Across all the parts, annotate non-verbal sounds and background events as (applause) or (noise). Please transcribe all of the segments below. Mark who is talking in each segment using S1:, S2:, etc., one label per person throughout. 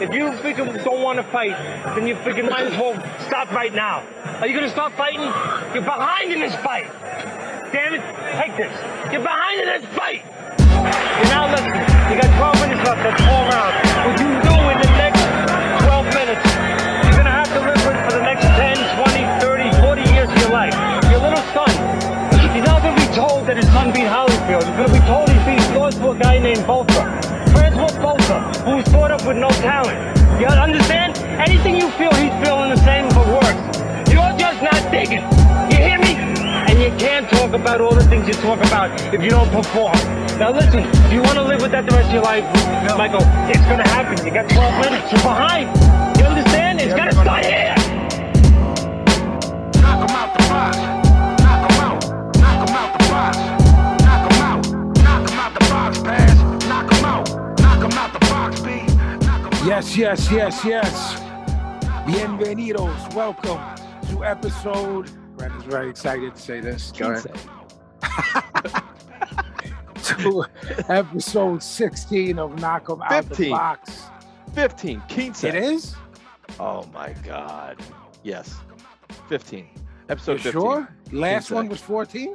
S1: If you freaking don't want to fight, then you freaking might as well stop right now. Are you gonna stop fighting? You're behind in this fight. Damn it, take this. You're behind in this fight. You're now listening. You got 12 minutes left. That's four rounds. What you do in the next 12 minutes, you're gonna have to live with for the next 10, 20, 30, 40 years of your life. Your little son, he's not gonna be told that his son beat Holyfield. He's gonna be told he beat lost to a guy named Botha. Francois Botha, who was brought up with no talent. You understand? Anything you feel, he's feeling the same, but worse. You're just not digging. You hear me? And you can't talk about all the things you talk about if you don't perform. Now listen, if you want to live with that the rest of your life, Michael, it's gonna happen. You got 12 minutes. You're behind. You understand? It's gonna start here.
S2: Yes, yes, yes, yes. Bienvenidos. Welcome to episode. Brandon's very excited to say this. Go ahead. (laughs) to episode 16 of Knock 'em Out the
S3: 15.
S2: Box.
S3: 15. Quince.
S2: It is?
S3: Oh my God. Yes. 15. Episode
S2: You
S3: 15.
S2: sure? Last one was 14?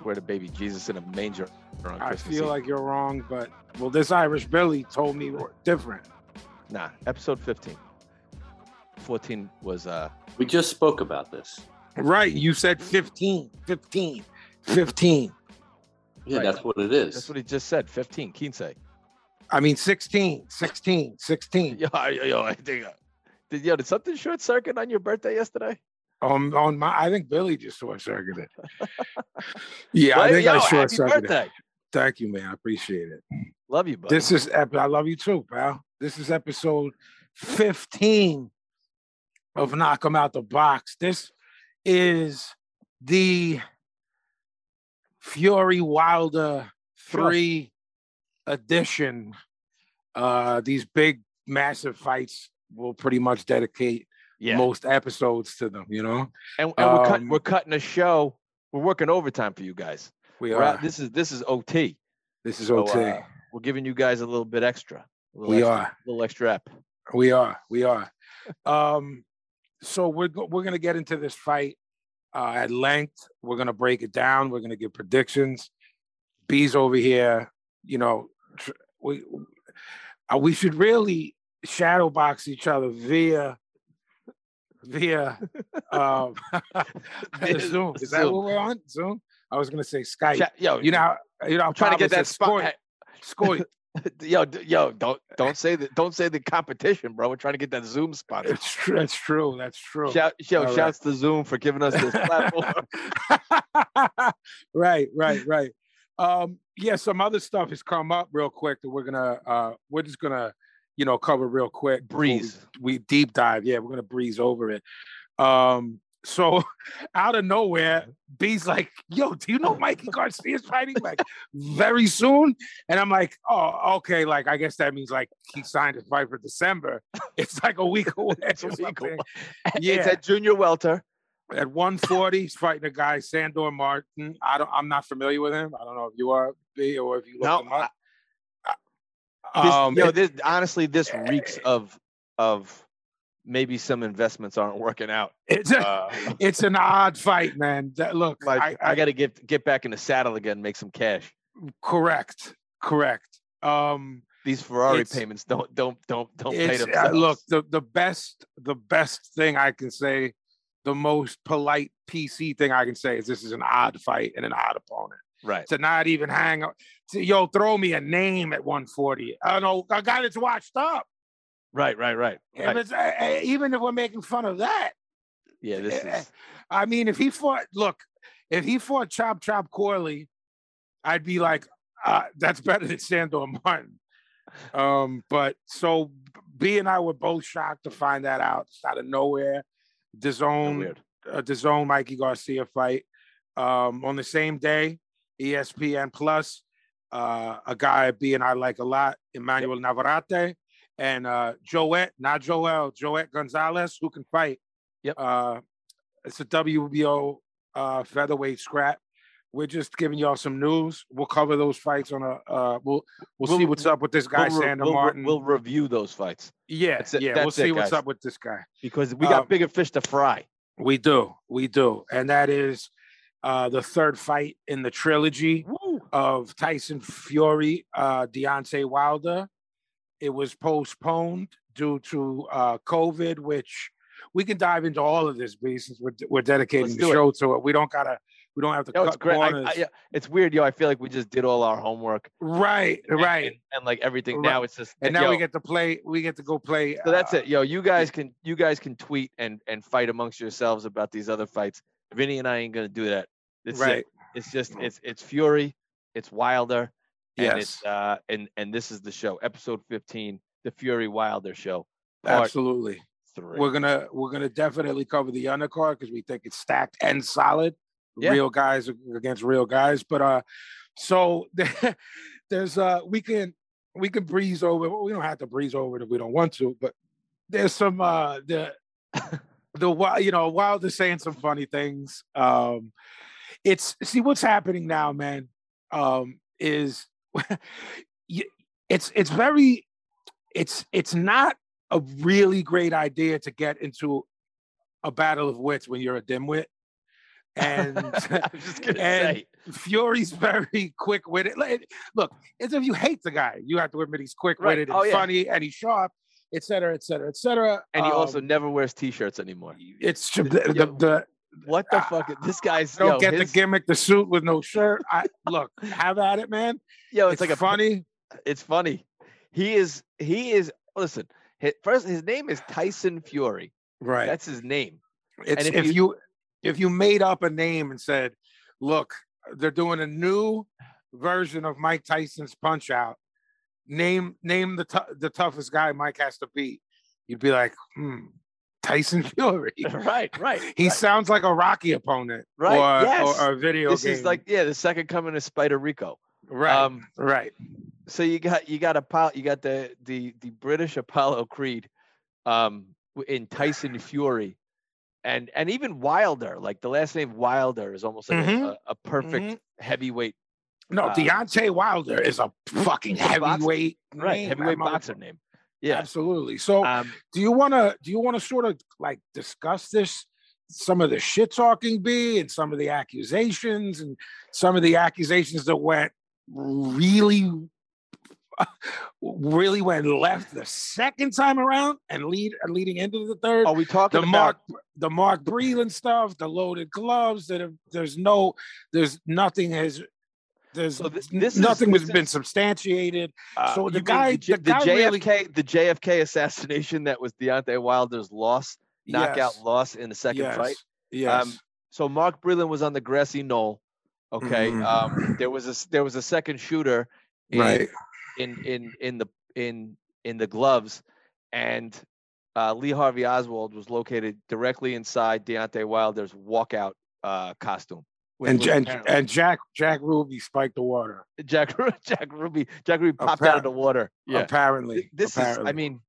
S3: Swear to baby Jesus in a manger on
S2: I
S3: Christmas
S2: feel
S3: Eve.
S2: like you're wrong, but well, this Irish Billy told me different.
S3: Nah, episode 15. 14 was uh
S4: We just spoke about this.
S2: Right. You said 15, 15, 15.
S4: Yeah,
S3: Right.
S4: that's what it is.
S3: that's what he just said. 15. Quince.
S2: I mean, 16, 16, 16.
S3: Yo, (laughs) yo, yo, I think uh, did yo, did something short circuit on your birthday yesterday?
S2: On, on my, I think Billy just short circuited. (laughs) yeah, I
S3: Well,
S2: think
S3: yo,
S2: I short
S3: happy
S2: circuited.
S3: birthday.
S2: Thank you, man. I appreciate it.
S3: Love you, buddy.
S2: This is ep- I love you too, pal. This is episode 15 of Knock 'em Out the Box. This is the Fury Wilder
S3: Sure.
S2: 3 edition. Uh these big massive fights will pretty much dedicate
S3: yeah.
S2: most episodes to them, you know.
S3: and and we're, cut,
S2: um,
S3: we're cutting a show. We're working overtime for you guys.
S2: We are
S3: out- this is this is OT.
S2: this is
S3: So,
S2: OT.
S3: uh, we're giving you guys a little bit extra. A
S2: we
S3: extra,
S2: are.
S3: little extra ep.
S2: We are. We are. um, so we're go- we're gonna get into this fight uh, at length. We're gonna break it down. We're gonna give predictions. B's over here. You know, tr- we uh, we should really shadow box each other via via (laughs) um, (laughs) Zoom. Is that what we're on? Zoom. I was gonna say Skype.
S3: Yo,
S2: You know, you know,
S3: I'm trying to get that spot.
S2: Scoit. (laughs) (laughs)
S3: Yo, yo, don't don't say that. Don't say the competition, bro. We're trying to get that Zoom spot.
S2: It's true. That's true. That's true.
S3: Shout, yo,
S2: All right.
S3: shouts to Zoom for giving us this platform. (laughs)
S2: right, right, right. Um, yeah, some other stuff has come up real quick that we're gonna uh we're just gonna, you know, cover real quick. before we-
S3: Breeze.
S2: We, deep dive. Yeah, we're gonna breeze over it. Um, so (laughs) out of nowhere, uh-huh. B's like, yo, do you know uh-huh. Mikey Garcia's fighting like very soon? And I'm like, oh, okay, like I guess that means like he signed his fight for December. (laughs) It's like a week away.
S3: It's a week away. (laughs) It's
S2: Yeah.
S3: at junior welter.
S2: At 140, he's fighting a guy, Sandor Martin. I don't I'm not familiar with him. I don't know if you are B or if you look
S3: No,
S2: him up.
S3: Uh, um, this,
S2: Um,
S3: yo,
S2: it-
S3: this honestly, this reeks eh. of of maybe some investments aren't working out.
S2: it's a,
S3: Uh, (laughs)
S2: it's an odd fight, man. That, look,
S3: like
S2: I,
S3: I,
S2: I,
S3: got to get get back in the saddle again, make some cash.
S2: correct, correct. Um,
S3: These Ferrari payments don't don't don't don't pay
S2: it's, uh, look, the the best the best thing I can say, the most polite PC thing I can say is this is an odd fight and an odd opponent.
S3: right?
S2: To not even hang up, to, yo, throw me a name at 140. I don't know, a guy that's washed up.
S3: Right, right, right.
S2: If
S3: right.
S2: it's, uh, even if we're making fun of that,
S3: Yeah, this
S2: eh,
S3: is
S2: I mean, if he fought, look, if he fought Chop Chop Corley, I'd be like, uh, that's better than Sandor Martin. Um, but so B and I were both shocked to find that out It's out of nowhere. Zone, uh, the zone Mikey Garcia fight. Um, on the same day, ESPN Plus, uh, a guy B and I like a lot, Emmanuel Navarrete, and uh, Joette, not Joel, Joette Gonzalez, who can fight.
S3: Yep.
S2: Uh, it's a WBO uh, featherweight scrap we're just giving y'all some news. We'll cover those fights on a. Uh, we'll we'll, see
S3: We'll-
S2: what's up with this guy
S3: we'll,
S2: Sander
S3: we'll
S2: Martin.
S3: we'll review those fights
S2: yeah,
S3: That's it-
S2: yeah. We'll
S3: that's it,
S2: see what's up with this guy.
S3: because we got
S2: Um,
S3: bigger fish to fry.
S2: We do, we do, and that is uh, the third fight in the trilogy of Tyson Fury, uh, Deontay Wilder. It was postponed due to uh, COVID, which we can dive into all of this, B, since we're, we're dedicating
S3: Let's
S2: the
S3: do it.
S2: show to it. We don't gotta, we don't have to
S3: No,
S2: cut
S3: it's great. I,
S2: corners.
S3: I, yeah, it's weird, yo. I feel like we just did all our homework.
S2: right,
S3: and-
S2: right.
S3: And, and, like everything.
S2: Right.
S3: Now it's just
S2: and now
S3: yo,
S2: we get to play. We get to go play.
S3: So that's
S2: uh,
S3: it, yo. You guys can you guys can tweet and and fight amongst yourselves about these other fights. Vinny and I ain't gonna do that. It's it.
S2: right.
S3: It's just it's it's Fury, it's Wilder, and
S2: Yes,
S3: it's uh and and this is the show, episode fifteen, the Fury Wilder show,
S2: absolutely.
S3: three.
S2: We're gonna we're gonna definitely cover the undercard because we think it's stacked and solid.
S3: Yeah.
S2: Real guys against real guys. But uh so (laughs) there's uh we can we can breeze over. We don't have to breeze over it if we don't want to, but there's some uh the (laughs) the you know Wilder saying some funny things. Um it's see what's happening now, man. Um is (laughs) it's it's very it's it's not a really great idea to get into a battle of wits when you're a dimwit. And (laughs)
S3: I was just gonna
S2: and
S3: say,
S2: Fury's very quick witted. Look, it's if you hate the guy, you have to admit he's quick witted
S3: Right. Oh,
S2: and
S3: yeah.
S2: funny and he's sharp, et cetera, et cetera, et cetera.
S3: and he also
S2: Um,
S3: never wears t-shirts anymore.
S2: it's the, the, the
S3: What the fuck? is- (laughs) This guy's
S2: don't
S3: yo,
S2: get
S3: his-
S2: the gimmick, the suit with no shirt. I look, have at it, man. (laughs)
S3: Yo,
S2: It's,
S3: it's, like a
S2: funny.
S3: it's funny. He is he is listen. hi- First, his name is Tyson Fury.
S2: Right.
S3: That's his name.
S2: It's
S3: if
S2: if,
S3: you-
S2: you, if you made up a name and said, "Look, they're doing a new version of Mike Tyson's Punch Out. Name name the tou- the toughest guy Mike has to beat." You'd be like, "Hmm, Tyson (laughs) Fury." (laughs)
S3: right, right.
S2: He
S3: right.
S2: sounds like a Rocky opponent,
S3: Right,
S2: Or,
S3: yes.
S2: or a video game.
S3: This
S2: game.
S3: is like yeah, the second coming of Spider Rico.
S2: right,
S3: Um,
S2: right,
S3: so you got you got Apollo, you got the the the British Apollo Creed, um, in Tyson (sighs) Fury, and and even Wilder. Like the last name Wilder is almost like a-
S2: Mhm.
S3: a, a perfect
S2: Mhm.
S3: heavyweight,
S2: No,
S3: uh,
S2: Deontay Wilder is a fucking
S3: a boxer.
S2: heavyweight,
S3: right?
S2: name,
S3: Heavyweight
S2: that
S3: boxer name. Yeah.
S2: absolutely. So,
S3: Um,
S2: do you want to do you want to sort of like discuss this some of the shit talking b and some of the accusations and some of the accusations that went really (laughs) really went left the second time around and lead leading into the third
S3: are we talking
S2: the
S3: about?
S2: mark the mark breland stuff the loaded gloves that have there's no there's nothing has there's
S3: So this- this is-
S2: nothing
S3: this
S2: has been substantiated
S3: Uh,
S2: So the
S3: mean
S2: guy-
S3: the,
S2: the guy
S3: the
S2: really-
S3: JFK, the JFK assassination that was Deontay Wilder's loss, knockout
S2: Yes.
S3: loss in the second
S2: yes.
S3: fight.
S2: yes
S3: Um, So Mark Breland was on the grassy knoll. Okay.
S2: Mhm.
S3: Um, there was a there was a second shooter in,
S2: right
S3: in in in the in in the gloves, and uh, Lee Harvey Oswald was located directly inside Deontay Wilder's walkout uh, costume.
S2: And and, and Jack Jack Ruby spiked the water. (laughs)
S3: Jack Jack Ruby Jack Ruby popped out of the water. Yeah.
S2: Apparently,
S3: this
S2: apparently.
S3: is i mean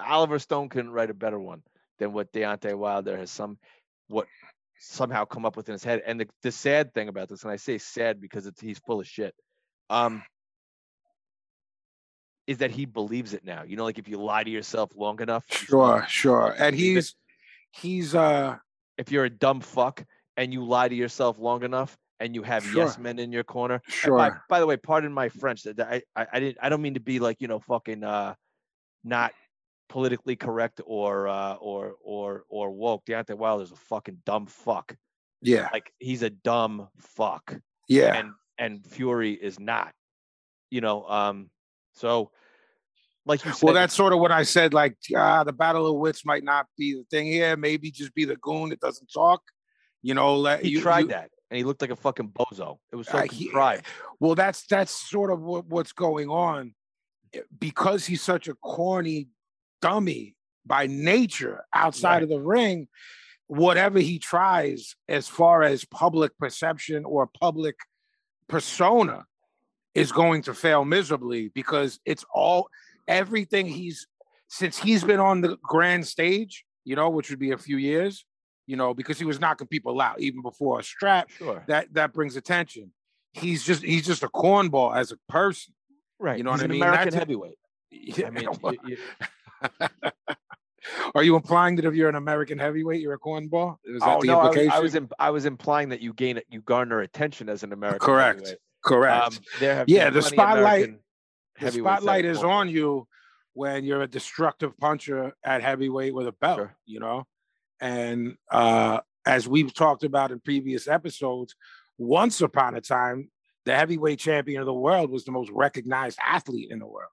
S3: oliver stone couldn't write a better one than what Deontay wilder has some what somehow come up with in his head and the, the sad thing about this and i say sad because it's he's full of shit um is that he believes it now you know like if you lie to yourself long enough
S2: sure, sure. And he's he's uh
S3: if you're a dumb fuck and you lie to yourself long enough and you have yes men in your corner
S2: sure.
S3: by, by the way, pardon my French. I, I I didn't I don't mean to be like you know fucking uh not politically correct or uh or or or woke. Deontay Wilder's a fucking dumb fuck.
S2: yeah,
S3: Like he's a dumb fuck,
S2: yeah.
S3: and and Fury is not. You know, um. So, like you said,
S2: well, that's sort of what I said. Like, ah, the battle of wits might not be the thing here. Maybe just be the goon that doesn't talk. You know, let
S3: he
S2: you,
S3: tried
S2: you-
S3: that and he looked like a fucking bozo. It was so
S2: Uh, he-
S3: contrived.
S2: Well, that's that's sort of what, what's going on Eh, because he's such a corny dummy by nature outside
S3: Right.
S2: of the ring. Whatever he tries, as far as public perception or public persona, is going to fail miserably because it's all everything he's since he's been on the grand stage, you know, which would be a few years, you know, because he was knocking people out even before a strap.
S3: Sure.
S2: That that brings attention. He's just he's just a cornball as a person.
S3: Right.
S2: You know
S3: He's
S2: what I mean?
S3: American
S2: That's
S3: heavyweight.
S2: Yeah,
S3: I mean, (laughs) you- you-
S2: Are you implying that if you're an American heavyweight, you're a cornball? Is that
S3: oh
S2: the
S3: no, I was,
S2: implication?
S3: I was imp- I was implying that you gain it, you garner attention as an American.
S2: Correct. Correct.
S3: Um, there
S2: Yeah, the spotlight- the spotlight is on you when you're a destructive puncher at heavyweight with a belt,
S3: Sure.
S2: you know? And uh, as we've talked about in previous episodes, once upon a time, the heavyweight champion of the world was the most recognized athlete in the world.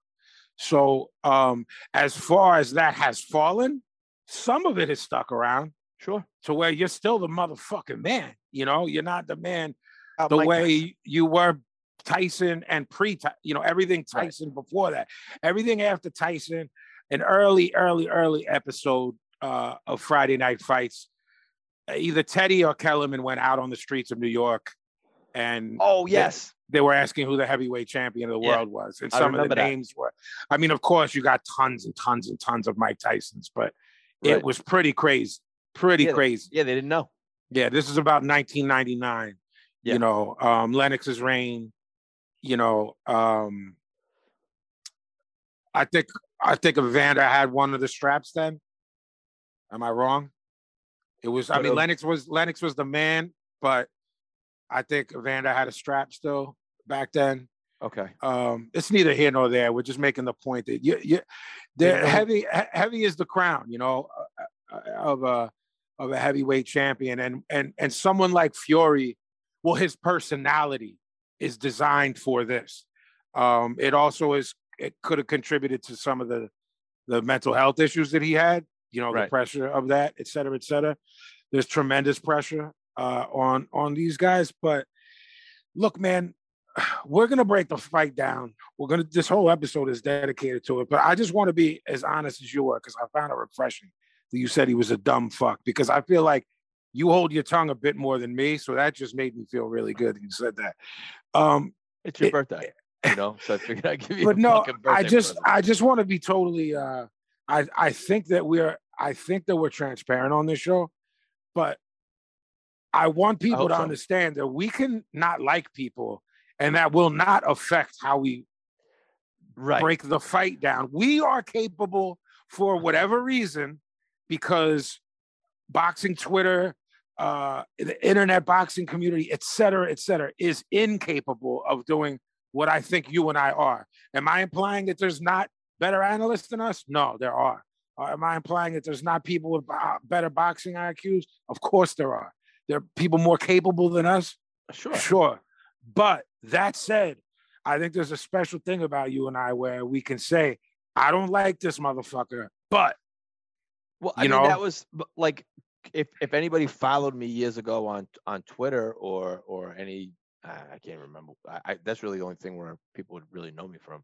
S2: So, um, as far as that has fallen, some of it has stuck around
S3: Sure.
S2: to where you're still the motherfucking man. You know, you're not the man
S3: Uh,
S2: the way you were Tyson and pre you know, everything
S3: Right.
S2: Tyson before that, everything after Tyson, an early, early, early episode uh, of Friday Night Fights. Either Teddy or Kellerman went out on the streets of New York and
S3: Oh yes.
S2: they were asking who the heavyweight champion of the
S3: Yeah,
S2: world was. And some of the
S3: that.
S2: names were, I mean, of course, you got tons and tons and tons of Mike Tysons, but it was pretty crazy. Pretty
S3: Yeah,
S2: crazy.
S3: Yeah, they didn't know.
S2: Yeah, this is about 1999.
S3: Yeah.
S2: You know, um, Lennox's reign. You know, um, I think I think Evander had one of the straps then. Am I wrong? It was. I mean. Lennox was Lennox was the man, but I think Evander had a strap still back then.
S3: Okay.
S2: Um, it's neither here nor there. We're just making the point that you, you, the
S3: Yeah.
S2: heavy, heavy is the crown, you know, uh, uh, of a of a heavyweight champion, and and and someone like Fury, well, his personality is designed for this. Um, it also is. It could have contributed to some of the the mental health issues that he had. You know, the pressure of that, et cetera, et cetera. There's tremendous pressure uh, on on these guys, but look, man, (sighs) we're gonna break the fight down. We're gonna. This whole episode is dedicated to it, but I just want to be as honest as you were because I found it refreshing that you said he was a dumb fuck because I feel like you hold your tongue a bit more than me, so that just made me feel really good. You said that. Um,
S3: It's your
S2: It-
S3: birthday. You know, so I figured I'd give you.
S2: but
S3: a
S2: no,
S3: fucking
S2: I
S3: birthday
S2: just
S3: present.
S2: I just want to be totally uh I I think that we're I think that we're transparent on this show, but I want people
S3: hope
S2: to
S3: so.
S2: understand that we can not like people and that will not affect how we
S3: right.
S2: break the fight down. We are capable for whatever reason because boxing Twitter, uh, the internet boxing community, et cetera, et cetera, is incapable of doing what I think you and I are. Am I implying that there's not better analysts than us? No, there are. Uh, am I implying that there's not people with uh, better boxing IQs? Of course there are. There are people more capable than us.
S3: Sure.
S2: Sure. But that said, I think there's a special thing about you and I where we can say, I don't like this motherfucker, but
S3: Well, I
S2: you
S3: mean, that was like if if anybody followed me years ago on on Twitter or or any uh, I can't remember. I, I that's really the only thing where people would really know me from.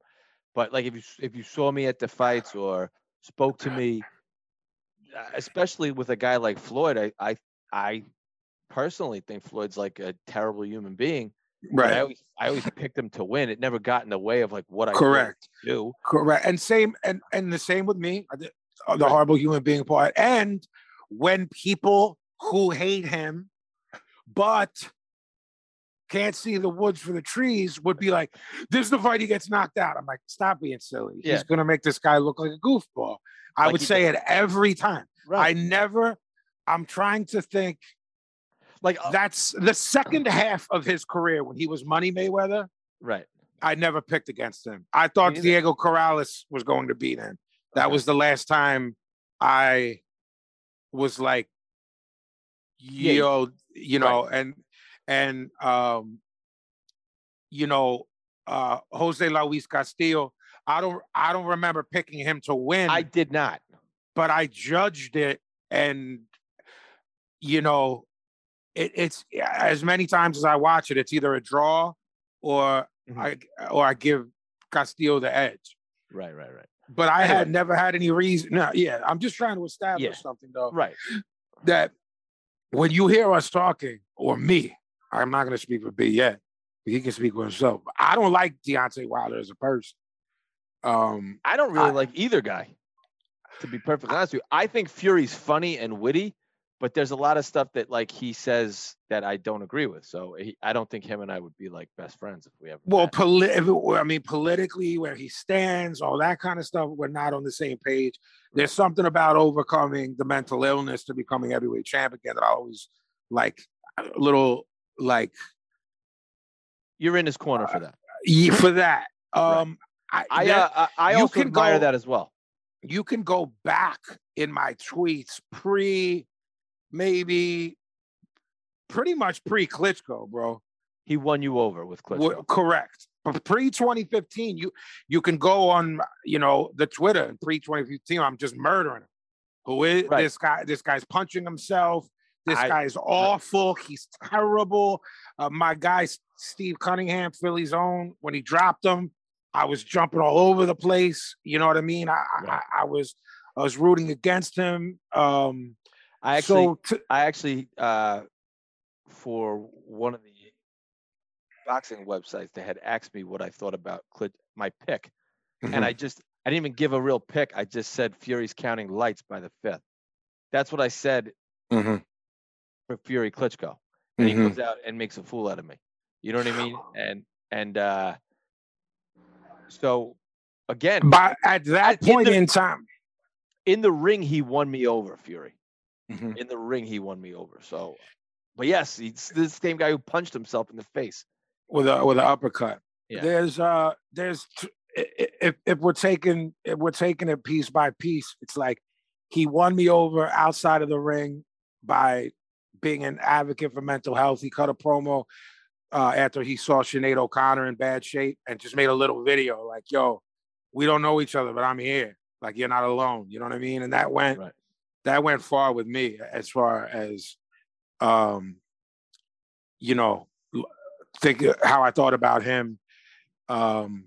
S3: But like if you if you saw me at the fights or spoke to me, uh, especially with a guy like Floyd, I I I personally think Floyd's like a terrible human being. but I always I always picked him to win. It never got in the way of like what I
S2: Correct.
S3: do.
S2: Correct. And same and and the same with me, uh, the horrible human being part. And when people who hate him but can't see the woods for the trees would be like, this is the fight he gets knocked out. I'm like, stop being silly.
S3: Yeah.
S2: He's gonna make this guy look like a goofball. I
S3: Like
S2: would say it every time. I never, I'm trying to think
S3: like uh,
S2: that's the second (clears throat) half of his career when he was Money Mayweather.
S3: right.
S2: I never picked against him. I thought. Diego Corrales was going to beat him. That
S3: Okay.
S2: was the last time I was like,
S3: Yeah, you-
S2: yo, you know, and and um, you know, uh Jose Luis Castillo. I don't I don't remember picking him to win,
S3: I did not.
S2: but I judged it and you know, it, it's as many times as I watch it, it's either a draw or
S3: Mhm.
S2: I or I give Castillo the edge.
S3: Right, right, right.
S2: But I had never had any reason. No, yeah, I'm just trying to establish
S3: Yeah.
S2: something though.
S3: Right.
S2: That when you hear us talking, or me, I'm not gonna speak for B yet. He can speak for himself. I don't like Deontay Wilder as a person. Um,
S3: I don't really
S2: I-
S3: like either guy. To be perfectly honest with you, I think Fury's funny and witty, but there's a lot of stuff that like he says that I don't agree with. So he, I don't think him and I would be like best friends if we ever.
S2: Well, poli- if it were- I mean, politically, where he stands, all that kind of stuff, we're not on the same page. There's something about overcoming the mental illness to becoming heavyweight champ again that I always like a little like
S3: you're in his corner for that.
S2: ye- for that.
S3: Right.
S2: Um, I,
S3: I
S2: that-
S3: uh, I, also
S2: can
S3: admire
S2: go-
S3: that as well.
S2: you can go back in my tweets pre, maybe pretty much pre Klitschko, bro.
S3: He won you over with Klitschko.
S2: correct. But pre 2015, you you can go on, you know, the Twitter and pre 2015. I'm just murdering him. Who is
S3: Right.
S2: this guy? This guy's punching himself. This
S3: I-
S2: is awful. He's terrible. Uh, my guy Steve Cunningham, Philly's own, when he dropped him, I was jumping all over the place. You know what I mean? I I, I was I was rooting against him. Um,
S3: I actually,
S2: so t-
S3: I actually, uh, for one of the boxing websites, they had asked me what I thought about my pick,
S2: Mm-hmm.
S3: and I just, I didn't even give a real pick. I just said Fury's counting lights by the fifth. That's what I said
S2: Mhm,
S3: for Fury Klitschko, and he
S2: mhm.
S3: goes out and makes a fool out of me. You know what I mean? And and uh, so again,
S2: But at that
S3: in
S2: point
S3: the-
S2: in time,
S3: in the ring, he won me over, Fury.
S2: Mhm.
S3: In the ring, he won me over. So, but yes, he's the same guy who punched himself in the face.
S2: with a with an uppercut.
S3: Yeah.
S2: There's uh there's t- if if we're taking if we're taking it piece by piece, it's like he won me over outside of the ring by being an advocate for mental health. He cut a promo uh, after he saw Sinead O'Connor in bad shape and just made a little video like, "Yo, we don't know each other, but I'm here. Like you're not alone." You know what I mean? And that went
S3: Right.
S2: that went far with me as far as um you know think uh, how I thought about him um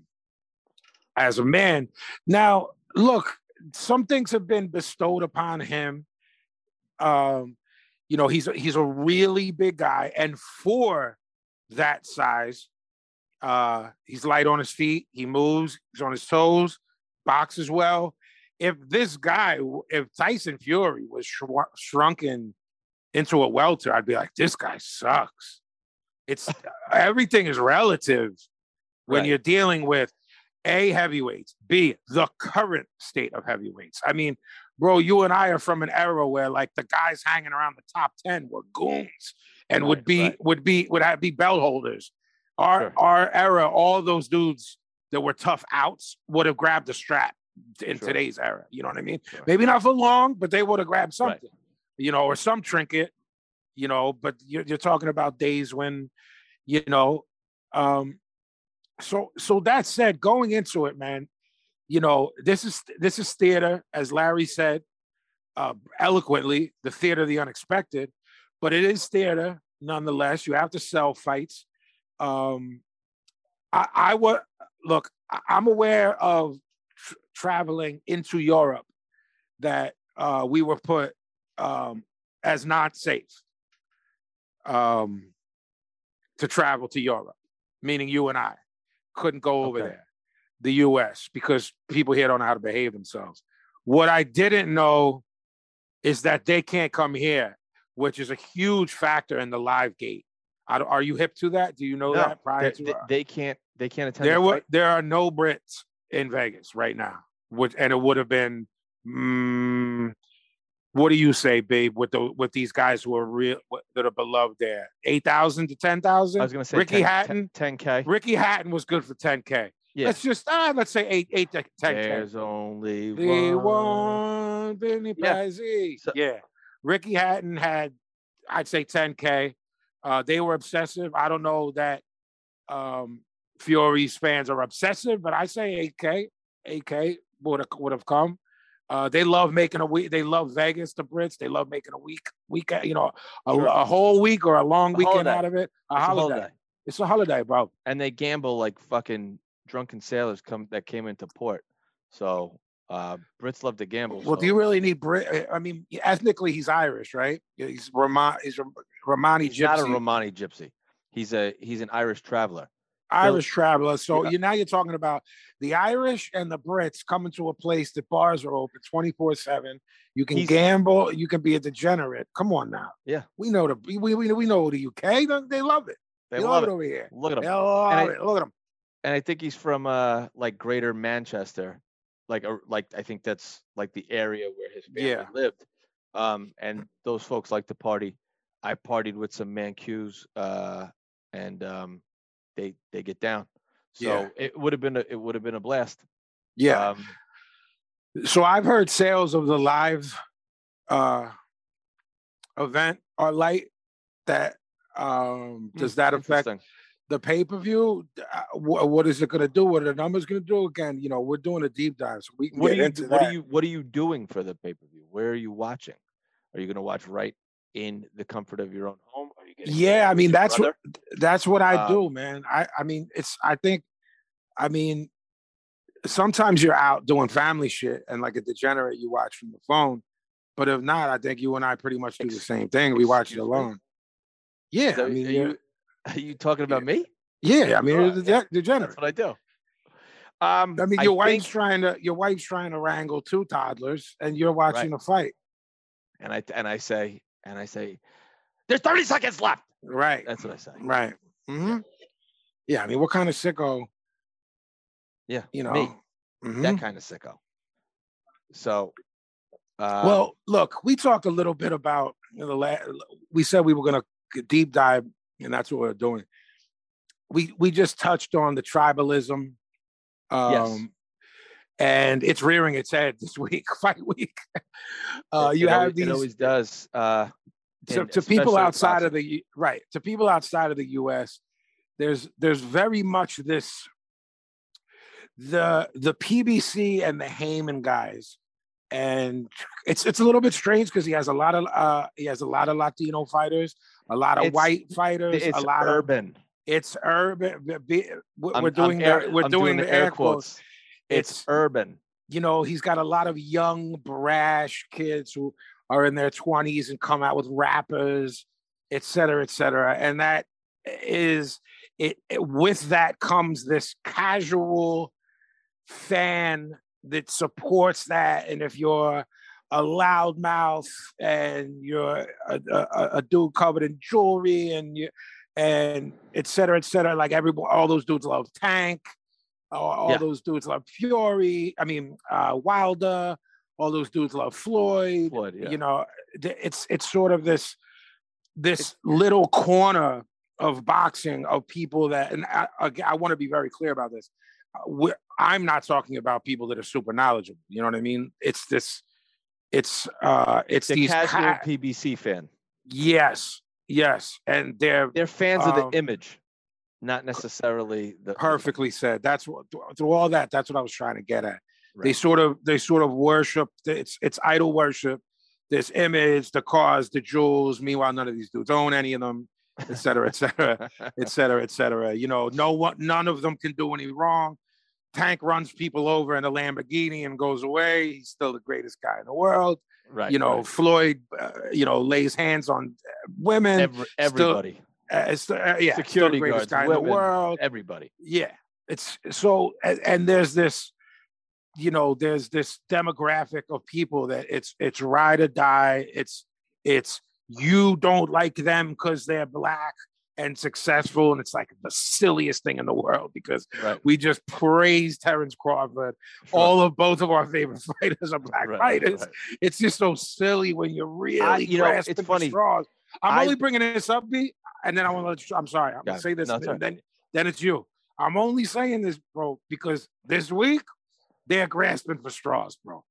S2: as a man. Now, look, some things have been bestowed upon him. Um, you know, he's he's a really big guy, and for that size, uh, he's light on his feet. He moves. He's on his toes. Boxes well. If this guy, if Tyson Fury was shrunk, shrunken into a welter, I'd be like, this guy sucks. It's (laughs) everything is relative when
S3: Right.
S2: you're dealing with a heavyweights, b the current state of heavyweights. I mean, bro, you and I are from an era where like the guys hanging around the top ten were goons and would be
S3: right.
S2: would be would have be belt holders. Our
S3: Sure.
S2: our era, all those dudes that were tough outs would have grabbed a strap in
S3: Sure.
S2: today's era. You know what I mean?
S3: Sure.
S2: Maybe not for long, but they would have grabbed
S3: Right.
S2: something, you know, or some trinket, you know. But you're, you're talking about days when, you know, um, so so that said, going into it, man, you know, this is this is theater, as Larry said, uh, eloquently, the theater of the unexpected, but it is theater nonetheless. You have to sell fights. Um, I, I would look. I'm aware of tr- traveling into Europe that uh, we were put um, as not safe um, to travel to Europe, meaning you and I couldn't go over
S3: Okay.
S2: there, the US, because people here don't know how to behave themselves. What I didn't know is that they can't come here, which is a huge factor in the live gate. I don't- are you hip to that? Do you know
S3: No,
S2: that prior
S3: they,
S2: to
S3: they-
S2: uh,
S3: can't. They can't attend.
S2: there
S3: the
S2: were there are no Brits in Vegas right now, which and it would have been. Mm, what do you say, babe? With the with these guys who are real that are beloved there, eight thousand to ten thousand.
S3: I was going to say
S2: Ricky
S3: 10,
S2: Hatton.
S3: 10, k
S2: Ricky Hatton was good for ten k.
S3: Yeah.
S2: Let's just ah, let's say eight eight to ten k.
S3: There's only
S2: The
S3: one.
S2: one Benny
S3: Yeah.
S2: Pazzi.
S3: So-
S2: yeah. Ricky Hatton had, I'd say 10K. Uh, they were obsessive. I don't know that um, Fury's fans are obsessive, but I say 8K. 8K would have would have come. Uh, they love making a week. They love Vegas, the Brits. They love making a week, week, you know, a,
S3: Sure.
S2: a whole week or a long
S3: A
S2: weekend
S3: holiday.
S2: out of it. A
S3: It's a
S2: holiday.
S3: holiday.
S2: It's a holiday, bro.
S3: and they gamble like fucking drunken sailors come that came into port. So uh Brits love to gamble.
S2: Well, do you really need Brit? I mean, ethnically, he's Irish, right? He's Roma, he's Romani
S3: He's
S2: gypsy.
S3: not a Romani gypsy. He's a he's an Irish traveler.
S2: Irish traveler. So
S3: Yeah.
S2: you now you're talking about the Irish and the Brits coming to a place that bars are open 24 seven. You can
S3: He's-
S2: gamble. You can be a degenerate. Come on now.
S3: Yeah.
S2: we know the we we, we know the UK. They, love it.
S3: They
S2: They,
S3: love
S2: love it over here.
S3: Look at
S2: them.
S3: They
S2: love
S3: I-
S2: it. Look at them.
S3: And I think he's from uh like Greater Manchester, like a, like I think that's like the area where his family
S2: Yeah.
S3: lived. Um, and those folks like to party. I partied with some Mancues, uh, and um, they they get down. So
S2: Yeah.
S3: it would have been a, it would have been a blast.
S2: Yeah.
S3: Um,
S2: so I've heard sales of the live uh event are light. That um does that affect. The pay per view? What, what is it going to do? What are the numbers going to do? Again, you know, we're doing a deep dive, so we can
S3: What are you
S2: into
S3: what
S2: that.
S3: are you what are you doing for the pay per view? Where are you watching? Are you going to watch right in the comfort of your own home? Are you
S2: Yeah, I mean that's
S3: brother?
S2: what that's what I
S3: Um,
S2: do, man. I I mean it's I think I mean sometimes you're out doing family shit and like a degenerate you watch from the phone. But if not, I think you and I pretty much do the same thing. We watch it
S3: me?
S2: alone. Yeah, I mean,
S3: you are (laughs) you talking about me?
S2: yeah, I mean,
S3: yeah.
S2: degenerate.
S3: That's what I do. Um,
S2: I mean, your wife's
S3: think-
S2: trying to your wife's trying to wrangle two toddlers, and you're watching a fight.
S3: and I and I say and I say, there's 30 seconds left.
S2: Right,
S3: That's what I say.
S2: right. hmm Yeah, I mean, what kind of sicko?
S3: Yeah,
S2: You know.
S3: me,
S2: Mhm.
S3: that kind of sicko. So, uh,
S2: well, look, we talked a little bit about you know, the la- we said we were going to deep dive, and that's what we're doing. We we just touched on the tribalism, um,
S3: Yes.
S2: and it's rearing its head this (laughs) week, fight week. Uh,
S3: it-
S2: you
S3: it
S2: have
S3: always,
S2: these
S3: it always does. Uh,
S2: to, to people outside of the right to people outside of the U.S. There's there's very much this the the PBC and the Haymon guys, and it's it's a little bit strange because he has a lot of uh he has a lot of Latino fighters, a lot of
S3: It's-
S2: white fighters,
S3: it's
S2: a lot of
S3: urban.
S2: it's urban. We're
S3: I'm-
S2: we're
S3: I'm
S2: doing
S3: air-
S2: the, we're
S3: I'm
S2: doing the air quotes.
S3: It's,
S2: It's-
S3: urban.
S2: you know, he's got a lot of young, brash kids who are in their 20s and come out with rappers, et cetera, et cetera. And that is it, it with that comes this casual fan that supports that. And if you're a loudmouth and you're a, a, a dude covered in jewelry and you and et cetera, et cetera, like everyone, all those dudes love Tank all, all
S3: Yeah.
S2: those dudes love Fury. I mean, uh, Wilder. All those dudes love Floyd.
S3: Floyd, yeah.
S2: You know, it's it's sort of this this little corner of boxing of people that, and I, again, I want to be very clear about this. Uh, we're, I'm not talking about people that are super knowledgeable. You know what I mean? It's this. It's uh, it's
S3: The
S2: these.
S3: casual
S2: ca-
S3: PBC fan.
S2: yes, yes, and they're
S3: They're fans of
S2: Um,
S3: the image, not necessarily the
S2: perfectly said. That's what through all that. That's what I was trying to get at. They sort of they sort of worship. It's it's idol worship. This image, the cars, the jewels. Meanwhile, none of these dudes own any of them, et cetera, et cetera, (laughs) et cetera, et cetera. You know, no one, none of them can do any wrong. Tank runs people over in a Lamborghini and goes away. He's still the greatest guy in the world.
S3: right.
S2: you know,
S3: right.
S2: Floyd, uh, you know, lays hands on uh, women.
S3: Every, everybody,
S2: uh, it's, uh, yeah, still
S3: security
S2: the greatest
S3: guards,
S2: guy in the world
S3: everybody.
S2: yeah it's so and, and there's this you know there's this demographic of people that it's it's ride or die it's it's you don't like them because they're black and successful and it's like the silliest thing in the world because
S3: Right.
S2: we just praise Terrence Crawford all of both of our favorite (laughs) fighters are black
S3: Right,
S2: fighters
S3: right.
S2: it's just so silly when you're really
S3: you know, it's funny.
S2: straws I'm
S3: I-
S2: only bringing this up B and then I want to let you I'm sorry I'm gonna say this
S3: No,
S2: and
S3: it's
S2: then then it's you I'm only saying this, bro, because this week they're grasping for straws, bro.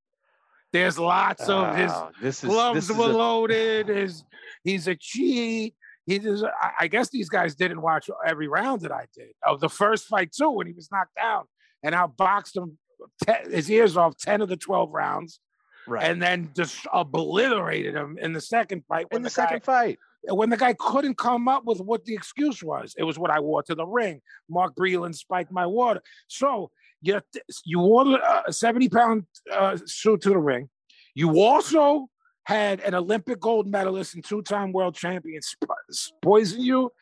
S2: There's lots of his
S3: Oh, this is
S2: gloves
S3: this is
S2: were
S3: a-
S2: loaded. His he's a cheat. He just, I, guess these guys didn't watch every round that I did of the first fight too when he was knocked down, and I boxed him te- his ears off ten of the twelve rounds,
S3: right.
S2: and then just obliterated him in the second fight when
S3: in the,
S2: the,
S3: second
S2: guy
S3: fight,
S2: when the guy couldn't come up with what the excuse was. It was what I wore to the ring. Mark Breland spiked my water. So you you wore a seventy pound uh, suit to the ring. You also had an Olympic gold medalist and two-time world champion poison you,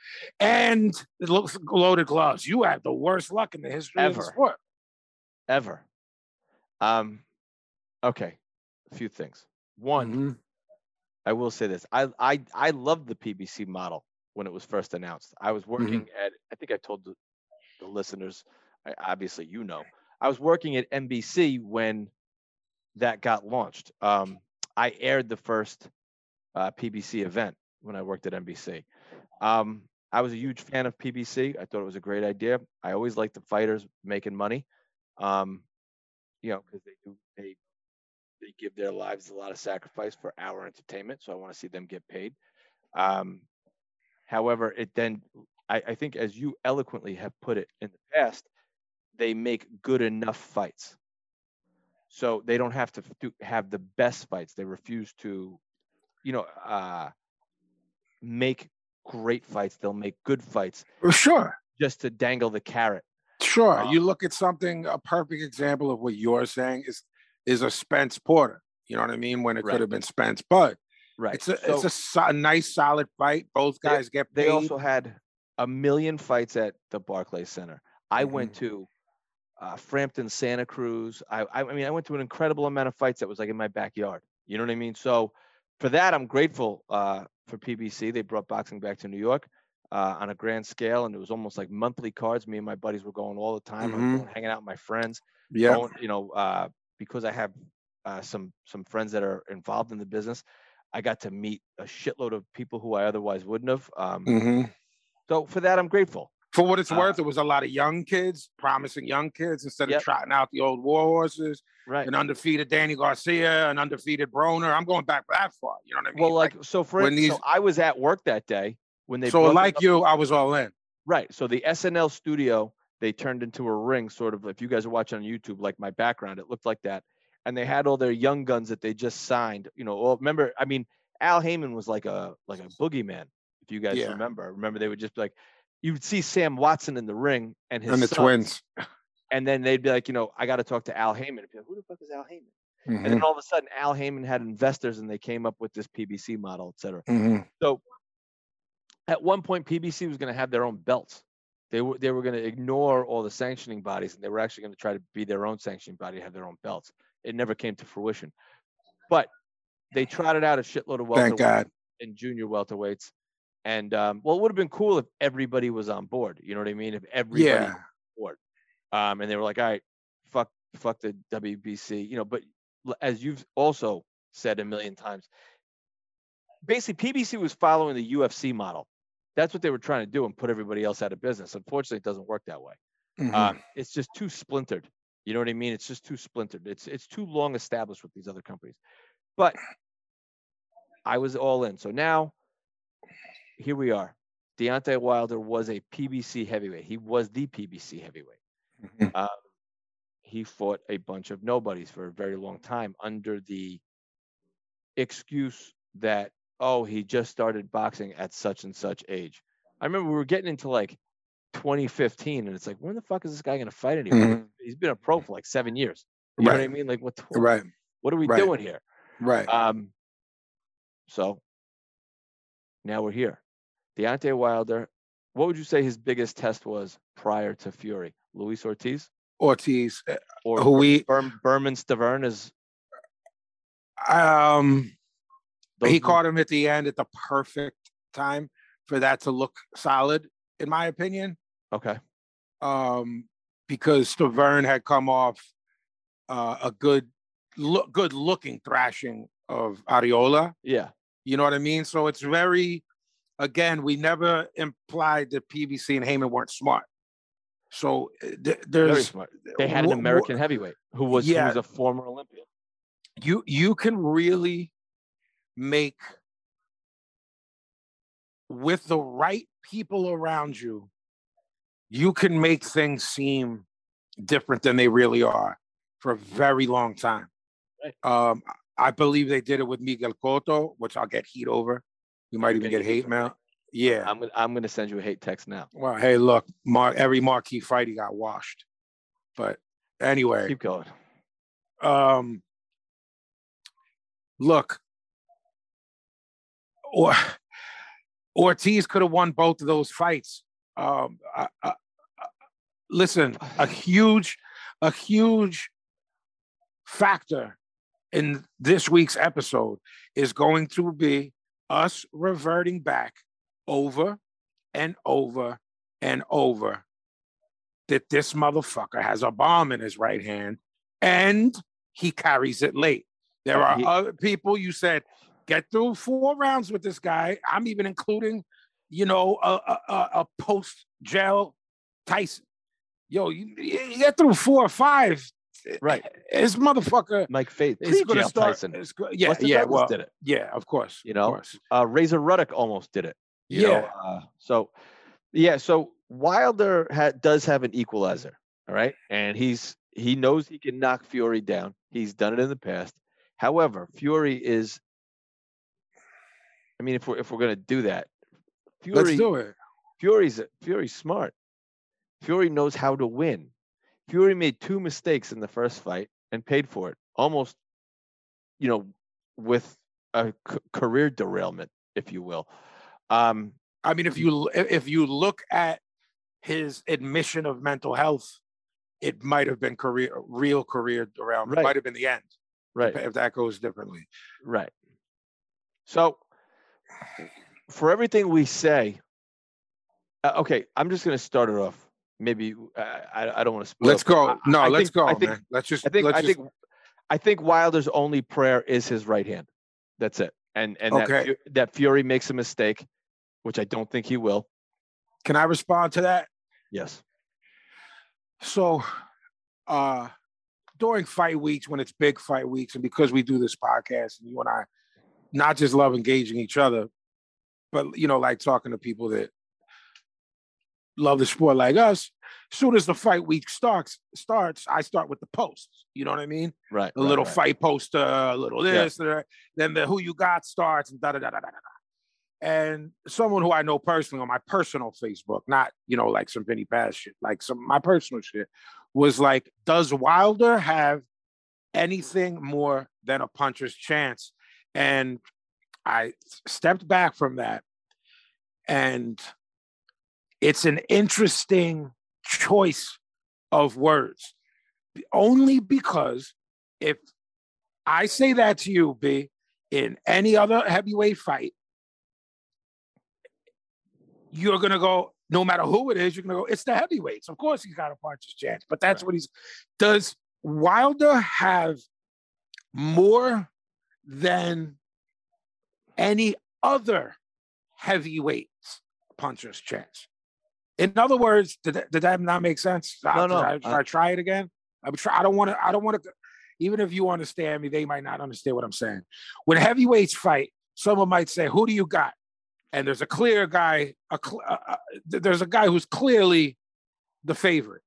S2: and it looks loaded gloves. You had the worst luck in the history of the
S3: Ever.
S2: sport.
S3: Ever. Um, okay, a few things. One,
S2: Mhm.
S3: I will say this. I I I loved the PBC model when it was first announced. I was working at I think I told the, the listeners, I, obviously you know, I was working at NBC when that got launched. Um, I aired the first uh, PBC event when I worked at NBC. Um, I was a huge fan of PBC. I thought it was a great idea. I always liked the fighters making money. Um, you know, because they do they they give their lives a lot of sacrifice for our entertainment. So I want to see them get paid. Um, however, it then I, I think as you eloquently have put it in the past, they make good enough fights. So they don't have to have the best fights. They refuse to, you know, uh, make great fights. They'll make good fights
S2: Sure.
S3: just to dangle the carrot.
S2: Sure.
S3: Uh,
S2: you look at something, a perfect example of what you're saying is is a Spence Porter. You know what I mean? When it
S3: Right.
S2: could have been Spence, but
S3: Right.
S2: it's a
S3: So-
S2: it's a, so- a nice solid fight. Both
S3: They-
S2: guys get paid.
S3: they also had a million fights at the Barclays Center. I went
S2: Mm-hmm.
S3: to uh, Frampton, Santa Cruz. I, I, mean, I went to an incredible amount of fights that was like in my backyard. You know what I mean? So for that, I'm grateful uh, for PBC. They brought boxing back to New York uh, on a grand scale, and it was almost like monthly cards. Me and my buddies were going all the time.
S2: Mhm.
S3: going, hanging out with my friends.
S2: yeah.
S3: Going, you know, uh, because I have uh, some some friends that are involved in the business. I got to meet a shitload of people who I otherwise wouldn't have. Um,
S2: hmm
S3: so for that, I'm grateful.
S2: For what it's
S3: Uh,
S2: worth, it was a lot of young kids, promising young kids, instead
S3: Yep.
S2: of trotting out the old war horses,
S3: Right.
S2: an undefeated Danny Garcia, an undefeated Broner. I'm going back that far. You know what I mean?
S3: Well, like so for
S2: when these-
S3: so I was at work that day when they
S2: so like you, I was all in.
S3: right. So the SNL studio they turned into a ring, sort of. If you guys are watching on YouTube, like my background, it looked like that. And they had all their young guns that they just signed. You know, all remember? I mean, Al Haymon was like a like a boogeyman. If you guys
S2: Yeah.
S3: remember, remember they would just be like, you would see Sam Watson in the ring and his
S2: And the
S3: sons,
S2: twins.
S3: and then they'd be like, you know, I got to talk to Al Haymon. And be like, Who the fuck is Al Haymon? And
S2: Mhm,
S3: then all of a sudden, Al Haymon had investors, and they came up with this PBC model, et cetera.
S2: mhm.
S3: So at one point, PBC was going to have their own belts. They were they were going to ignore all the sanctioning bodies, and they were actually going to try to be their own sanctioning body, have their own belts. It never came to fruition, but they trotted out a shitload of welterweights and junior welterweights. And um, well, it would have been cool if everybody was on board. You know what I mean? If everybody
S2: Yeah.
S3: was on board, um, and they were like, "All right, fuck, fuck the WBC," you know. But as you've also said a million times, basically PBC was following the UFC model. That's what they were trying to do and put everybody else out of business. Unfortunately, it doesn't work that way.
S2: Mhm.
S3: Um, it's just too splintered. You know what I mean? It's just too splintered. It's it's too long established with these other companies. But I was all in. So now here we are. Deontay Wilder was a PBC heavyweight. He was the PBC heavyweight.
S2: Mhm.
S3: Um, he fought a bunch of nobodies for a very long time under the excuse that oh he just started boxing at such and such age. I remember we were getting into like 2015, and it's like when the fuck is this guy going to fight anymore? He's been a pro for like seven years. You know what I
S2: Right.
S3: mean? Like what? the-
S2: Right.
S3: What are we
S2: Right.
S3: doing here?
S2: Right.
S3: Um, so now we're here. Deontay Wilder. What would you say his biggest test was prior to Fury? Luis Ortiz
S2: Ortiz, uh,
S3: or
S2: who we
S3: Berm, Bermane Stiverne is
S2: um he caught him at the end at the perfect time for that to look solid, in my opinion.
S3: okay.
S2: Um, because Stiverne had come off uh, a good look good looking thrashing of Arreola.
S3: Yeah,
S2: You know what I mean? So it's very again, we never implied that PBC and Haymon weren't smart. So uh, th- there's.
S3: They had an
S2: wh- wh-
S3: American heavyweight who was who was a former Olympian.
S2: you you can really make with the right people around you you can make things seem different than they really are for a very long time
S3: Right.
S2: um i believe they did it with miguel cotto which i'll get heat over you might even get hate mail yeah
S3: I'm gonna I'm gonna send you a hate text now.
S2: well hey look Mar- every marquee fight he got washed but anyway
S3: Keep going.
S2: um look or Ortiz could have won both of those fights. Um, I, I, I- listen, a huge, a huge factor in this week's episode is going to be us reverting back over and over and over that this motherfucker has a bomb in his right hand and he carries it late. There are
S3: he-
S2: other people you said get through four rounds with this guy. I'm even including, you know, a, a, a- a post jail Tyson. Yo, you, you get through four or five.
S3: Right. (laughs)
S2: His motherfucker
S3: Mike Faith,
S2: is going to start.
S3: Tyson.
S2: it's go- yeah,
S3: Buster
S2: yeah,
S3: Douglas
S2: well,
S3: did it.
S2: yeah, of course.
S3: You know?
S2: course.
S3: Uh, Razor Ruddock almost did it. you know,
S2: Yeah.
S3: uh, so, yeah. So Wilder ha- does have an equalizer. All right, and he's he knows he can knock Fury down. He's done it in the past. However, Fury is. I mean, if we're if we're gonna do that, Fury
S2: Let's do it.
S3: Fury's Fury's smart. Fury knows how to win. Fury made two mistakes in the first fight and paid for it, almost, you know, with a c- career derailment, if you will. Um,
S2: I mean, if you if if you look at his admission of mental health, it might have been career real career. It
S3: Right.
S2: might have been the end.
S3: right,
S2: If that goes differently.
S3: right. So, for everything we say, uh, okay, I'm just going to start it off. Maybe I, I don't want to.
S2: Let's go. No,
S3: I
S2: let's
S3: think-
S2: go,
S3: I think-
S2: man. Let's just
S3: I think I
S2: just
S3: think I think Wilder's only prayer is his right hand. That's it. And and that,
S2: Okay.
S3: Fu- that Fury makes a mistake, which I don't think he will.
S2: can I respond to that?
S3: Yes.
S2: So uh during fight weeks, when it's big fight weeks, and because we do this podcast and you and I not just love engaging each other, but you know, like talking to people that love the sport like us, soon as the fight week starts starts, I start with the posts. You know what I mean?
S3: Right.
S2: a
S3: right,
S2: little
S3: right.
S2: fight poster, a little
S3: Yeah.
S2: this, that, then the who you got starts and da da da da da da. And someone who I know personally on my personal Facebook, not you know like some Vinny Paz shit, like some my personal shit, was like, does Wilder have anything more than a puncher's chance? And I stepped back from that, and it's an interesting choice of words, only because if I say that to you, B, in any other heavyweight fight, you're gonna go, no matter who it is, you're gonna go, it's the heavyweights. Of course he's got a puncher's chance, but that's what he's does Wilder have more than any other heavyweight puncher's chance? In other words, did that, did that not make sense?
S3: No,
S2: Uh,
S3: no,
S2: Should I,
S3: uh,
S2: I try it again? I'm try. I don't want to. I don't want to. Even if you understand me, they might not understand what I'm saying. When heavyweights fight, someone might say, "Who do you got?" And there's a clear guy. A cl- uh, uh, there's a guy who's clearly the favorite,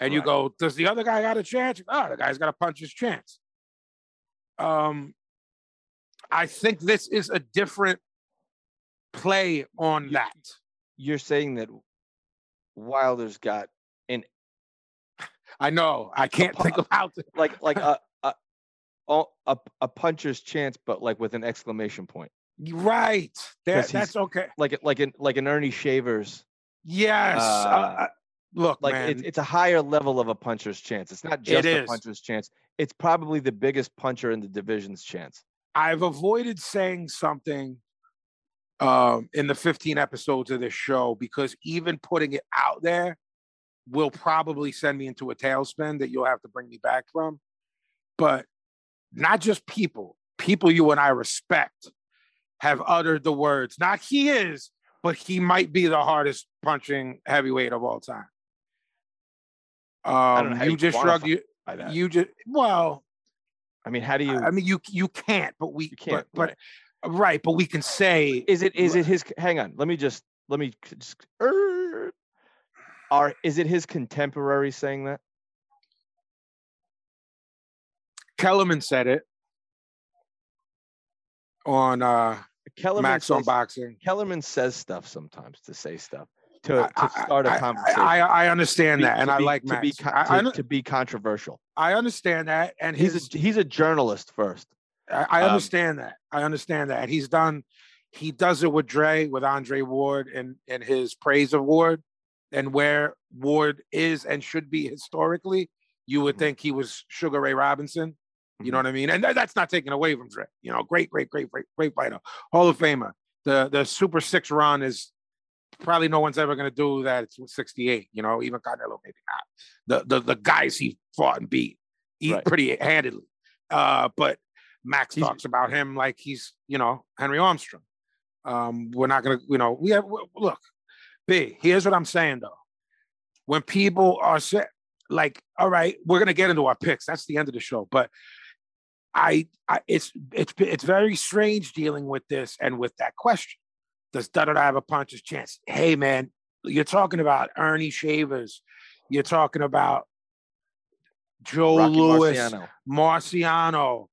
S2: and you
S3: Right.
S2: go, "Does the other guy got a chance?" Oh, the guy's got a puncher's chance. Um, I think this is a different play on
S3: You-
S2: that.
S3: You're saying that Wilder's got an.
S2: I know. I can't think
S3: pu-
S2: of how to.
S3: like like (laughs) a a a, a, a puncher's chance, but like with an exclamation point.
S2: Right. That, that's okay.
S3: Like like an like an Ernie Shavers.
S2: Yes. uh,
S3: Uh,
S2: uh, look,
S3: Like
S2: man.
S3: it's it's a higher level of a puncher's chance. It's not just a puncher's chance. It's probably the biggest puncher in the division's chance.
S2: I've avoided saying something um, in the 15 episodes of this show because even putting it out there will probably send me into a tailspin that you'll have to bring me back from. But not just people, people you and I respect have uttered the words, not he is, but he might be the hardest punching heavyweight of all time. Um, you
S3: you
S2: just shrugged you, you just well,
S3: I mean, how do you?
S2: I mean, you you can't, but we
S3: You can't,
S2: But, but right, but we can say
S3: is it is it his? Hang on. Let me just let me just. er, Are is it his contemporary saying that?
S2: Kellerman said it on uh,
S3: Kellerman
S2: Max on
S3: says,
S2: boxing.
S3: Kellerman says stuff sometimes to say stuff to, to start a
S2: I-
S3: conversation.
S2: I, I understand
S3: be-
S2: that, and
S3: to
S2: I
S3: be-
S2: like
S3: to be
S2: I, I,
S3: to, to be controversial.
S2: I understand that, and
S3: He's
S2: his,
S3: a he's a journalist first.
S2: I, I
S3: um,
S2: understand that. I understand that. He's done he does it with Dre, with Andre Ward, and and his praise of Ward, and where Ward is and should be historically, you would
S3: Mhm.
S2: think he was Sugar Ray Robinson. You know what I mean? And tha- that's not taken away from Dre. You know, great, great, great, great, great fighter, Hall of Famer. The the Super Six run is probably no one's ever going to do that. It's 68. You know, even Canelo maybe not. The the the guys he fought and beat, eat
S3: Right.
S2: pretty handedly. Uh, but Max
S3: He's-
S2: talks about him like he's you know Henry Armstrong. Um, we're not gonna, you know, we have look, B. Here's what I'm saying though. When people are set, like, all right, we're gonna get into our picks. That's the end of the show. But I, I it's it's it's very strange dealing with this and with that question. Does Dada have a puncher's chance? Hey man, you're talking about Ernie Shavers. You're talking about Joe
S3: Rocky
S2: Louis,
S3: Marciano.
S2: Marciano,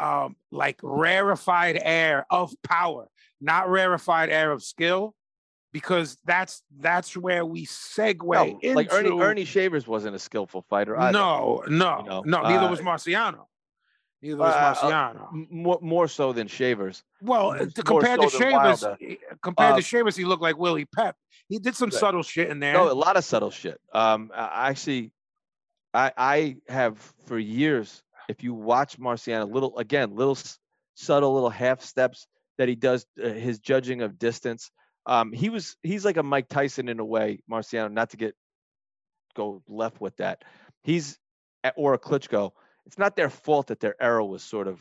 S2: um, like rarefied air of power, not rarefied air of skill, because that's that's where we segue
S3: No,
S2: into.
S3: like Ernie Ernie Shavers wasn't a skillful fighter. either.
S2: no, no,
S3: you know,
S2: no. Neither
S3: uh,
S2: was Marciano. Neither was
S3: uh, uh,
S2: Marciano.
S3: More more so than Shavers.
S2: well, to- compared to
S3: so than
S2: Shavers, compared
S3: Uh,
S2: to Shavers, he looked like Willie Pep. He did some
S3: Right.
S2: subtle shit in there.
S3: No, a lot of subtle shit. Um, I I actually, I I have for years. If you watch Marciano, little again, little subtle little half steps that he does, uh, his judging of distance. Um, he was he's like a Mike Tyson in a way, Marciano. Not to get go left with that. He's or a Klitschko. It's not their fault that their era was sort of,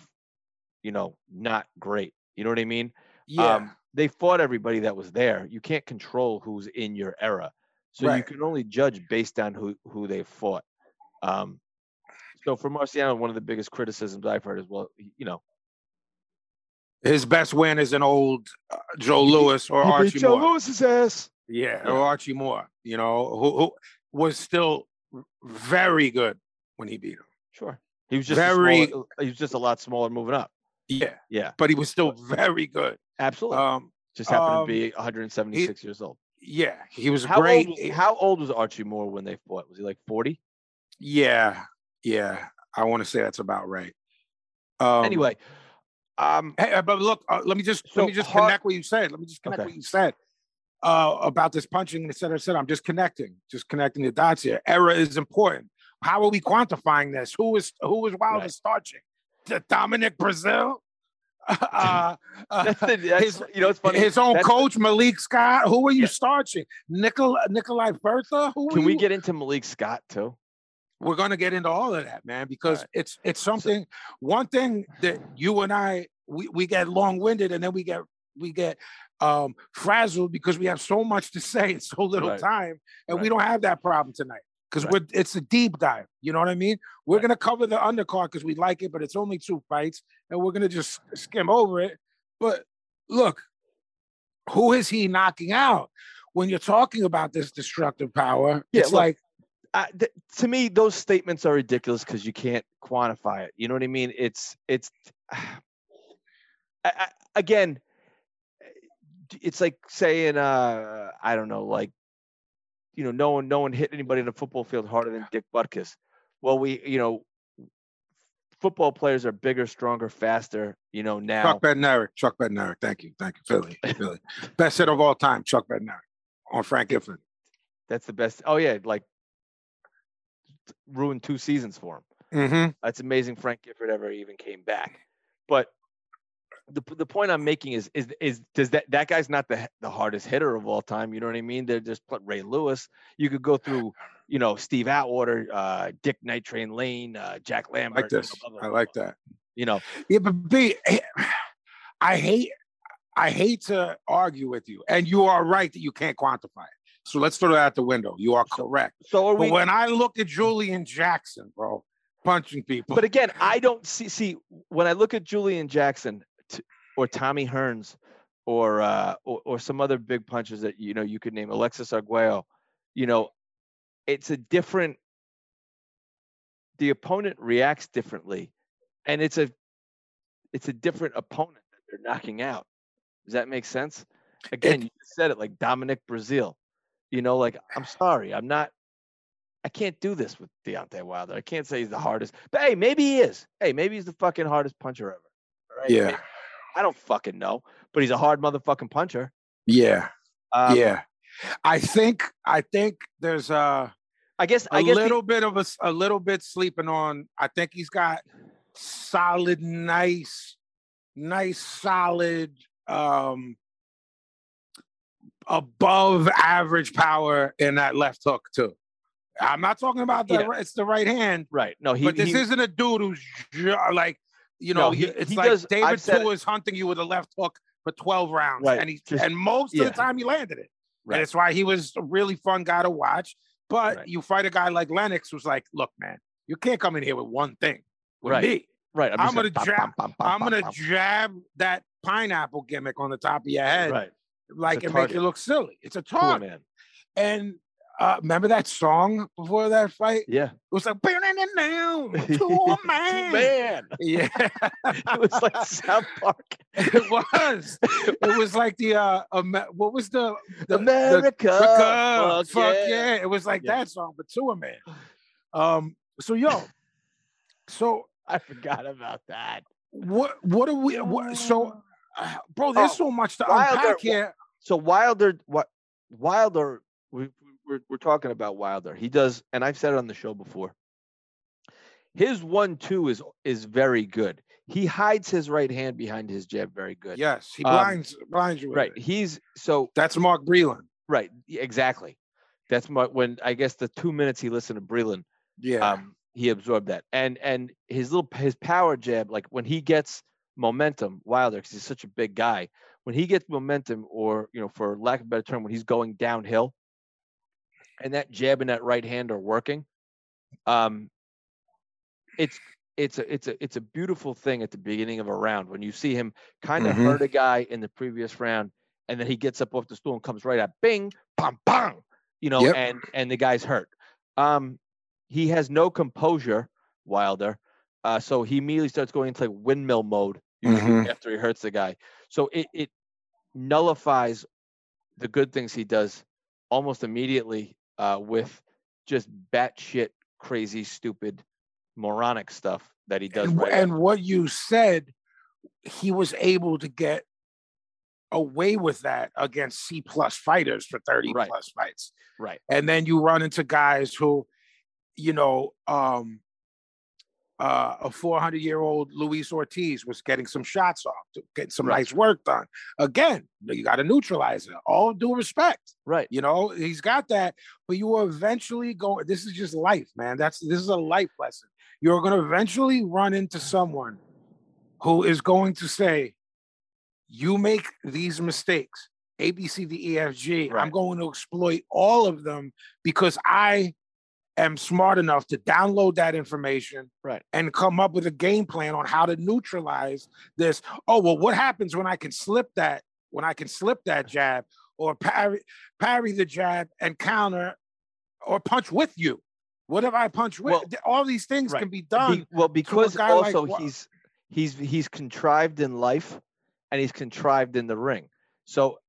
S3: you know, not great. You know what I mean?
S2: yeah,
S3: um, they fought everybody that was there. You can't control who's in your era, so you can only judge based on who who they fought. Um, so for Marciano, one of the biggest criticisms I've heard is, well, you know,
S2: his best win is an old uh, Joe Louis or
S3: he beat
S2: Archie
S3: Joe
S2: Moore.
S3: Louis's ass.
S2: Yeah,
S3: Yeah.
S2: or Archie Moore. You know, who, who was still very good when he beat him.
S3: Sure, he was just a
S2: Very-
S3: smaller- he was just a lot smaller moving up.
S2: Yeah,
S3: Yeah,
S2: but he was still very good.
S3: absolutely.
S2: Um,
S3: just happened
S2: um,
S3: to be 176 years old.
S2: yeah, he was
S3: How
S2: great.
S3: old was, how old was Archie Moore when they fought? Was he like 40?
S2: yeah, yeah, I want to say that's about right. Um,
S3: anyway, um,
S2: Hey, uh, but look, uh, let me just
S3: So
S2: let me just
S3: Hart-
S2: connect what you said. Let me just connect
S3: Okay.
S2: what you said uh, about this punching and et cetera, et cetera. I'm just connecting, just connecting the dots here. Error is important. How are we quantifying this? Who is who is Wilder
S3: Right.
S2: starching? The Dominic Breazeale? (laughs) Uh, (laughs) uh,
S3: that's the, that's,
S2: his,
S3: you know, it's funny.
S2: his own
S3: that's the-
S2: coach Malik Scott. Who are you
S3: Yeah.
S2: starching? Nicol Nikolai Firtha? Who are
S3: Can we
S2: you-
S3: get into Malik Scott too?
S2: We're going to get into all of that man because
S3: Right.
S2: it's it's something one thing that you and i we, we get long-winded and then we get we get um frazzled because we have so much to say in so little
S3: Right.
S2: time and we don't have that problem tonight because
S3: Right.
S2: we're it's a deep dive you know what i mean we're
S3: Right.
S2: going to cover the undercard because we like it but it's only two fights and we're going to just skim over it but look who is he knocking out when you're talking about this destructive power
S3: Yeah,
S2: it's
S3: look,
S2: like
S3: uh, th- to me, those statements are ridiculous because you can't quantify it. You know what I mean? It's it's (sighs) I, I, again, it's like saying uh, I don't know, like you know, no one no one hit anybody in a football field harder than Dick Butkus. Well, we you know, football players are bigger, stronger, faster. You know now.
S2: Chuck Bednarik. Chuck Bednarik. Thank you. Thank you. Philly. (laughs) Philly. Best hit of all time, Chuck Bednarik on Frank Gifford.
S3: That's the best. Oh yeah, like ruined two seasons for him.
S2: Mm-hmm.
S3: That's amazing. Frank Gifford ever even came back. But the the point I'm making is is is does that that guy's not the the hardest hitter of all time? You know what I mean? They're just put Ray Lewis. You could go through, you know, Steve Atwater, uh, Dick Night Train Lane, uh, Jack
S2: I
S3: Lambert.
S2: like
S3: you know,
S2: this.
S3: blah, blah,
S2: I like that.
S3: You know,
S2: Yeah, but B, (sighs) I hate, I hate to argue with you, and you are right that you can't quantify it. So let's throw that out the window. You are correct.
S3: so are
S2: But
S3: we?
S2: when I look at Julian Jackson, bro, punching people,
S3: But again, I don't see see when I look at Julian Jackson t- or Tommy Hearns or uh or, or some other big punches that you know you could name Alexis Arguello, you know, it's a different the opponent reacts differently and it's a it's a different opponent that they're knocking out. Does that make sense? Again, you said it like Dominic Breazeale. You know, like I'm sorry, I'm not I can't do this with Deontay Wilder. I can't say he's the hardest, but hey, maybe he is. Hey, maybe he's the fucking hardest puncher ever. Right?
S2: Yeah.
S3: May- I don't fucking know, but he's a hard motherfucking puncher.
S2: Yeah,
S3: Um,
S2: yeah. I think I think there's a
S3: I guess
S2: a
S3: I guess the-
S2: little bit of a little bit sleeping on. I think he's got solid, nice, nice, solid, um, above average power in that left hook too. I'm not talking about the
S3: Yeah.
S2: ri- it's the right hand,
S3: right. No, he
S2: but this
S3: he-
S2: isn't a dude who's like you know
S3: No,
S2: he, it's
S3: he
S2: like
S3: does-
S2: David Tua is hunting you with a left hook for 12 rounds,
S3: Right,
S2: and he
S3: just-
S2: and most of the time he landed it.
S3: Right.
S2: And it's why he was a really fun guy to watch. But
S3: Right.
S2: you fight a guy like Lennox who's like, look, man, you can't come in here with one thing. With
S3: Right.
S2: me,
S3: right.
S2: I'm
S3: just
S2: gonna jab- I'm gonna jab that pineapple gimmick on the top of your head,
S3: right.
S2: Like and make it look silly. It's a
S3: Cool,
S2: target.
S3: man.
S2: And uh, remember that song before that fight?
S3: Yeah.
S2: It was like down (laughs) to a man. (laughs)
S3: man.
S2: Yeah, (laughs)
S3: It was like South Park.
S2: it was. It was like the uh, Amer- what was the the, the
S3: America.
S2: Fuck,
S3: fuck
S2: yeah.
S3: yeah.
S2: It was like
S3: Yeah.
S2: that song, but to a man. Um, so yo, so
S3: I forgot about that.
S2: what what are we what so (sighs) bro, there's
S3: Oh,
S2: so much to
S3: Wilder-
S2: unpack here.
S3: So Wilder, what Wilder? We, we're we're talking about Wilder. He does, and I've said it on the show before. His one-two is is very good. He hides his right hand behind his jab very good.
S2: Yes, he
S3: Um,
S2: blinds blinds you
S3: Right.
S2: it.
S3: He's so
S2: That's Mark Breland.
S3: right. Exactly. That's my when I guess the two minutes he listened to Breland,
S2: Yeah.
S3: um, he absorbed that. And and his little his power jab, like when he gets momentum, Wilder, because he's such a big guy, when he gets momentum, or you know, for lack of a better term, when he's going downhill, and that jab and that right hand are working, um, it's it's a it's a it's a beautiful thing at the beginning of a round when you see him kind of
S2: Mhm.
S3: hurt a guy in the previous round, and then he gets up off the stool and comes right at bing, bam, bang, you know,
S2: Yep.
S3: and and the guy's hurt. Um, he has no composure, Wilder. Uh, so he immediately starts going into like windmill mode
S2: Mhm.
S3: after he hurts the guy. So it it nullifies the good things he does almost immediately uh, with just batshit crazy, stupid, moronic stuff that he does.
S2: and,
S3: Right
S2: and what you said, he was able to get away with that against C plus fighters for 30
S3: Right.
S2: plus fights.
S3: right.
S2: And then you run into guys who, you know, um, uh, a 400 year old Luis Ortiz was getting some shots off, to get some
S3: Right.
S2: nice work done. Again, you got to neutralize it. All due respect,
S3: Right.
S2: you know, he's got that, but you will eventually go. This is just life, man. That's this is a life lesson. You're going to eventually run into someone who is going to say, "You make these mistakes, A, B, C, D, E, F, G. I'm going to exploit all of them because I am smart enough to download that information
S3: Right.
S2: and come up with a game plan on how to neutralize this. Oh, well, what happens when I can slip that, when I can slip that jab or parry, parry the jab and counter or punch with you? What if I punch with
S3: Well,
S2: all these things
S3: right.
S2: can be
S3: Be-
S2: done?
S3: well, because
S2: guy like
S3: also he's he's he's contrived in life, and he's contrived in the ring. So,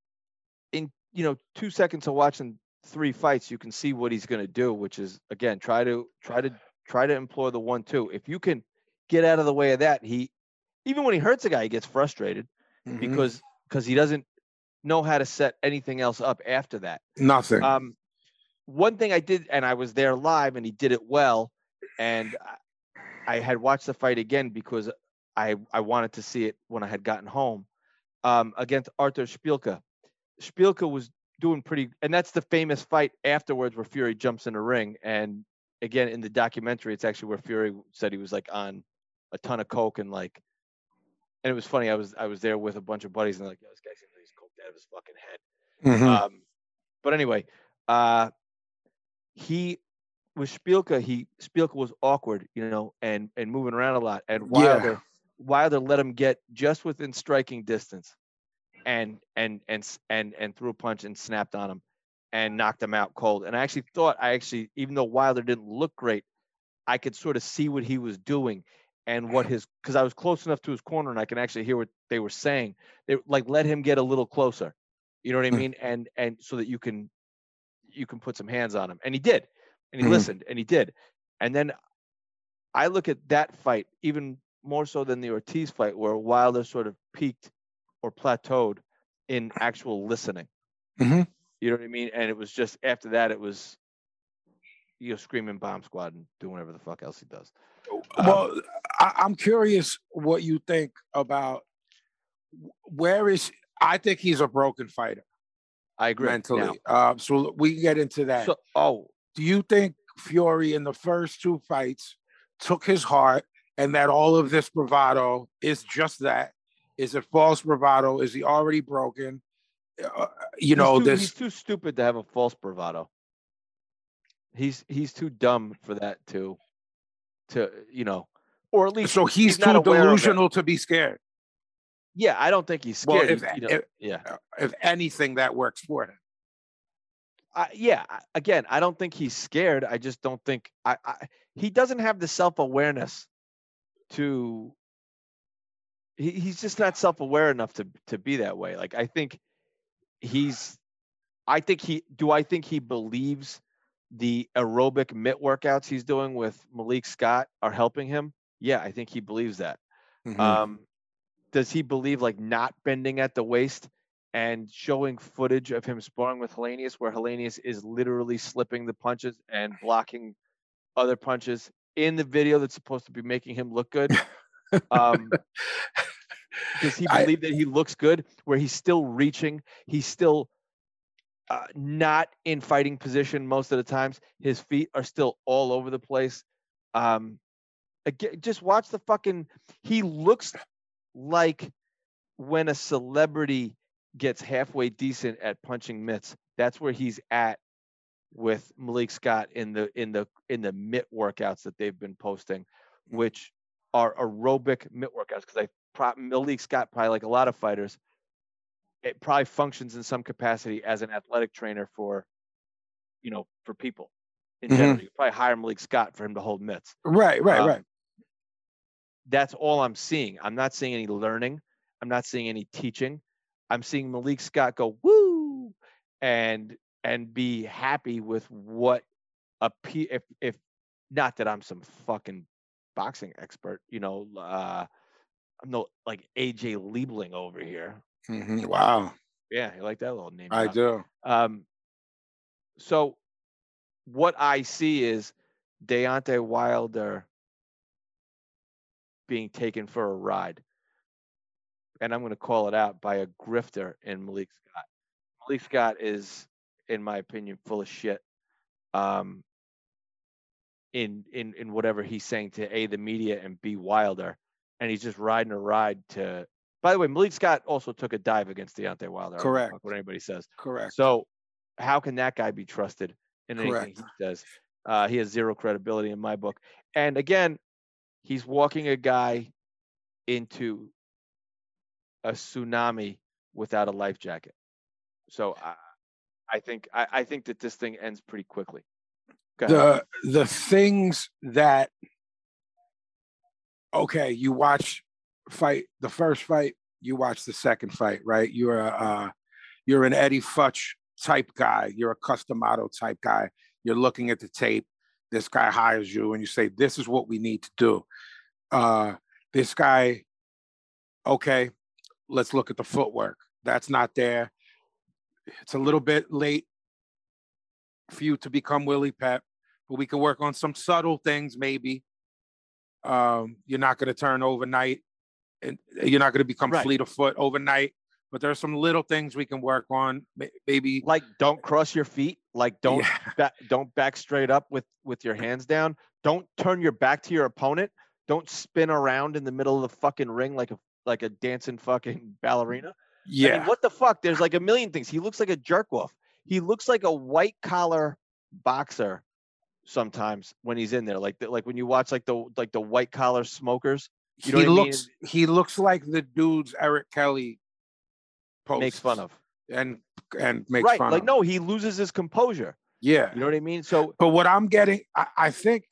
S3: in you know two seconds of watching three fights, you can see what he's going to do, which is again try to try to try to employ the one two. If you can get out of the way of that, he even when he hurts a guy, he gets frustrated
S2: Mhm.
S3: because because he doesn't know how to set anything else up after that.
S2: nothing.
S3: Um, one thing I did, and I was there live, and he did it well. And I, I had watched the fight again because I I wanted to see it when I had gotten home um, against Artur Szpilka. Szpilka was doing pretty, and that's the famous fight afterwards where Fury jumps in the ring. And again, in the documentary, it's actually where Fury said he was like on a ton of coke and like, and it was funny. I was I was there with a bunch of buddies, and like, "Yo, this guy seems like he's coked out of his fucking head."
S2: Mhm.
S3: Um, but anyway, uh, he with Szpilka, he Szpilka was awkward, you know, and and moving around a lot. And
S2: Yeah.
S3: Wilder, Wilder let him get just within striking distance, and and and and and threw a punch and snapped on him, and knocked him out cold. And I actually thought I actually, even though Wilder didn't look great, I could sort of see what he was doing and what his because I was close enough to his corner and I can actually hear what they were saying. They like let him get a little closer. You know what I
S2: Mm.
S3: mean? And and so that you can you can put some hands on him. And he did. And he
S2: Mhm.
S3: listened and he did. And then I look at that fight, even more so than the Ortiz fight, where Wilder sort of peaked or plateaued in actual listening.
S2: Mhm.
S3: You know what I mean? And it was just after that, it was you know screaming bomb squad and doing whatever the fuck else he does. Um,
S2: Well, I, I'm curious what you think about where is. I think he's a broken fighter
S3: I agree.
S2: Mentally. Uh, so we can get into that.
S3: so, oh,
S2: Do you think Fury in the first two fights took his heart, and that all of this bravado is just that? Is it false bravado? Is he already broken? Uh, you
S3: he's
S2: know
S3: too,
S2: this.
S3: He's too stupid to have a false bravado. He's he's too dumb for that to, to you know, or at least
S2: So he's,
S3: not
S2: too delusional to be scared.
S3: Yeah, I don't think he's
S2: Well,
S3: scared.
S2: if,
S3: he- you know,
S2: if,
S3: yeah,
S2: if anything, that works for him.
S3: I, yeah. Again, I don't think he's scared. I just don't think I, I he doesn't have the self awareness to. He, he's just not self aware enough to to be that way. Like I think he's. I think he. Do I think he believes the aerobic mitt workouts he's doing with Malik Scott are helping him? Yeah, I think he believes that.
S2: Mhm.
S3: Um, does he believe like not bending at the waist and showing footage of him sparring with Helenius, where Helenius is literally slipping the punches and blocking other punches in the video that's supposed to be making him look good? (laughs) Um, (laughs) does he
S2: I-
S3: believe that he looks good, where he's still reaching, he's still uh, not in fighting position most of the times. His feet are still all over the place. Um, again, just watch the fucking. He looks like when a celebrity gets halfway decent at punching mitts. That's where he's at with Malik Scott in the in the in the mitt workouts that they've been posting, which are aerobic mitt workouts. Because I Malik Scott probably like a lot of fighters, it probably functions in some capacity as an athletic trainer for, you know, for people in general. You probably hire Malik Scott for him to hold mitts
S2: Right, right,
S3: um,
S2: right.
S3: that's all I'm seeing. I'm not seeing any learning. I'm not seeing any teaching. I'm seeing Malik Scott go woo and and be happy with what a p if if not that I'm some fucking boxing expert, you know, uh I'm no like AJ Liebling over here.
S2: Mhm. Wow,
S3: Yeah, you like that little name.
S2: I do.
S3: Um, so what I see is Deontay Wilder being taken for a ride. And I'm going to call it out by a grifter in Malik Scott. Malik Scott is, in my opinion, full of shit. Um, in in in whatever he's saying to a the media and b Wilder, and he's just riding a ride to. By the way, Malik Scott also took a dive against Deontay Wilder. I don't give a
S2: Correct.
S3: What anybody says.
S2: Correct.
S3: So, how can that guy be trusted in anything
S2: Correct.
S3: he says? Uh, he has zero credibility in my book. And again, he's walking a guy into a tsunami without a life jacket. So I, I think I, I think that this thing ends pretty quickly.
S2: The the things that okay you watch fight the first fight you watch the second fight right? You're a uh, you're an eddie futch type guy. You're a Cus D'Amato type guy. You're looking at the tape. This guy hires you and you say this is what we need to do. Uh this guy okay let's look at the footwork. That's not there. It's a little bit late for you to become willie pep but we can work on some subtle things maybe um you're not going to turn overnight and you're not going to become
S3: Right.
S2: fleet of foot overnight but there's some little things we can work on maybe
S3: like don't cross your feet. Like don't
S2: Yeah.
S3: back, don't back straight up with with your hands down. Don't turn your back to your opponent. Don't spin around in the middle of the fucking ring like a like a dancing fucking (laughs) ballerina. I
S2: yeah
S3: mean, what the fuck? There's like a million things. He looks like a jerk off. He looks like a white collar boxer sometimes when he's in there. Like the, like when you watch like the like the white collar smokers you know
S2: he
S3: what I mean?
S2: looks he looks like the dudes eric kelly posts
S3: makes fun of.
S2: and and makes
S3: right.
S2: fun
S3: Like
S2: of
S3: no, he loses his composure.
S2: yeah
S3: You know what I mean? So
S2: But what I'm getting, I, I think,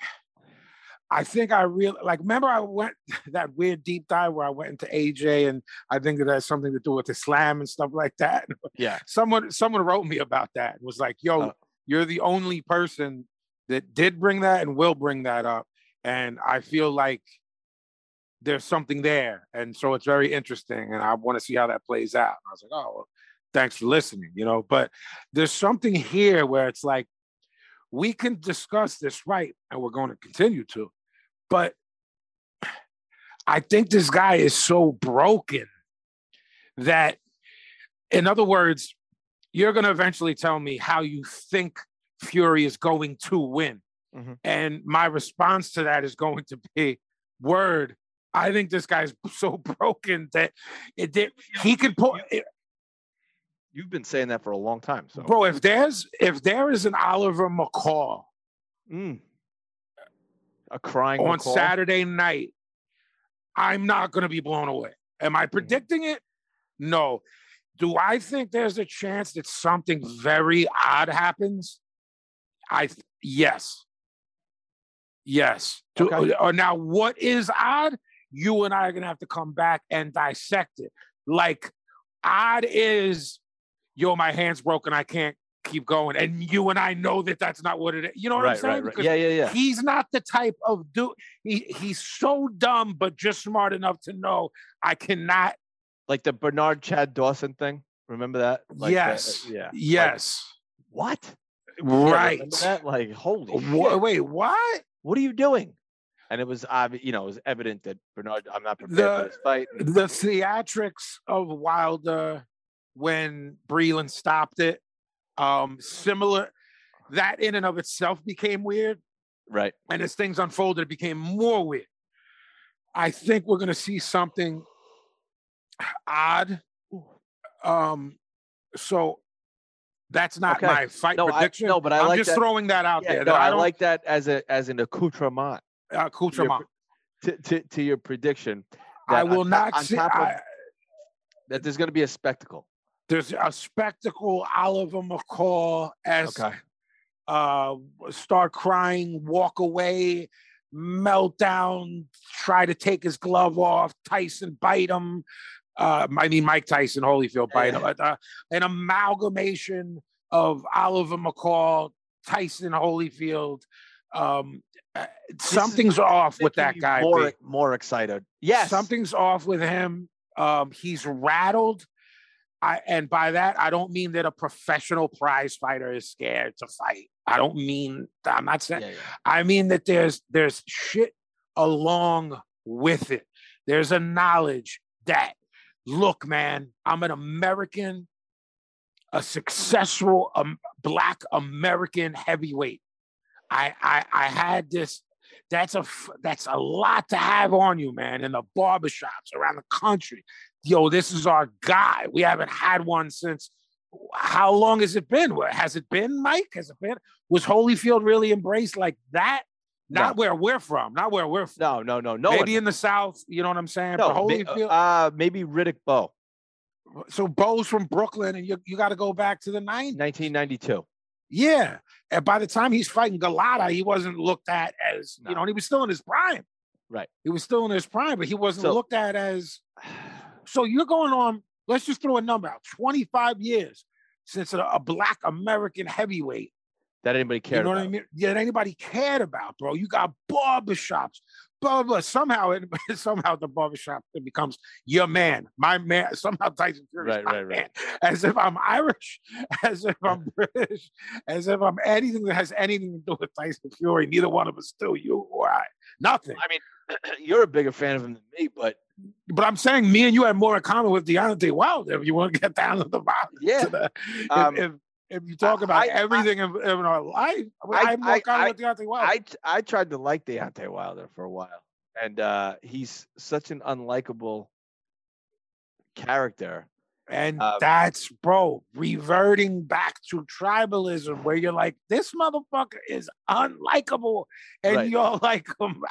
S2: I think I really like. Remember, I went (laughs) that weird deep dive where I went into AJ, and I think that has something to do with Islam and stuff like that.
S3: yeah. (laughs)
S2: Someone, someone wrote me about that. It was like, "Yo,
S3: Oh.
S2: you're the only person that did bring that and will bring that up," and I feel like there's something there, and so it's very interesting, and I want to see how that plays out. I was like, oh, well, thanks for listening, you know. But there's something here where it's like we can discuss this right, and we're going to continue to, but I think this guy is so broken that, in other words, you're going to eventually tell me how you think Fury is going to win.
S3: Mhm.
S2: And my response to that is going to be word. I think this guy's (laughs) so broken that it did he could put
S3: You've been saying that for a long time. So,
S2: bro, if there's if there is an Oliver McCall
S3: Mm. a crying
S2: on
S3: McCall?
S2: Saturday night, I'm not gonna be blown away. Am I predicting it? No. Do I think there's a chance that something very odd happens? I yes. Yes.
S3: Okay.
S2: uh, now, what is odd? You and I are gonna have to come back and dissect it. Like, odd is, yo, my hand's broken. I can't keep going. And you and I know that that's not what it is. You know what I'm saying?
S3: right, right. Yeah, yeah, yeah.
S2: He's not the type of dude. He he's so dumb, but just smart enough to know I cannot.
S3: Like the Bernard Chad Dawson thing. Remember that? Like the-
S2: yes.
S3: yeah. Like,
S2: Yes.
S3: what? Yeah,
S2: right.
S3: that? Like, holy
S2: Wha-
S3: shit.
S2: wait, what?
S3: What are you doing? And it was obvious, you know, it was evident that Bernard, I'm not prepared
S2: The-
S3: for this fight.
S2: The theatrics of Wilder when Breland stopped it, um, similar. That in and of itself became weird,
S3: Right.
S2: and as things unfolded, it became more weird. I think we're gonna see something odd. Um, so that's not
S3: Okay.
S2: my fight
S3: No, I-
S2: prediction.
S3: no, but I
S2: am
S3: like
S2: just
S3: that-
S2: throwing that out
S3: Yeah,
S2: there.
S3: no,
S2: that
S3: I,
S2: I
S3: like that as a as an accoutrement
S2: uh, accoutrement.
S3: to, to, to your prediction.
S2: I
S3: that on
S2: will
S3: top-
S2: not
S3: on
S2: see.
S3: of-
S2: I,
S3: that there's going to be a spectacle.
S2: there's a spectacle Oliver McCall as
S3: Okay.
S2: uh, start crying, walk away, meltdown, try to take his glove off, Tyson bite him. Uh, I mean, Mike Tyson, Holyfield him. Uh, an amalgamation of Oliver McCall, Tyson, Holyfield. Um, uh,
S3: is
S2: something's off with that guy.
S3: More more excited. Yes.
S2: Something's off with him. Um, he's rattled. I and by that I don't mean that a professional prize fighter is scared to fight. I don't mean I'm not saying
S3: Yeah, yeah.
S2: I mean that there's there's shit along with it. There's a knowledge that look, man, I'm an American, a successful um, black American heavyweight. I I I had this. That's a that's a lot to have on you, man. In the barbershops around the country, yo, this is our guy. We haven't had one since. How long has it been? Has it been, Mike? Has it been? Was Holyfield really embraced like that? Not where we're from. Not where we're from.
S3: No, no, no, no.
S2: Maybe
S3: one,
S2: in the South. You know what I'm saying?
S3: no,
S2: Holyfield.
S3: uh, maybe Riddick Bowe,
S2: so Bowe's from Brooklyn, and you you got to go back to the 90s.
S3: 1992.
S2: Yeah. And by the time he's fighting Golota, he wasn't looked at as, you know, and he was still in his prime.
S3: Right.
S2: He was still in his prime, but he wasn't
S3: So-
S2: looked at as. (sighs) So you're going on, let's just throw a number out 25 years since a, a black American heavyweight.
S3: That anybody
S2: You
S3: cared
S2: know
S3: about.
S2: what I mean? Yeah, that anybody cared about, bro. You got barbershops, blah, blah, blah. Somehow, it, (laughs) somehow the barbershop it becomes your man, my man. (laughs) Somehow Tyson Fury
S3: Right, right, right.
S2: man. As if I'm Irish, (laughs) as if I'm British, as if I'm anything that has anything to do with Tyson Fury. Neither one of us do, you or I. Nothing.
S3: I mean, (clears throat) you're a bigger fan of him than me, but
S2: But I'm saying me and you have more in common with Deontay Wilder if you want to get down to the bottom.
S3: Yeah.
S2: The, if,
S3: Um,
S2: if, if you talk about
S3: I- I-
S2: everything in, in our life, I,
S3: I-
S2: have more
S3: I- I-
S2: with Deontay Wilder.
S3: I I tried to like Deontay Wilder for a while, and uh, he's such an unlikable character.
S2: And
S3: Um,
S2: that's, bro, reverting back to tribalism where you're like, this motherfucker is unlikable. And
S3: Right.
S2: you're (laughs) like, um,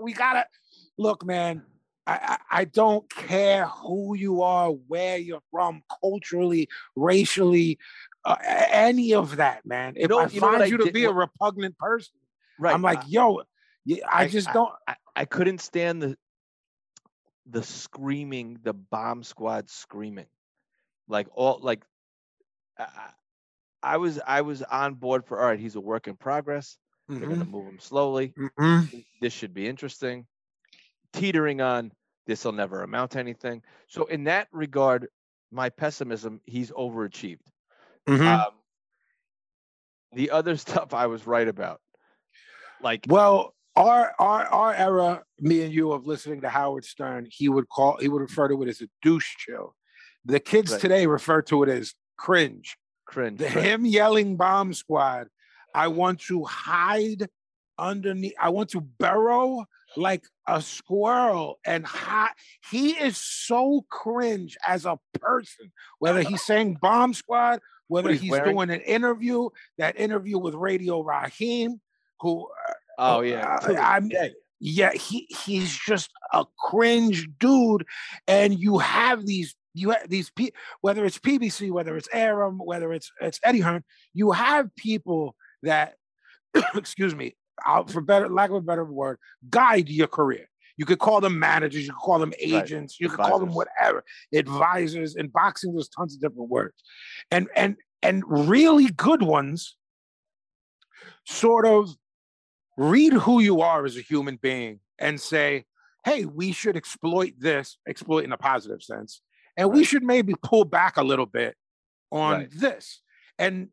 S2: we gotta look, man. I, I, I don't care who you are, where you're from, culturally, racially, uh, any of that, man. If
S3: know-
S2: I
S3: you
S2: find
S3: I
S2: to
S3: did-
S2: be a repugnant person,
S3: Right.
S2: I'm like, yo, I,
S3: I-
S2: just don't.
S3: I, I couldn't stand the the screaming, the bomb squad screaming, like all like. I, was I was on board for all right. He's a work in progress. They're
S2: Mhm,
S3: gonna move him slowly.
S2: mhm.
S3: This should be interesting. teetering on this will never amount to anything. So in that regard, my pessimism, he's overachieved.
S2: Mhm.
S3: Um, the other (laughs) stuff I was right about, like
S2: Well, our our our era, me and you, of listening to Howard Stern, he would call he would refer to it as a douche chill. The kids
S3: Right.
S2: today refer to it as cringe.
S3: cringe.
S2: The,
S3: right?
S2: him yelling bomb squad. I want to hide underneath. I want to burrow like a squirrel and hide. He is so cringe as a person. Whether he's saying bomb squad, whether
S3: he's
S2: he's doing an interview, that interview with Radio Raheem, who
S3: Oh yeah.
S2: uh, I'm- yeah, he he's just a cringe dude, and you have these you have these pe- whether it's PBC, whether it's Arum, whether it's it's Eddie Hearn, you have people that (coughs) excuse me, out for better lack of a better word, guide your career. You could call them managers, you could call them agents, you could call them whatever, advisors. In boxing, there's tons of different words, and and and really good ones sort of read who you are as a human being and say, hey, we should exploit this, exploit in a positive sense, and we should maybe pull back a little bit on
S3: Right.
S2: this. And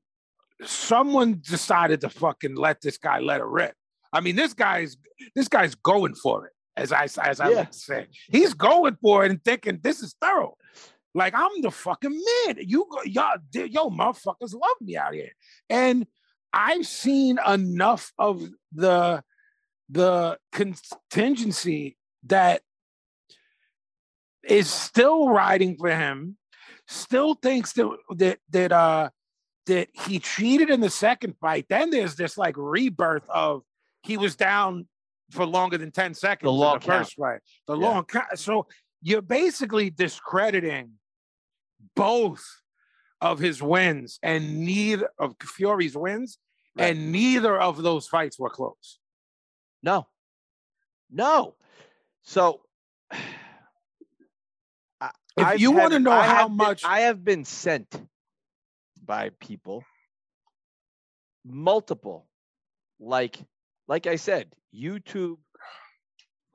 S2: someone decided to fucking let this guy let it rip. I mean, this guy's this guy's going for it, as I as I
S3: Yeah.
S2: like to say. He's going for it and thinking this is thorough. Like I'm the fucking man. You go, y'all, yo, motherfuckers love me out here. And I've seen enough of the the contingency that is still riding for him, still thinks that that that uh that he cheated in the second fight. Then there's this like rebirth of he was down for longer than 10 seconds
S3: long
S2: the first fight. The
S3: Yeah.
S2: long count. So you're basically discrediting both of his wins and neither of Fury's wins,
S3: Right.
S2: and neither of those fights were close.
S3: No. No. So (sighs) I-
S2: If
S3: I've
S2: you
S3: had-
S2: wanna know
S3: I
S2: how
S3: have been-
S2: much-
S3: I have been sent by people multiple like like I said, YouTube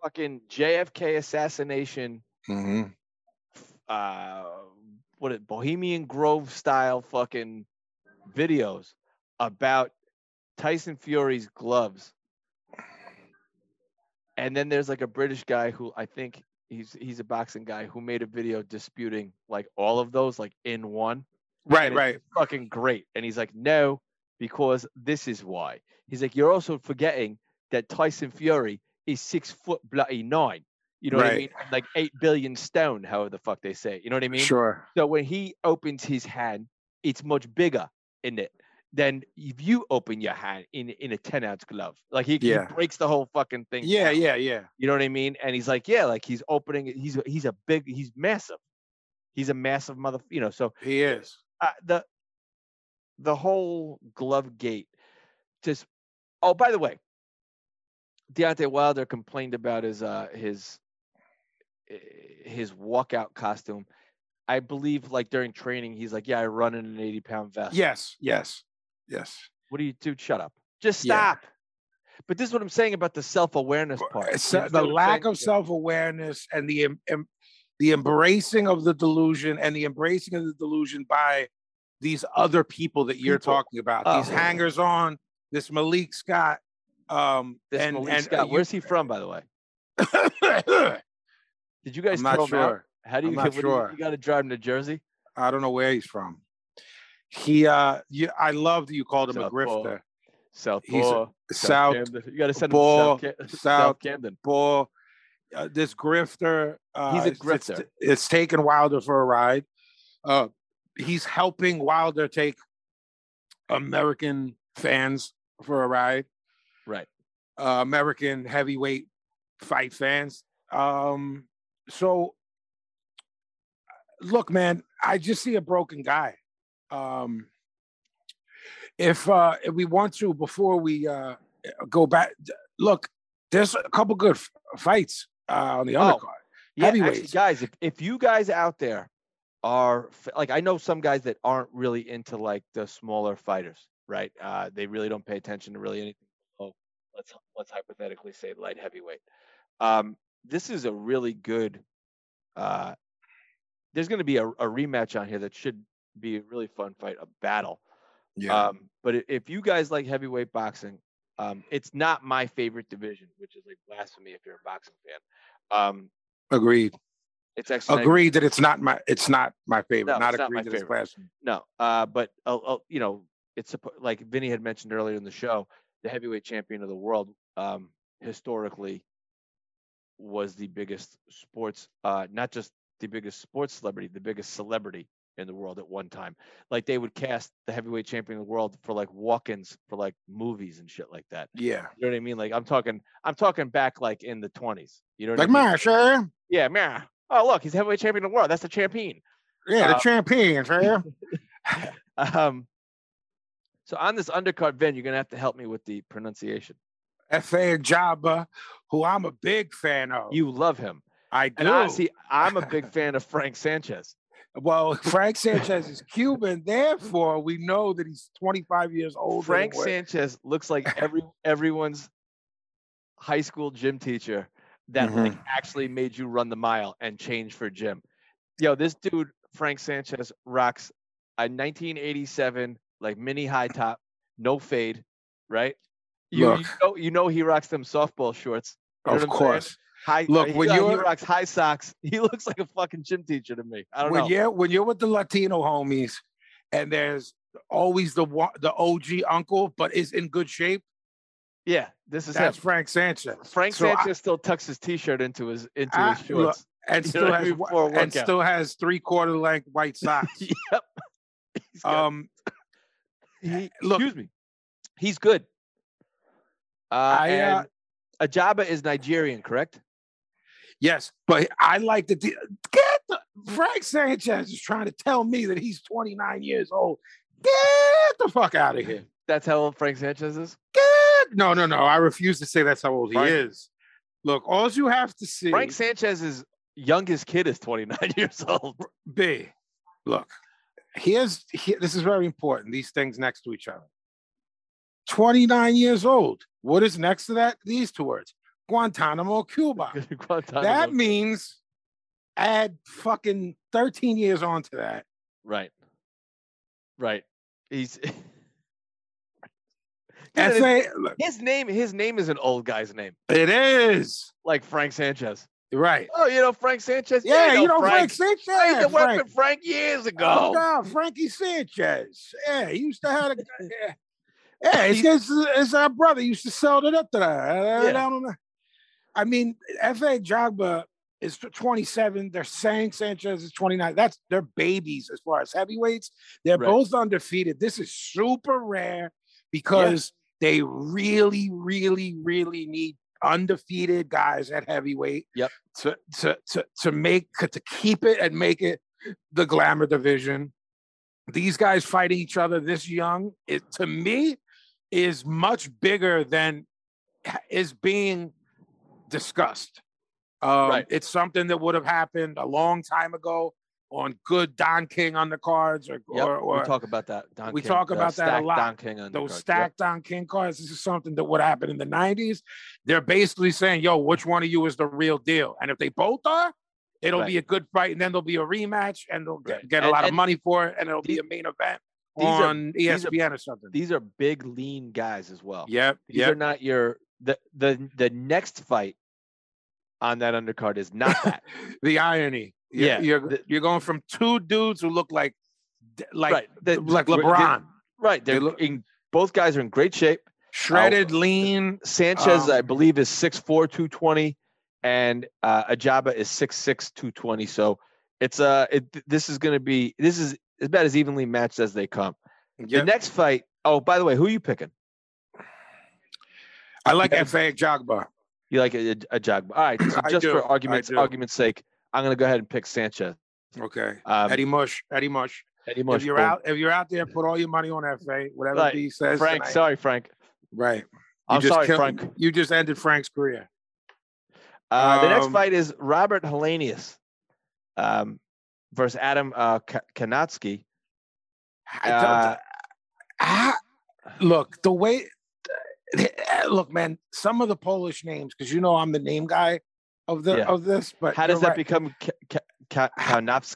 S3: fucking JFK assassination uh what it Bohemian Grove style fucking videos about Tyson Fury's gloves. And then there's like a British guy who I think he's he's a boxing guy who made a video disputing like all of those like in one.
S2: Right, right.
S3: fucking great. And he's like, no, because this is why. He's like, you're also forgetting that Tyson Fury is six foot bloody nine. You know what I mean? Like eight billion stone, however the fuck they say. it. You know what I mean?
S2: Sure.
S3: So when he opens his hand, it's much bigger in it than if you open your hand in in a 10 ounce glove. Like he, he breaks the whole fucking thing.
S2: Yeah,
S3: down.
S2: yeah, yeah.
S3: You know what I mean? And he's like, yeah, like he's opening it. He's he's a big, he's massive. He's a massive mother, you know. So
S2: He is.
S3: uh, the the whole glove gate just oh by the way Deontay Wilder complained about his uh his eh, his walkout costume. I believe like during training he's like yeah I run in an 80 pound vest.
S2: Yes, yes, yes.
S3: what do you do? Shut up. Just
S2: Yeah.
S3: stop. But this is what I'm saying about the self-awareness part. You
S2: So- the lack of self-awareness and the em- the embracing of the delusion and the embracing of the delusion by these other people that you're
S3: People.
S2: talking about these
S3: Oh.
S2: hangers on this malik scott um
S3: this
S2: and,
S3: Malik
S2: and
S3: Scott,
S2: uh,
S3: where's he from by the way (coughs) did you guys
S2: i'm not
S3: throw him out?
S2: sure
S3: how do you
S2: I'm not
S3: what do you-
S2: sure.
S3: you got to drive him to Jersey
S2: i don't know where he's from he uh you, i love that you called him a
S3: Southpaw.
S2: grifter
S3: South
S2: He's a-
S3: South
S2: south
S3: You got to send him to South, Cam-
S2: South
S3: South Camden.
S2: ball uh, this grifter uh
S3: He's a
S2: it's- it's-
S3: grifter.
S2: it's, taking wilder for a ride uh he's helping wilder take american fans for a ride
S3: Right.
S2: uh, american heavyweight fight fans um so look man i just see a broken guy um if uh if we want to before we uh go back look there's a couple good f- fights uh on the
S3: Oh,
S2: undercard
S3: Yeah, actually,
S2: Heavyweights.
S3: guys, if, if you guys out there are like, I know some guys that aren't really into like the smaller fighters, right? Uh, they really don't pay attention to really anything. Oh, let's let's hypothetically say light heavyweight. Um, this is a really good. Uh, there's going to be a, a rematch on here that should be a really fun fight, a battle. Yeah. Um, but if you guys like heavyweight boxing, um, it's not my favorite division, which is like blasphemy if you're a boxing fan. Um,
S2: Agreed.
S3: It's actually not-
S2: Agreed that it's not my it's not my favorite.
S3: No,
S2: not
S3: it's not my
S2: agreed that it's
S3: favorite.
S2: blasphemy.
S3: No, uh, but uh, uh, you know, it's like Vinny had mentioned earlier in the show, the heavyweight champion of the world, um, historically, was the biggest sports, uh, not just the biggest sports celebrity, the biggest celebrity in the world at one time. Like they would cast the heavyweight champion of the world for like walk-ins for like movies and shit like that.
S2: Yeah.
S3: You know what I mean? Like I'm talking, I'm talking back like in the 20s. You know what
S2: Like
S3: I mean?
S2: sure.
S3: Yeah, man. Oh look, he's heavyweight champion of the world. That's the champion.
S2: Yeah, the
S3: Uh,
S2: champion, sure. (laughs)
S3: Um, so on this undercard, Vin, you're gonna have to help me with the pronunciation.
S2: F.A. Ajagba, who I'm a big fan of.
S3: You love him,
S2: I do.
S3: and honestly, I'm a big (laughs) fan of Frank Sanchez.
S2: well, (laughs) Frank Sanchez is Cuban, therefore we know that he's 25 years old.
S3: Frank Sanchez looks like every everyone's high school gym teacher that like
S2: Mm-hmm.
S3: actually made you run the mile and change for gym. Yo, this dude Frank Sanchez rocks a 1987 like mini high top, no fade, right? You, you know you know he rocks them softball shorts. You know
S2: Of
S3: saying?
S2: course.
S3: High,
S2: Look,
S3: he,
S2: when
S3: uh,
S2: you're-
S3: rocks high socks. (laughs) He looks like a fucking gym teacher to me. I don't
S2: when
S3: know.
S2: you're when you're with the Latino homies, and there's always the the OG uncle, but is in good shape.
S3: Yeah, this is
S2: That's
S3: him.
S2: Frank Sanchez.
S3: Frank
S2: So I-
S3: Sanchez still tucks his t-shirt into his into
S2: I-
S3: his
S2: look,
S3: shorts.
S2: and (laughs)
S3: you know
S2: still has
S3: mean,
S2: wh-
S3: before a
S2: and still has three quarter length white (laughs) socks.
S3: yep.
S2: Um, (coughs)
S3: he, (coughs)
S2: look-
S3: excuse me. He's good. Uh,
S2: I, uh,
S3: and Ajagba is Nigerian, correct?
S2: yes, but I like the get the, Frank Sanchez is trying to tell me that he's 29 years old. Get the fuck out of here.
S3: That's how old Frank Sanchez is.
S2: Get no, no, no. I refuse to say that's how old he is. Look, all you have to see.
S3: Frank Sanchez's youngest kid is 29 (laughs) years old.
S2: B. Look, here's here, this is very important. These things next to each other. 29 years old. What is next to that? These two words. Guantanamo, Cuba. (laughs)
S3: Guantanamo.
S2: That means add fucking 13 years onto that.
S3: right, right. He's (laughs) Dude, his,
S2: FA, look,
S3: his name. His name is an old guy's name,
S2: it is.
S3: like Frank Sanchez.
S2: Right.
S3: Oh, you know Frank Sanchez?
S2: Yeah, you know Frank,
S3: Frank.
S2: Sanchez.
S3: I used to work
S2: Frank.
S3: with Frank years ago.
S2: Oh, God, Frankie Sanchez. Yeah, he used to have a (laughs) yeah. Yeah, it's, it's, it's our brother used to sell it up to that.
S3: Uh, yeah.
S2: I don't know. I mean, F.A. Ajagba is 27. They're saying Sanchez is 29. That's they're babies as far as heavyweights. They're
S3: Right.
S2: both undefeated. This is super rare because they really, really, really need undefeated guys at heavyweight.
S3: Yep.
S2: To to to to make to keep it and make it the glamour division. These guys fighting each other this young, it to me is much bigger than is being discussed. Um,
S3: Right.
S2: It's something that would have happened a long time ago on good Don King undercards or,
S3: Yep,
S2: or, or
S3: we talk about that. Don
S2: we
S3: King,
S2: talk about that a lot.
S3: Don King undercard.
S2: those
S3: Yep.
S2: stacked Don King cards. This is something that would happen in the 90s. They're basically saying, yo, which one of you is the real deal? And if they both are, it'll
S3: Right.
S2: be a good fight. And then there'll be a rematch and they'll get,
S3: Right.
S2: get a
S3: And-
S2: lot of money for it. And it'll be a main event
S3: these are-
S2: on E
S3: these are-
S2: or something.
S3: These are big, lean guys as well.
S2: Yep.
S3: These
S2: Yep.
S3: are not your the the the next fight on that undercard is not that. (laughs)
S2: the irony. You're-
S3: Yeah,
S2: You're, you're going from two dudes who look like, like,
S3: right. the-
S2: like
S3: they-
S2: LeBron,
S3: right.
S2: They
S3: They're
S2: look-
S3: in both guys are in great shape.
S2: shredded, lean.
S3: Sanchez, I
S2: Um,
S3: believe, is 6'4", 220, and uh, Ajagba is 6'6", 220. So it's uh, it, this is going to be this is about as evenly matched as they come. The next fight. Oh, by the way, who are you picking?
S2: I like. F.A. Ajagba.
S3: You like a, a Ajagba? All right. So (clears throat)
S2: I
S3: just for
S2: I
S3: argument's argument's sake, I'm going to go ahead and pick Sanchez.
S2: Okay.
S3: Um,
S2: Eddie Mush. Eddie Mush.
S3: Eddie Mush,
S2: if you're
S3: boom.
S2: out, if you're out there, put all your money on FA. Whatever
S3: Right.
S2: B says.
S3: Frank,
S2: tonight.
S3: sorry, Frank.
S2: Right. You
S3: I'm
S2: just
S3: sorry,
S2: killed-
S3: Frank.
S2: You just ended Frank's career.
S3: Uh, the next
S2: Um,
S3: fight is Robert Helenius um, versus Adam uh, Ka-
S2: Kownacki.
S3: Uh,
S2: I- look, the way, look, man, some of the Polish names, because you know I'm the name guy of the
S3: Yeah.
S2: of this, but
S3: How does that
S2: right.
S3: become Ka- Ka-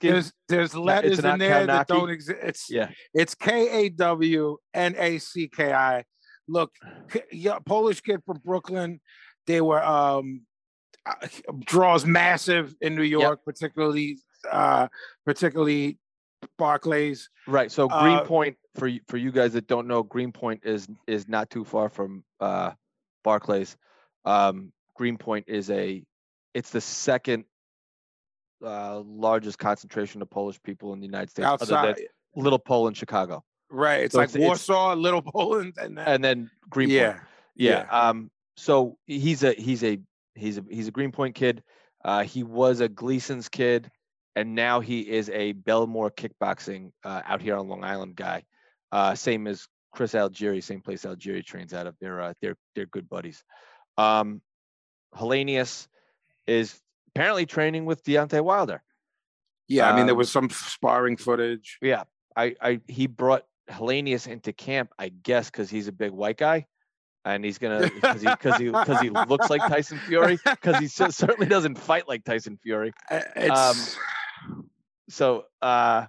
S2: There's there's letters in there that don't exist. It's
S3: Yeah.
S2: it's K A W N A C K I. Look, yeah, Polish kid from Brooklyn. They were um uh, draws massive in New York, particularly uh particularly Barclays.
S3: Right. So
S2: Uh,
S3: Greenpoint for you, for you guys that don't know, Greenpoint is is not too far from uh, Barclays. Um, Greenpoint is a it's the second uh, largest concentration of Polish people in the United States, other
S2: Outside,
S3: than Little Poland, Chicago,
S2: right? It's
S3: So
S2: like
S3: it's- it's-
S2: Warsaw, Little Poland, and then,
S3: and then Greenpoint.
S2: yeah,
S3: Yeah. Um. So he's a he's a he's a he's a Greenpoint kid. Uh, he was a Gleason's kid, and now he is a Bellmore kickboxing uh, out here on Long Island guy. Uh, same as Chris Algieri, same place Algieri trains out of. They're uh, they're they're good buddies. Um, Helenius is apparently training with Deontay Wilder.
S2: yeah. I mean, there
S3: Um,
S2: was some sparring footage.
S3: Yeah, I, I he brought Helenius into camp, I guess, because he's a big white guy, and he's gonna because he because he because he looks like Tyson Fury, because he cer- certainly doesn't fight like Tyson Fury.
S2: Uh, It's
S3: So uh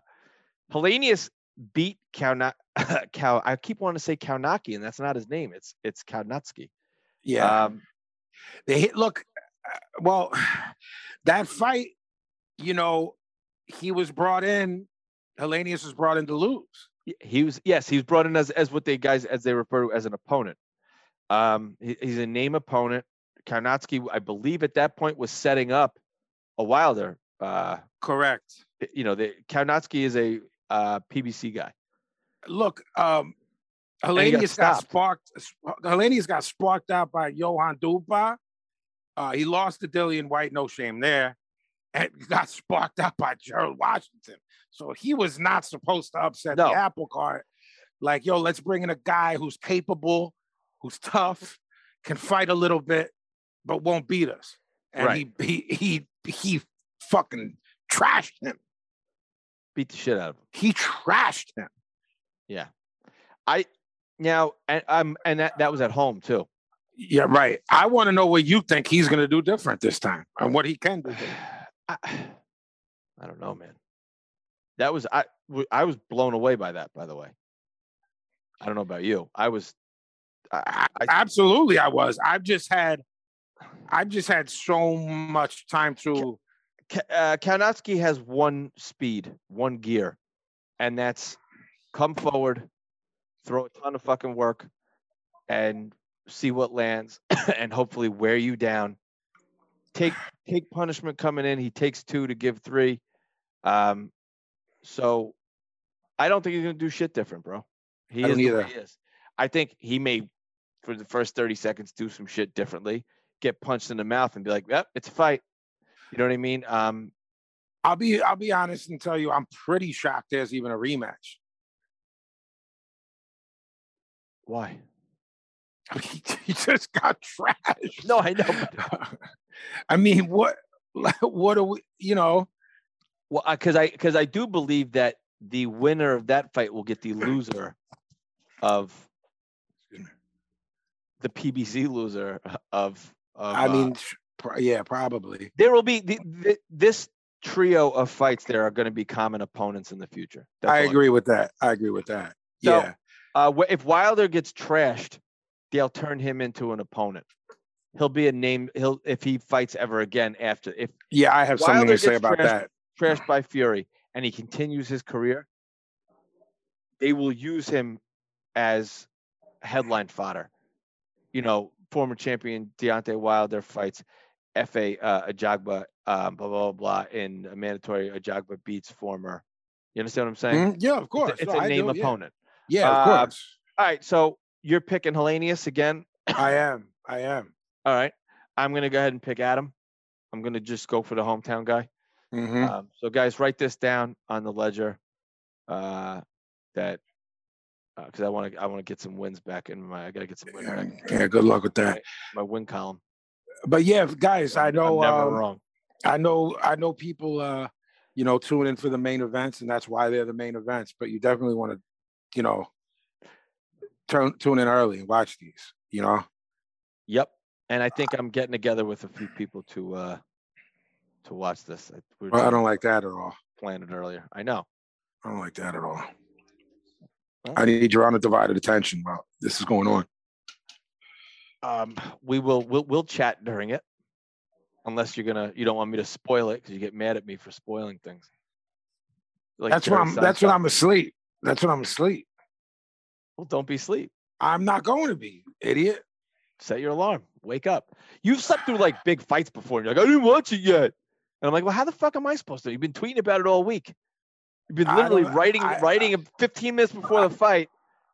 S3: Helenius beat Kauna (laughs) Cow. I keep wanting to say Kaunaki, and that's not his name. It's it's Kownacki.
S2: yeah.
S3: Um,
S2: They hit look well that fight, you know, he was brought in, Helenius was brought in to lose.
S3: he was yes, he was brought in as as what they guys as they refer to as an opponent. Um, he- he's a name opponent. Kownacki, I believe, at that point was setting up a Wilder. Uh,
S2: Correct.
S3: you know, the Kownacki is a uh, PBC guy.
S2: Look, um
S3: he got
S2: Helenius got, sparked Helenius got sparked out by Johann Duhaupas. Uh he lost to Dillian Whyte, no shame there, and (laughs) got sparked out by Gerald Washington. So he was not supposed to upset
S3: No.
S2: the apple cart. Like, yo, let's bring in a guy who's capable, who's tough, can fight a little bit, but won't beat us. And
S3: Right.
S2: he he he he fucking trashed him.
S3: Beat the shit out of him.
S2: He trashed him.
S3: Yeah, I now and um and that, that was at home too.
S2: Yeah, right. I want to know what you think he's going to do different this time and what he can do. (sighs)
S3: I, (sighs) I don't know, man. That was I. I was blown away by that. By the way, I don't know about you. I was. I, I,
S2: Absolutely, I was. I've just had, I've just had so much time to.
S3: Uh, has one speed, one gear, and that's come forward, throw a ton of fucking work, and see what lands, (coughs) and hopefully wear you down. Take (sighs) take punishment coming in. He takes two to give three. Um, so I don't think he's gonna do shit different, bro. He is he is. I think he may, for the first thirty seconds, do some shit differently, get punched in the mouth, and be like, "Yep, it's a fight." You know what I mean? Um,
S2: I'll be, I'll be honest and tell you, I'm pretty shocked there's even a rematch.
S3: why?
S2: I (laughs) mean, he just got trashed.
S3: No, I know. (laughs)
S2: I mean, what, (laughs) what are we? You know,
S3: well, because I because I do believe that the winner of that fight will get the (clears throat) loser of the PBC loser of. of
S2: I
S3: uh,
S2: mean, pr- yeah, probably.
S3: there will be the, the, this trio of fights. There are going to be common opponents in the future. That's
S2: I agree with that. I agree with that.
S3: So-
S2: yeah,
S3: Uh, if Wilder gets trashed, they'll turn him into an opponent. He'll be a name. He'll if he fights ever again after if
S2: yeah, I have something to say about
S3: trashed-
S2: that.
S3: trashed by Fury and he continues his career, they will use him as headline fodder. You know, former champion Deontay Wilder fights Fa uh, Ajagba, um, blah blah blah, in a mandatory Ajagba beats former. You understand what I'm saying?
S2: Mhm, Yeah, of course.
S3: a, it's
S2: No,
S3: a
S2: I
S3: name
S2: do, yeah.
S3: opponent.
S2: Yeah, of
S3: Uh,
S2: course.
S3: All right, so you're picking Helenius again.
S2: I am. I am.
S3: All right, I'm gonna go ahead and pick Adam. I'm gonna just go for the hometown guy.
S2: Mhm.
S3: Um, so guys, write this down on the ledger. Uh, that because I want to I want to get some wins back in my I gotta get some wins
S2: Yeah,
S3: back
S2: yeah, good luck with that.
S3: in my win column.
S2: But yeah, guys, I
S3: I'm-
S2: know.
S3: I'm never
S2: um,
S3: wrong.
S2: I know. I know people. Uh, you know, tune in for the main events, and that's why they're the main events. But you definitely want to, you know, turn tune in early and watch these. You know.
S3: Yep. And I think I'm getting together with a few people to uh to watch this. I, we
S2: Well, I don't like that at all.
S3: Planned it earlier. I know.
S2: I don't like that at all.
S3: Well-
S2: I need your undivided attention while this is going on.
S3: Um, we will we'll we'll chat during it, unless you're gonna you don't want me to spoil it because you get mad at me for spoiling things. Like
S2: that's when
S3: Jerry
S2: I'm. That's when I'm asleep. That's when I'm asleep.
S3: Well, don't be asleep.
S2: I'm not going to be, idiot.
S3: Set your alarm. Wake up. You've slept through like big fights before, and you're like, I didn't watch it yet. And I'm like, well, how the fuck am I supposed to? You've been tweeting about it all week. You've been literally writing
S2: I-
S3: writing it 15 minutes before the fight,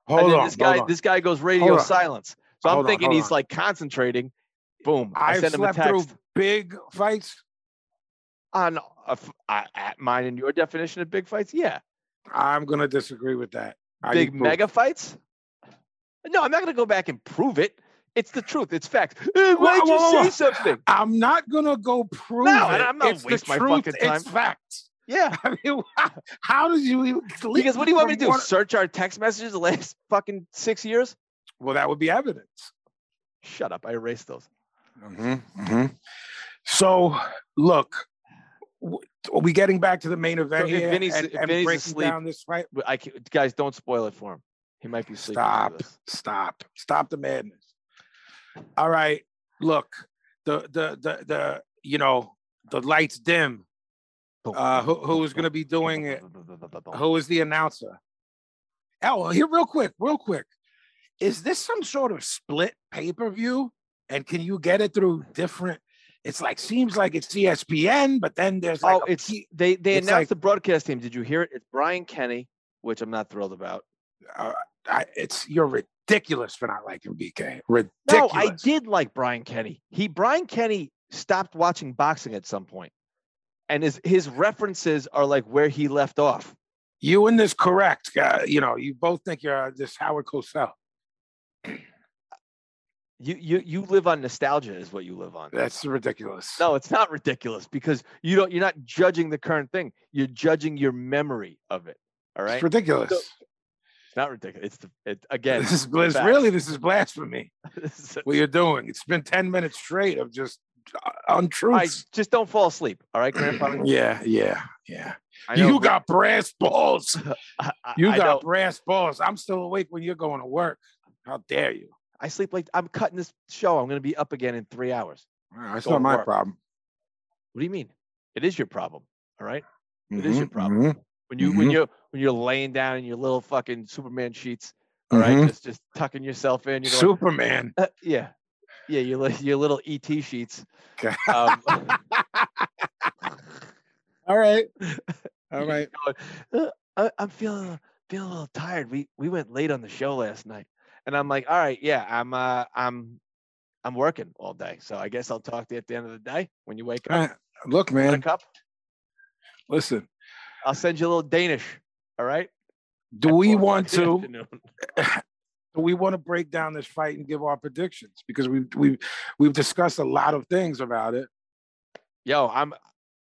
S2: Hold
S3: and then
S2: on.
S3: this guy
S2: on.
S3: this guy goes radio silence. So I'm
S2: on,
S3: thinking he's
S2: on.
S3: like concentrating. Boom. I
S2: I've
S3: send him a
S2: slept through big fights.
S3: on a f- uh, at mine and your definition of big fights. Yeah,
S2: I'm gonna disagree with that.
S3: Big mega fights. No, I'm not gonna go back and prove it. It's the truth. It's fact. Eh, Why'd
S2: Whoa,
S3: you say
S2: whoa.
S3: not
S2: I'm not gonna go prove
S3: No,
S2: it.
S3: I'm not
S2: it's
S3: waste
S2: the
S3: my
S2: truth.
S3: fucking
S2: It's
S3: time.
S2: facts.
S3: Yeah. (laughs)
S2: I mean, how, did you even?
S3: Because what do you want me to do?
S2: one-
S3: Search our text messages the last fucking six years?
S2: Well, that would be evidence.
S3: Shut up. I erased those.
S2: Mm-hmm, So, look, are we getting back to the main event
S3: if
S2: here
S3: Vinnie's-
S2: and,
S3: if
S2: and
S3: Vinnie's
S2: breaking
S3: asleep,
S2: down this fight?
S3: I can, guys, don't spoil it for him. He might be sleeping.
S2: Stop. Stop. Stop the madness. All right. Look, the the the the you know the lights dim. Uh, who-
S3: boom,
S2: who's gonna be doing it? Who is the announcer? Oh, here, real quick, real quick. Is this some sort of split pay per view? And can you get it through different? It's like seems like it's ESPN, but then there's like
S3: oh,
S2: a
S3: it's they they
S2: it's
S3: announced
S2: like-
S3: the broadcast team. Did you hear it? It's Brian Kenny, which I'm not thrilled about.
S2: uh, I, it's you're ridiculous for not liking BK. Ridiculous.
S3: No, I did like Brian Kenny. He Brian Kenny stopped watching boxing at some point, and his his references are like where he left off.
S2: You and this correct. Uh, you know, you both think you're uh, this Howard Cosell.
S3: You you you live on nostalgia, is what you live on.
S2: That's ridiculous.
S3: No, it's not ridiculous because you don't. You're not judging the current thing. You're judging your memory of it. All right,
S2: it's ridiculous.
S3: it's not ridiculous. It's the it, again.
S2: this is really this is blasphemy. (laughs)
S3: this is-
S2: What you're doing? It's been ten minutes straight of just uh,
S3: all right,
S2: untruths.
S3: just don't fall asleep. All right, Grandpa. (clears throat)
S2: Yeah, yeah, yeah.
S3: Know,
S2: You got brass balls. (laughs)
S3: I, I-
S2: You got brass balls. I'm still awake when you're going to work. How dare you?
S3: I sleep like I'm cutting this show. I'm going to be up again in three hours.
S2: That's
S3: Go
S2: not my
S3: work.
S2: problem.
S3: What do you mean? It is your problem. All right. It is your
S2: Mhm,
S3: problem.
S2: mhm,
S3: When you when
S2: Mhm.
S3: you when you're laying down in your little fucking Superman sheets, all right,
S2: mhm.
S3: just just tucking yourself in. You're going,
S2: Superman.
S3: uh, yeah, yeah, your your little ET sheets. (laughs) Um, (laughs)
S2: All right. (laughs) All
S3: going, "Uh, I, I'm feeling feeling a little tired. We we went late on the show last night, and I'm like, all right, yeah, I'm uh I'm I'm working all day, so I guess I'll talk to you at the end of the day when you wake up.
S2: Uh, Look,
S3: Want a
S2: man.
S3: cup?
S2: Listen.
S3: I'll send you a little Danish. All right.
S2: Do
S3: At
S2: we want
S3: o'clock in the
S2: to? (laughs) Do we want to break down this fight and give our predictions? Because we've we've we've discussed a lot of things about it.
S3: Yo, I'm.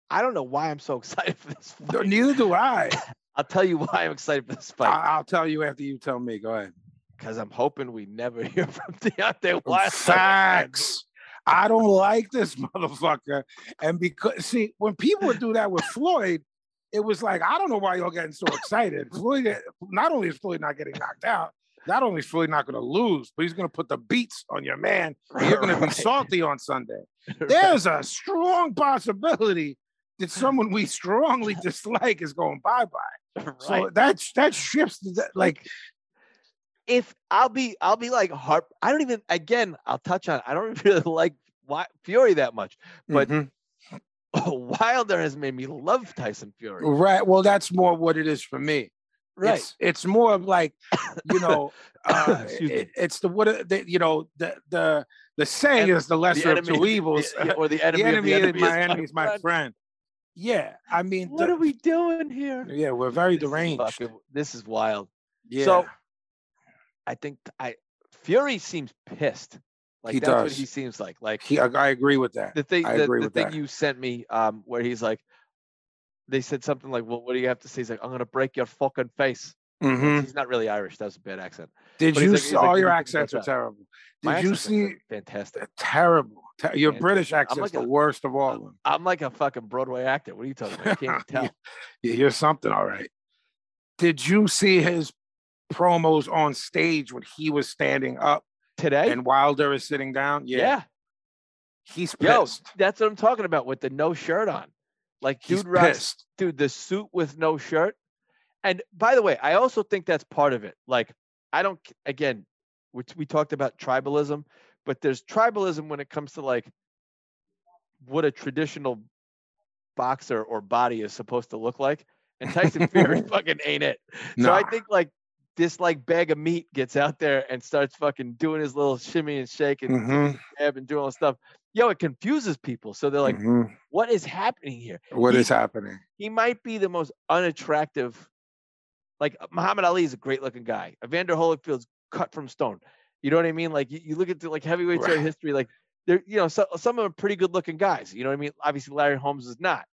S3: I don't know why I'm so (laughs) excited for this fight.
S2: Neither do I. (laughs)
S3: I'll tell you why I'm excited for this fight.
S2: I- I'll tell you after you tell me. Go ahead.
S3: Because I'm hoping we never (laughs) hear from Deontay Wilder.
S2: Facts. I don't like this (laughs) motherfucker. And because see, when people would do that with Floyd, it was like, I don't know why y'all getting so excited. (laughs) Floyd, not only is Floyd not getting knocked out, not only is Floyd not gonna lose, but he's gonna put the beats on your man. You're gonna be salty on Sunday.
S3: Right.
S2: There's a strong possibility that someone we strongly dislike is going bye-bye. So
S3: Right.
S2: that that shifts like
S3: if I'll be, I'll be like harp. I don't even. Again, I'll touch on. I don't (laughs) really like Fury that much, but
S2: mhm. (laughs)
S3: Wilder has made me love Tyson Fury.
S2: right. Well, that's more what it is for me.
S3: Right.
S2: It's, it's more of like, you know, (coughs) uh, it- it's the what the, you know the the the saying
S3: En-
S2: is the lesser of two
S3: the-
S2: evils.
S3: yeah, or the enemy, (laughs)
S2: the enemy,
S3: of the
S2: is my enemy is my
S3: friend.
S2: friend. Yeah, I mean,
S3: What
S2: the-
S3: are we doing here?
S2: yeah, we're very
S3: This is
S2: deranged.
S3: fucking- This is wild.
S2: Yeah,
S3: So I think I Fury seems pissed. Like
S2: He
S3: that's what
S2: does.
S3: he seems like. Like
S2: he, I, I agree with that.
S3: the thing
S2: I
S3: the, the thing
S2: that.
S3: you sent me um where he's like they said something like well what do you have to say he's like i'm gonna break your fucking face
S2: Mhm.
S3: He's not really Irish. That's a bad accent.
S2: Did
S3: But
S2: you
S3: like-
S2: see
S3: like,
S2: your accents are
S3: that."
S2: terrible?
S3: My
S2: Did you see
S3: fantastic?
S2: terrible? Te- Your
S3: Fantastic.
S2: British accent's
S3: like
S2: the
S3: a-
S2: worst of all of them.
S3: I'm like a fucking Broadway actor. What are you talking about? You can't (laughs) tell.
S2: Yeah, You're something, all right. Did you see his promos on stage when he was standing up
S3: Today?
S2: and Wilder is sitting down?
S3: yeah.
S2: he's
S3: Yo,
S2: pissed.
S3: that's what I'm talking about with the no shirt on. Like,
S2: He's
S3: dude, rocks,
S2: pissed.
S3: dude, the suit with no shirt. And by the way, I also think that's part of it. Like, I don't, again, we, we talked about tribalism, but there's tribalism when it comes to like what a traditional boxer or body is supposed to look like. And Tyson Fury (laughs) fucking ain't it. So I think like this like bag of meat gets out there and starts fucking doing his little shimmy and shake and
S2: Mhm,
S3: jab and doing all this stuff. Yo, it confuses people. So they're like,
S2: mhm.
S3: what is happening here?
S2: What
S3: he-
S2: is happening?
S3: He might be the most unattractive. Like Muhammad Ali is a great looking guy. Evander Holyfield's cut from stone. You know what I mean? Like you, you look at the like heavyweight
S2: Right.
S3: history, like they're you know so, some of them are pretty good looking guys. You know what I mean? Obviously Larry Holmes is not,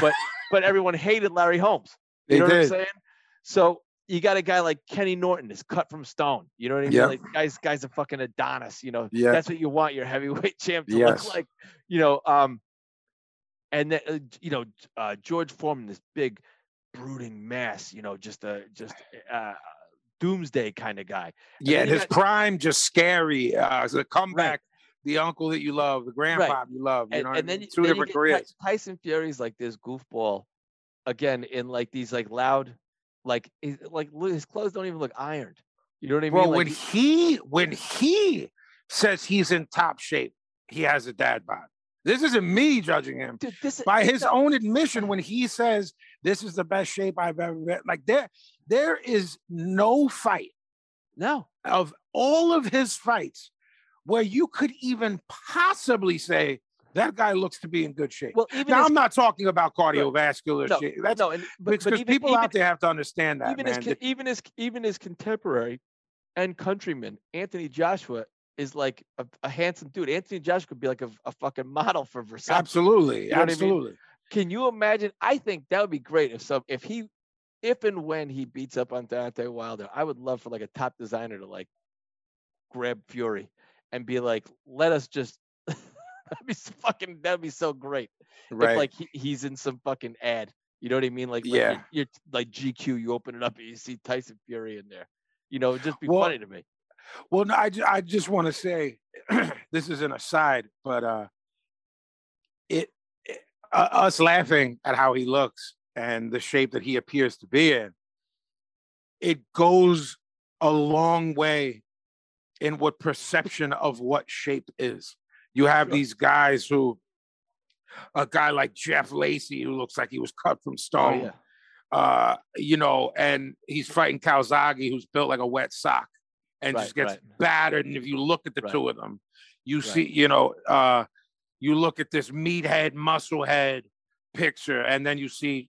S3: but (laughs) but everyone hated Larry Holmes. You
S2: They
S3: know what I'm
S2: did.
S3: saying? So you got a guy like Kenny Norton is cut from stone. You know what I mean?
S2: Yep.
S3: Like guys, guys a fucking Adonis. You know,
S2: Yeah.
S3: that's what you want your heavyweight (laughs) champ to
S2: Yes.
S3: look like. You know, um, and then uh, you know uh, George Foreman, this big brooding mass. You know, just a just uh, doomsday kind of guy.
S2: Yeah, his
S3: got-
S2: prime just scary. Uh, the comeback, the uncle that you love, the grandpa you love. You
S3: and,
S2: know,
S3: and then
S2: two
S3: then you
S2: different careers.
S3: Tyson Fury's like this goofball, again in like these like loud, like he's- like his clothes don't even look ironed. You know what I mean?
S2: Well,
S3: Like,
S2: when
S3: he-
S2: he when he says he's in top shape, he has a dad bod. This isn't me judging him.
S3: dude,
S2: By his own admission, when he says this is the best shape I've ever been, like there, there is no fight
S3: no,
S2: of all of his fights where you could even possibly say that guy looks to be in good shape.
S3: well even
S2: now,
S3: his,
S2: I'm not talking about cardiovascular
S3: no,
S2: shit. That's
S3: no, and, but,
S2: because
S3: but even,
S2: people
S3: even,
S2: out there have to understand that,
S3: even
S2: man.
S3: his even his even his contemporary and countryman Anthony Joshua is like a, a handsome dude. Anthony Joshua could be like a, a fucking model for Versace.
S2: absolutely,
S3: You know what I mean?
S2: absolutely.
S3: Can you imagine? I think that would be great if some if he if and when he beats up on Deontay Wilder, I would love for like a top designer to like grab Fury and be like, let us just that'd be s- fucking that'd be so great.
S2: Right.
S3: If like he, he's in some fucking ad. You know what I mean? Like, like
S2: Yeah.
S3: you're, you're like GQ, you open it up and you see Tyson Fury in there. You know, it'd just be
S2: Well,
S3: funny to me.
S2: Well, no, I, I just want to say (clears throat) this is an aside, but uh, it, it uh, us laughing at how he looks and the shape that he appears to be in, it goes a long way in what perception of what shape is. You have
S3: Sure.
S2: these guys who, a guy like Jeff Lacy, who looks like he was cut from
S3: Oh
S2: stone,
S3: yeah.
S2: uh, you know, and he's fighting Calzaghe, who's built like a wet sock and
S3: Right,
S2: just gets
S3: right.
S2: battered. And if you look at the
S3: Right.
S2: two of them, you see, you know, uh, you look at this meathead, musclehead picture, and then you see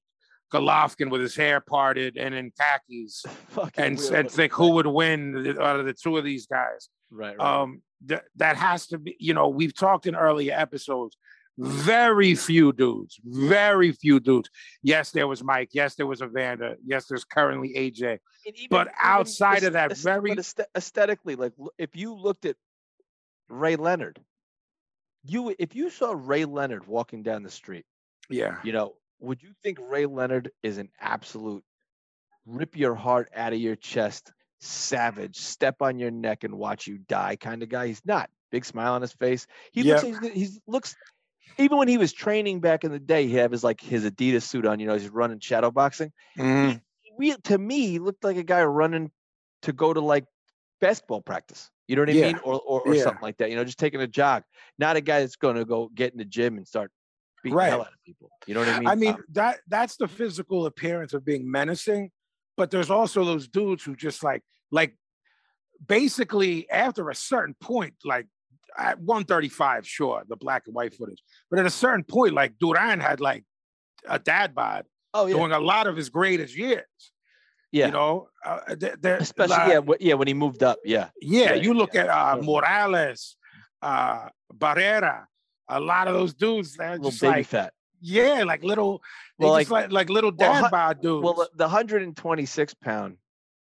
S2: Golovkin with his hair parted and in khakis, (laughs) and,
S3: weird
S2: and think who would win out of the two of these guys.
S3: Right. right.
S2: Um, th- that has to be, you know, we've talked in earlier episodes. Very few dudes, very few dudes. Yes, there was Mike. Yes, there was Evander. Yes, there's currently AJ.
S3: Even-
S2: but
S3: even
S2: outside of that very-
S3: but aesthetically, like if you looked at Ray Leonard, you if you saw Ray Leonard walking down the street,
S2: Yeah.
S3: you know, would you think Ray Leonard is an absolute rip your heart out of your chest, savage, step on your neck and watch you die kind of guy? He's not. Big smile on his face. He looks
S2: Yep.
S3: he's, he's looks even when he was training back in the day, he'd have his like his Adidas suit on, you know, he's running shadow boxing
S2: Mhm.
S3: real to me he looked like a guy running to go to like basketball practice. You know what I
S2: Yeah.
S3: mean? Or or, or
S2: Yeah.
S3: something like that. You know, just taking a jog. Not a guy that's going to go get in the gym and start beating the hell out of people. You know what I mean?
S2: I mean,
S3: Um,
S2: that that's the physical appearance of being menacing, but there's also those dudes who just like like basically after a certain point, like at 135, sure, the black and white footage, but at a certain point, like Duran had like a dad bod
S3: oh yeah,
S2: during a lot of his greatest years.
S3: yeah.
S2: You know, uh, there- there-
S3: Especially
S2: like-
S3: yeah, wh- yeah, when he moved up. Yeah,
S2: yeah,
S3: Yeah,
S2: you look at uh. Morales, uh, Barrera, a lot of those dudes, they're just
S3: baby
S2: like,
S3: fat.
S2: Yeah, like little,
S3: Well,
S2: just like, like little dad
S3: hu-
S2: bod dudes.
S3: Well, the- the 126 pound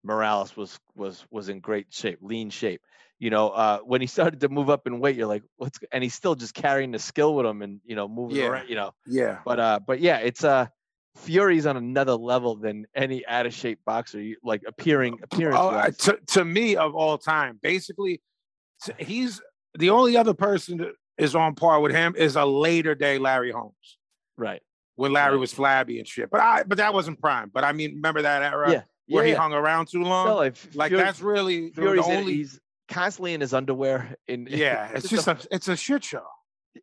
S3: Morales was was was in great shape, lean shape. You know, uh, when he started to move up in weight, you're like, what's? And he's still just carrying the skill with him, and you know, moving
S2: Yeah.
S3: around. You know,
S2: Yeah.
S3: but uh, but yeah, it's uh, Fury's on another level than any out of shape boxer. You like appearing appearance.
S2: Oh, to, to me of all time, basically, he's the only other person that is on par with him is a later day Larry Holmes
S3: right.
S2: when Larry
S3: Right.
S2: was flabby and shit. But I, but that wasn't prime. But I mean, remember that era
S3: Yeah.
S2: where
S3: yeah,
S2: he
S3: yeah.
S2: hung around too long?
S3: No, like,
S2: like
S3: Fury-
S2: that's really the, the
S3: Fury's in-
S2: only.
S3: he's constantly in his underwear. In (laughs)
S2: yeah, it's just a, it's a shit show.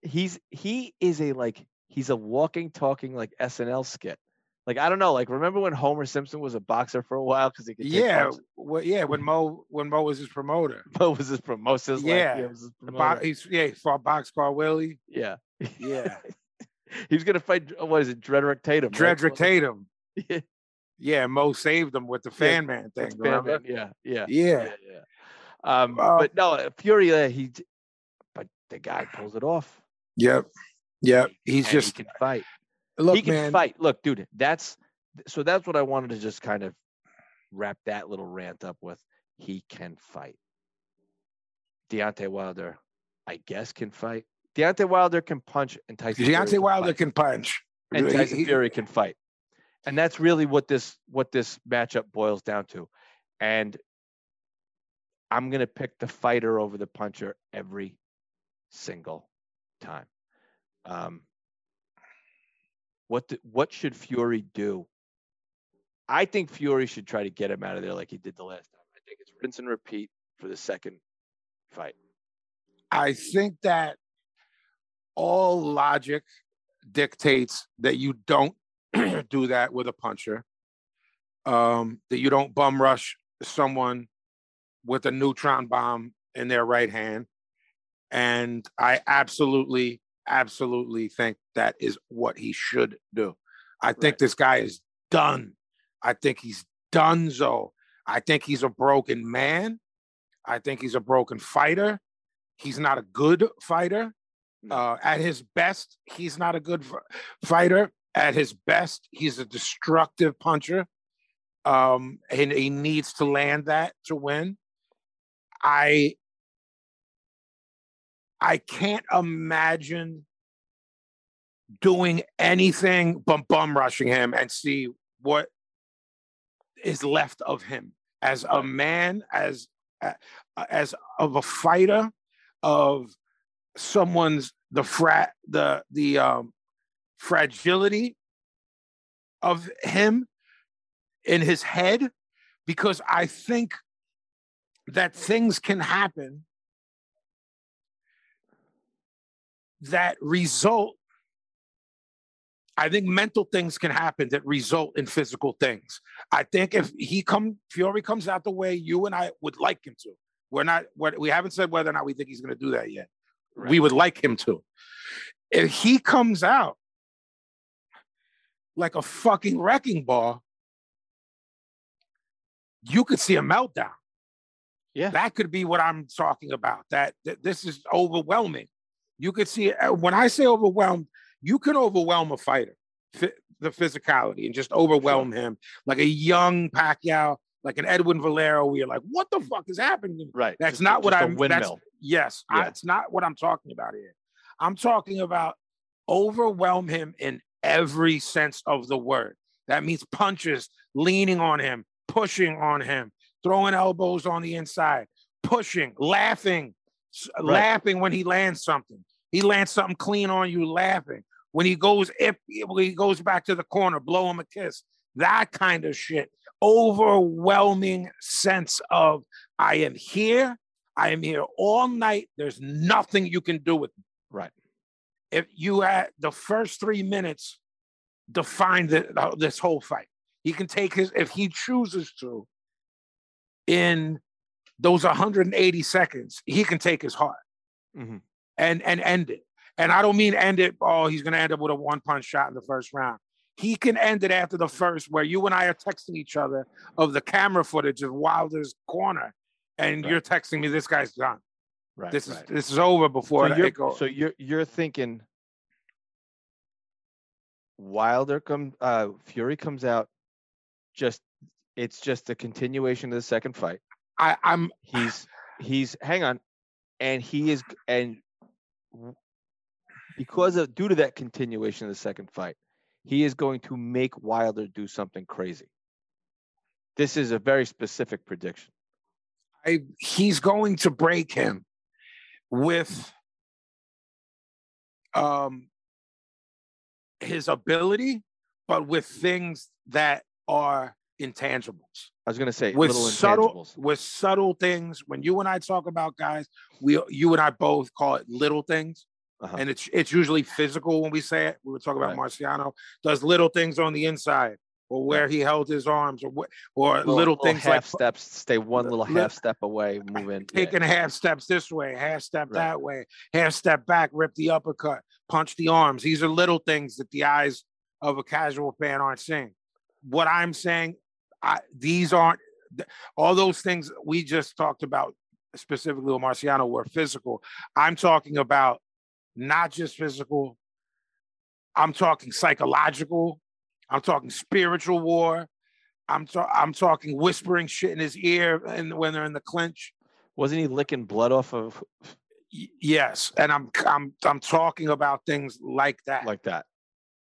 S3: he's he is a like he's a walking talking like SNL skit. Like I don't know, like remember when Homer Simpson was a boxer for a while because he could
S2: Yeah, well, yeah. When (laughs) Moe when Moe was his promoter,
S3: Moe was his promoter.
S2: Yeah,
S3: yeah, was his
S2: the bo- he's yeah, he fought Boxcar Willie.
S3: yeah.
S2: Yeah, (laughs)
S3: He was gonna fight. uh, What is it, Drederick Tatum? right?
S2: Drederick Tatum.
S3: Yeah.
S2: Yeah, Moe saved him with the fan man thing.
S3: Fan? Man, Yeah, yeah,
S2: Yeah.
S3: yeah. Um,
S2: Uh,
S3: but no, Fury, uh, he, but the guy pulls it off.
S2: Yep. Yep. He's
S3: and
S2: just
S3: he can fight.
S2: look,
S3: he can
S2: man.
S3: fight. Look, dude, that's so that's what I wanted to just kind of wrap that little rant up with. He can fight. Deontay Wilder, I guess, can fight. Deontay Wilder can punch, and Tyson. Fury
S2: Deontay
S3: can
S2: Wilder
S3: fight.
S2: can punch.
S3: and Tyson
S2: he-
S3: Fury can fight. And that's really what this what this matchup boils down to. And I'm gonna pick the fighter over the puncher every single time. Um, what the, what should Fury do? I think Fury should try to get him out of there like he did the last time. I think it's rinse and repeat for the second fight.
S2: I think that all logic dictates that you don't (clears throat) do that with a puncher. Um, that you don't bum rush someone with a neutron bomb in their right hand. And I absolutely, absolutely think that is what he should do. I think
S3: Right.
S2: this guy is done. I think he's done so. I think he's a broken man. I think he's a broken fighter. He's not a good fighter. Uh, at his best, he's not a good fighter. At his best, he's a destructive puncher. Um, and he needs to land that to win. I I can't imagine doing anything but bum rushing him and see what is left of him as a man, as as of a fighter, of someone's the frat the the um fragility of him in his head because I think that things can happen that result I think mental things can happen that result in physical things. I think if he come Fury comes out the way you and I would like him to. We're not what we haven't said whether or not we think he's going to do that yet. We would like him to. If he comes out like a fucking wrecking ball, you could see a meltdown.
S3: Yeah.
S2: That could be what I'm talking about. That, that this is overwhelming. You could see uh, when I say overwhelmed, you can overwhelm a fighter, phy- the physicality, and just overwhelm him like a young Pacquiao, like an Edwin Valero. Where you're like, what the fuck is happening?
S3: Right.
S2: That's
S3: just
S2: not what I'm- that's-
S3: Windmill.
S2: Yes, I- it's not what I'm talking about here. I'm talking about overwhelm him in every sense of the word. That means punches, leaning on him, pushing on him, throwing elbows on the inside, pushing, laughing, s- laughing when he lands something. He lands something clean on you, laughing. When he goes, if when he goes back to the corner, blow him a kiss. That kind of shit. Overwhelming sense of I am here. I am here all night. There's nothing you can do with me.
S3: Right.
S2: If you had the first three minutes define the, this whole fight, he can take his if he chooses to. In those 180 seconds, he can take his heart
S3: Mhm.
S2: and and end it. And I don't mean end it. Oh, he's going to end up with a one punch shot in the first round. He can end it after the first, where you and I are texting each other of the camera footage of Wilder's corner, and
S3: Right.
S2: you're texting me, "This guy's done.
S3: Right.
S2: this
S3: right.
S2: is this is over before
S3: so
S2: it
S3: you're,
S2: goes."
S3: so you're you're thinking Wilder come uh Fury comes out just It's just a continuation of the second fight.
S2: I, I'm
S3: He's he's hang on, and he is and because of due to that continuation of the second fight, he is going to make Wilder do something crazy. This is a very specific prediction.
S2: I he's going to break him with um his ability, but with things that are intangibles.
S3: I was going to say
S2: With
S3: little
S2: subtle with subtle things. When you and I talk about guys, we you and I both call it little things.
S3: Uh-huh.
S2: And it's it's usually physical when we say it. We were talking about
S3: Right.
S2: Marciano does little things on the inside, or where he held his arms, or what, or little, things
S3: half
S2: like
S3: steps, stay one little
S2: li-
S3: half step away, move in. yeah.
S2: taking half steps this way, half step
S3: Right.
S2: that way, half step back, rip the uppercut, punch the arms. These are little things that the eyes of a casual fan aren't seeing. What I'm saying, I, these aren't all those things we just talked about specifically with Marciano were physical. I'm talking about not just physical. I'm talking psychological. I'm talking spiritual war. I'm ta- I'm talking whispering shit in his ear and when they're in the clinch.
S3: Wasn't he licking blood off of
S2: yes and i'm i'm i'm talking about things like that
S3: like that?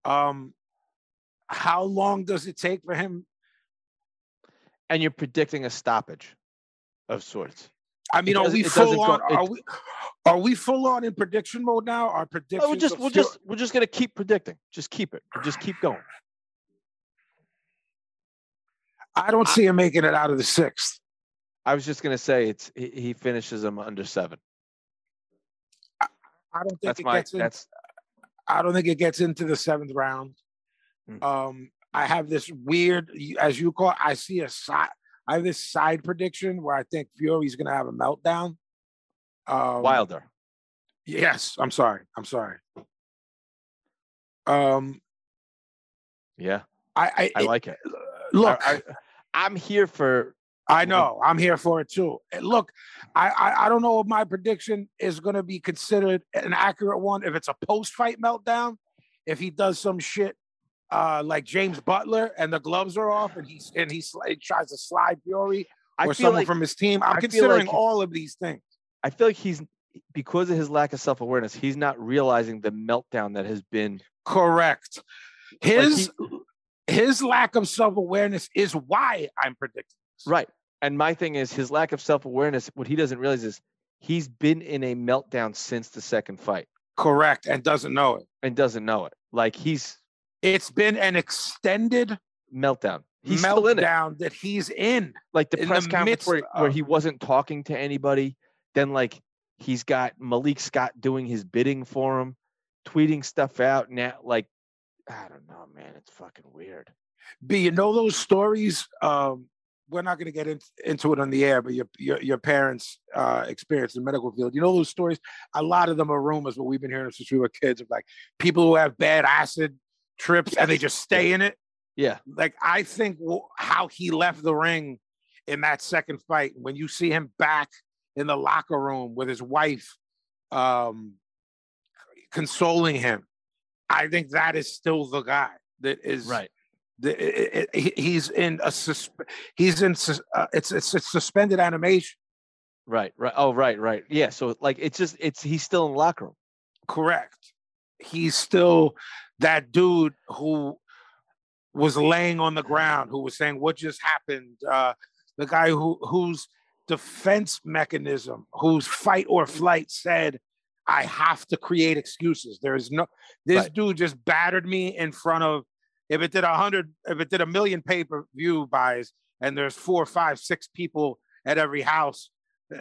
S2: um how long does it take for him
S3: And you're predicting a stoppage of sorts.
S2: i mean are we
S3: it
S2: full
S3: go-
S2: on are we are we full on in prediction mode now our predictions
S3: Oh, we're just we're just we're just gonna keep predicting. Just keep it. Just keep going.
S2: I don't see him making it out of the sixth
S3: I was just gonna say it's he, he finishes him under seven.
S2: i don't think
S3: That's
S2: it
S3: my
S2: gets in,
S3: that's
S2: i don't think it gets into the seventh round
S3: Mm.
S2: um i have this weird as you call it, i see a side i have this side prediction where i think fury's gonna have a meltdown um,
S3: Wilder.
S2: Yes, I'm sorry. I'm sorry. Um,
S3: Yeah,
S2: I, I,
S3: I
S2: it-
S3: like it.
S2: look.
S3: I, I, am here for
S2: I know. I'm here for it too. And Look, I, I, I don't know if my prediction is going to be considered an accurate one. If it's a post-fight meltdown, if he does some shit uh, like James Butler and the gloves are off and he's and he, he tries to slide Fury
S3: I
S2: or someone
S3: like
S2: from his team, I'm
S3: I
S2: considering
S3: like-
S2: all of these things.
S3: I feel like he's because of his lack of self awareness. He's not realizing the meltdown that has been.
S2: Correct.
S3: he-
S2: His lack of self-awareness is why I'm predicting. this.
S3: Right. And my thing is his lack of self awareness. What he doesn't realize is he's been in a meltdown since the second fight
S2: Correct, and doesn't know it.
S3: and doesn't know it. Like he's
S2: It's been an extended
S3: meltdown. He's still in it.
S2: meltdown that he's in.
S3: Like the
S2: in
S3: press
S2: the
S3: conference where,
S2: midst
S3: where he wasn't talking to anybody. Then like he's got Malik Scott doing his bidding for him, tweeting stuff out now. Like I don't know, man. It's fucking weird.
S2: B, you know those stories. Um, we're not going to get in, into it on the air, but your your, your parents' uh, experience in the medical field. You know those stories. A lot of them are rumors, but we've been hearing since we were kids of like people who have bad acid trips and they just stay in it.
S3: Yeah.
S2: Like I think w- how he left the ring in that second fight when you see him back in the locker room with his wife, um, consoling him. I think that is still the guy that is the, it, it- he's in a susp- he's in uh, it's it's a suspended animation
S3: Right. Right. Oh, right. Right. Yeah. So like it's just it's he's still in the locker room.
S2: correct he's still that dude who was laying on the ground who was saying what just happened uh the guy who whose defense mechanism whose fight or flight said i have to create excuses. There's no this
S3: Right.
S2: dude just battered me in front of if it did a hundred if it did a million pay-per-view buys and there's four five six people at every house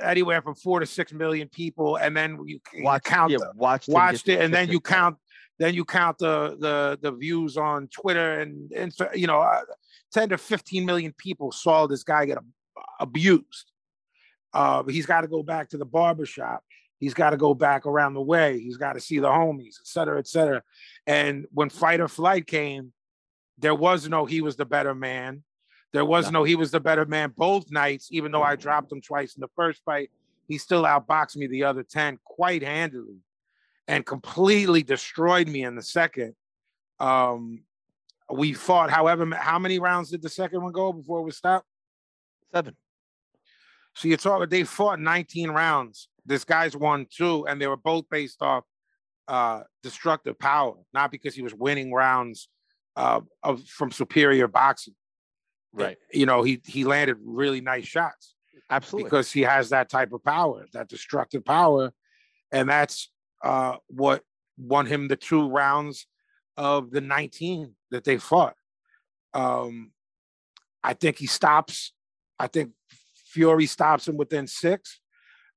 S2: anywhere from four to six million people and then you,
S3: Watch
S2: count
S3: yeah,
S2: the-
S3: watched
S2: watched it and then you count then you count the the the views on twitter and Insta, you know uh, 10 to 15 million people saw this guy get ab- abused. Uh he's got to go back to the barber shop he's got to go back around the way he's got to see the homies et cetera et cetera and when fight or flight came there was no he was the better man there was no he was the better man both nights even though i dropped him twice in the first fight he still outboxed me the other 10 quite handily and completely destroyed me in the second. Um, we fought however how many rounds did the second one go before it was stopped?
S3: Seven.
S2: So you're talking they fought 19 rounds. This guy's won two, and they were both based off uh destructive power, not because he was winning rounds uh of from superior boxing.
S3: Right.
S2: You know, he he landed really nice shots
S3: Absolutely.
S2: because he has that type of power, that destructive power, and that's uh what won him the two rounds of the 19 that they fought. Um I think he stops. I think Fury stops him within six.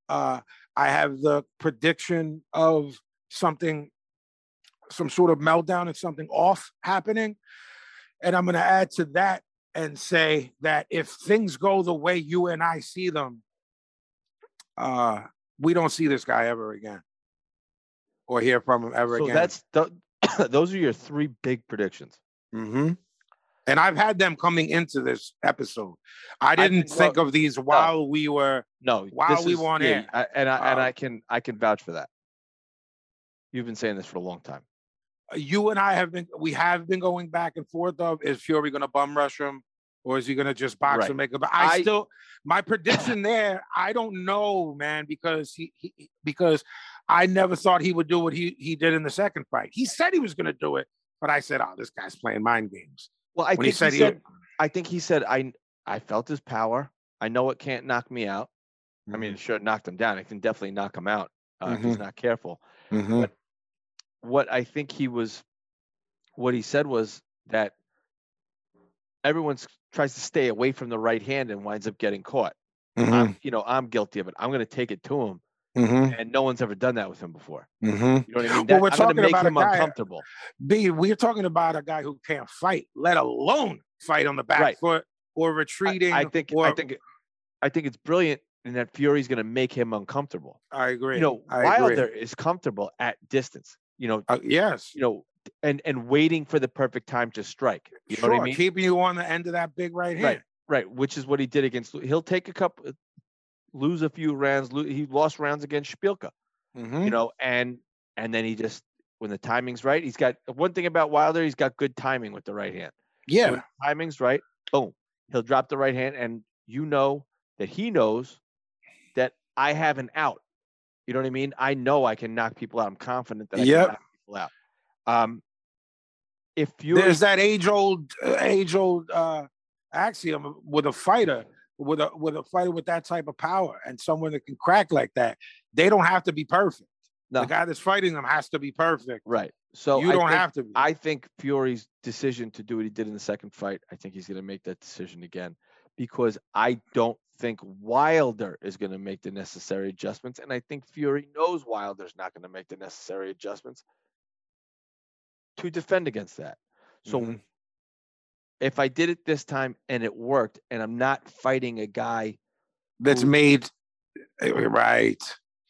S2: Uh, I have the prediction of something, some sort of meltdown and something off happening. And I'm going to add to that and say that if things go the way you and I see them, uh, we don't see this guy ever again or hear from him ever
S3: so
S2: again.
S3: that's th- (coughs) those are your three big predictions.
S2: hmm And I've had them coming into this episode. I didn't
S3: think-
S2: think
S3: well,
S2: of these while we were.
S3: No,
S2: While we
S3: is-
S2: were on
S3: yeah,
S2: air.
S3: I, and I and
S2: Uh,
S3: I can I can vouch for that. You've been saying this for a long time.
S2: You and I have been. We have been going back and forth of is Fury going to bum rush him, or is he going to just box
S3: Right.
S2: and make a? But I,
S3: I-
S2: still, my (coughs) prediction there. I don't know, man, because he, he because I never thought he would do what he he did in the second fight. He said he was going to do it, but I said, oh, this guy's playing mind games.
S3: Well, I
S2: when he
S3: think
S2: said
S3: he
S2: he,
S3: said I think he said I I felt his power. I know it can't knock me out. I
S2: Mm-hmm.
S3: mean, it should knock him down. It can definitely knock him out uh, if he's not careful.
S2: Mhm.
S3: but- What I think he was, what he said was that everyone tries to stay away from the right hand and winds up getting caught.
S2: Mhm.
S3: I'm, you know, I'm guilty of it. I'm going to take it to him,
S2: Mhm.
S3: and no one's ever done that with him before.
S2: Mm-hmm.
S3: You know what I mean?
S2: Well, we're
S3: I'm
S2: talking
S3: make
S2: about a
S3: him
S2: guy-
S3: uncomfortable.
S2: B, we're talking about a guy who can't fight, let alone fight on the back
S3: Right.
S2: foot or retreating.
S3: I, think
S2: or,
S3: I think I think it's brilliant and that Fury's going to make him uncomfortable.
S2: I agree.
S3: You know,
S2: I
S3: Wilder
S2: agree.
S3: is comfortable at distance. You know,
S2: Uh, yes.
S3: you know, and and waiting for the perfect time to strike. You know what I mean?
S2: Keeping you on the end of that big right hand.
S3: Right. Right, which is what he did against. He'll take a couple, lose a few rounds. Lo- he lost rounds against Szpilka.
S2: Mhm.
S3: You know, and and then he just when the timing's right, he's got one thing about Wilder. He's got good timing with the right hand.
S2: yeah.
S3: When the timing's right, boom, he'll drop the right hand, and you know that he knows that I have an out. You know what I mean? I know I can knock people out. I'm confident that I
S2: Yep.
S3: can knock people out. Um, if you
S2: There's that age old, age old uh, axiom with a fighter, with a with a fighter with that type of power and someone that can crack like that. They don't have to be perfect.
S3: No.
S2: The guy that's fighting them has to be perfect.
S3: right, so
S2: you
S3: I
S2: don't
S3: think-
S2: have to be.
S3: I think Fury's decision to do what he did in the second fight, I think he's going to make that decision again because I don't think Wilder is going to make the necessary adjustments. And I think Fury knows Wilder's not going to make the necessary adjustments to defend against that. So
S2: Mhm.
S3: If I did it this time and it worked, and I'm not fighting a guy,
S2: that's
S3: who-
S2: made eh, right.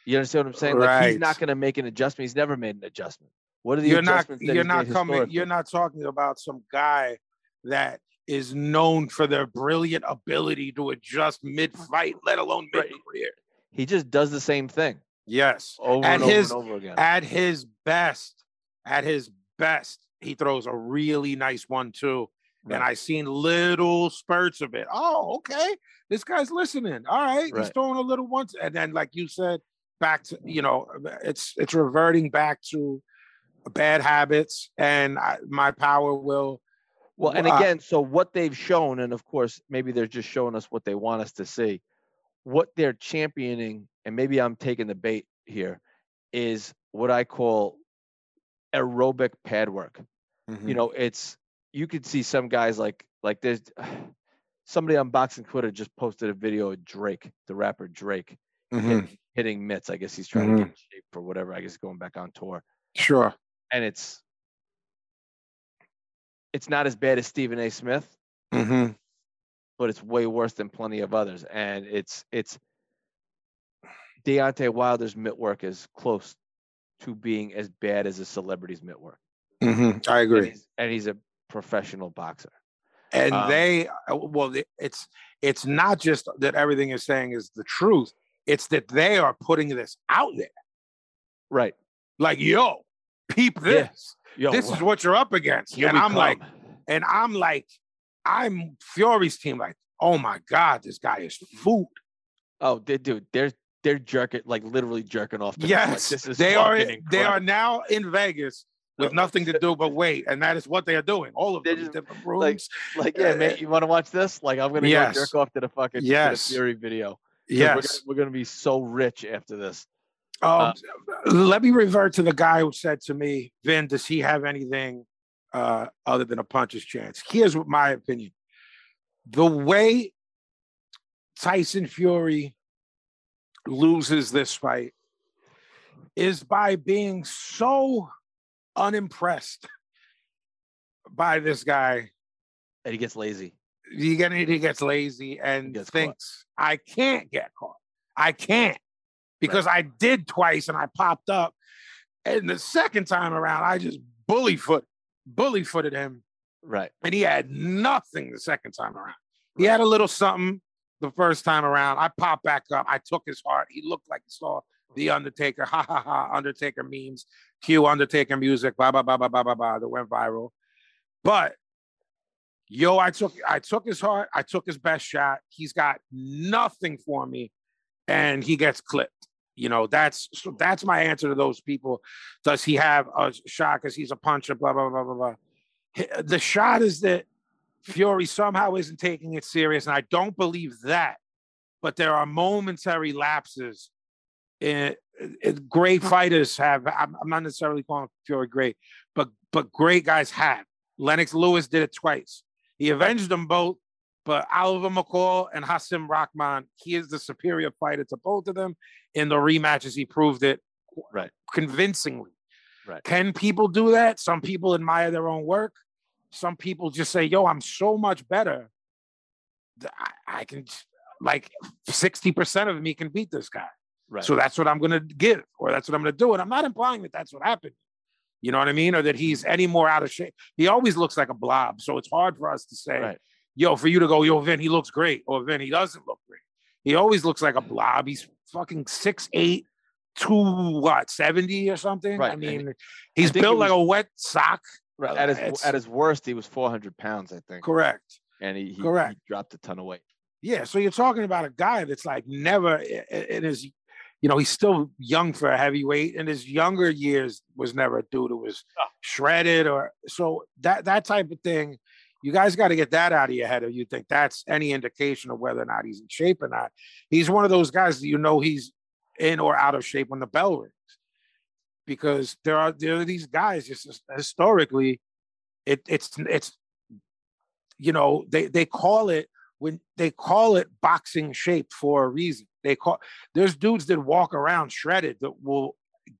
S3: you understand what I'm saying? Like he's not going to make an adjustment. He's never made an adjustment. What are the
S2: you're not you're not coming you're not talking about some guy that is known for their brilliant ability to adjust mid-fight let alone mid-career
S3: He just does the same thing
S2: yes
S3: over
S2: At
S3: and over
S2: his-
S3: and over again.
S2: at his best at his best he throws a really nice one too and i seen little spurts of it oh okay this guy's listening all right, he's throwing a little once and then like you said back to you know it's it's reverting back to bad habits and I, my power will
S3: Well, and
S2: Wow.
S3: again, so what they've shown, and of course, maybe they're just showing us what they want us to see. What they're championing, and maybe I'm taking the bait here, is what I call aerobic pad work.
S2: Mm-hmm.
S3: You know, it's you could see some guys like like there's (sighs) somebody on Boxing Twitter just posted a video of Drake, the rapper Drake,
S2: Mhm.
S3: hitting, hitting mitts. I guess he's trying
S2: Mhm.
S3: to get in shape for whatever. I guess going back on tour,
S2: sure
S3: and it's it's not as bad as Stephen A. Smith,
S2: hmm
S3: but it's way worse than plenty of others. And it's it's Deontay Wilder's mitt work is close to being as bad as a celebrity's mitt work.
S2: hmm i
S3: And
S2: agree
S3: he's, and he's a professional boxer.
S2: and
S3: Um,
S2: they uh, well it's it's not just that everything is saying is the truth it's that they are putting this out there
S3: Right.
S2: like yo peep
S3: Yeah.
S2: this
S3: Yo,
S2: this is what you're up against and i'm like. And I'm like, I'm Fury's team, like, oh my God, this guy is food.
S3: Oh, they dude, they're they're jerking like literally jerking off. to this, like,
S2: Yes,
S3: this is
S2: they are.
S3: fucking
S2: They are now in Vegas with (laughs) nothing to do but wait, and that is what they are doing. All of them,
S3: just,
S2: different
S3: like,
S2: rooms.
S3: Like, yeah, mate, you want to watch this? Like, I'm gonna
S2: Yes.
S3: go jerk off to the fucking the
S2: Yes.
S3: Fury video.
S2: yes.
S3: we're gonna, we're gonna be so rich after this.
S2: Um, let me revert to the guy who said to me, Vin, does he have anything uh, other than a puncher's chance? Here's what my opinion. The way Tyson Fury loses this fight is by being so unimpressed by this guy.
S3: And he gets lazy.
S2: He, get, he gets lazy and
S3: gets caught.
S2: thinks, I can't get caught. I can't because I did twice and I popped up. And the second time around, I just bully foot, bully footed him,
S3: Right.
S2: and he had nothing the second time around. He had a little something the first time around. I popped back up. I took his heart. He looked like he saw the Undertaker. Ha ha ha! Undertaker memes. Cue Undertaker music. Blah blah blah blah blah blah blah. That went viral. But yo, I took I took his heart. I took his best shot. He's got nothing for me, and he gets clipped. You know, that's so that's my answer to those people. Does he have a shot because he's a puncher? Blah blah blah blah blah. The shot is that Fury somehow isn't taking it serious, and I don't believe that. But there are momentary lapses. In, in- great hmm. fighters have. I'm, I'm not necessarily calling Fury great, but but great guys have. Lennox Lewis did it twice. He avenged them both, but Oliver McCall and Hasim Rahman, he is the superior fighter to both of them. In the rematches, he proved it
S3: Right.
S2: convincingly.
S3: Right.
S2: Can people do that? Some people admire their own work. Some people just say, yo, I'm so much better. I, I can, like, 60% of me can beat this guy.
S3: Right.
S2: So that's what I'm going to give, or that's what I'm going to do. And I'm not implying that that's what happened. You know what I mean? Or that he's mm-hmm. any more out of shape. He always looks like a blob. So it's hard for us to say,
S3: Right.
S2: yo, for you to go, yo, Vin, he looks great, or Vin, he doesn't look great. He always looks like a blob. He's fucking six eight, two what, 70 or something?
S3: Right,
S2: I
S3: and
S2: mean, he's
S3: think it
S2: built like a wet sock.
S3: right. At his
S2: it's-
S3: at his worst, he was 400 pounds, I think,
S2: Correct.
S3: and he, he,
S2: correct.
S3: he dropped a ton of weight.
S2: Yeah. So you're talking about a guy that's like never i- i- in his, you know, he's still young for a heavyweight. and his younger years, was never a dude who was ah. shredded or so that that type of thing. You guys got to get that out of your head if you think that's any indication of whether or not he's in shape or not. He's one of those guys that you know he's in or out of shape when the bell rings. Because there are there are these guys just historically, it it's it's you know, they they call it when they call it boxing shape for a reason. They call there's dudes that walk around shredded that will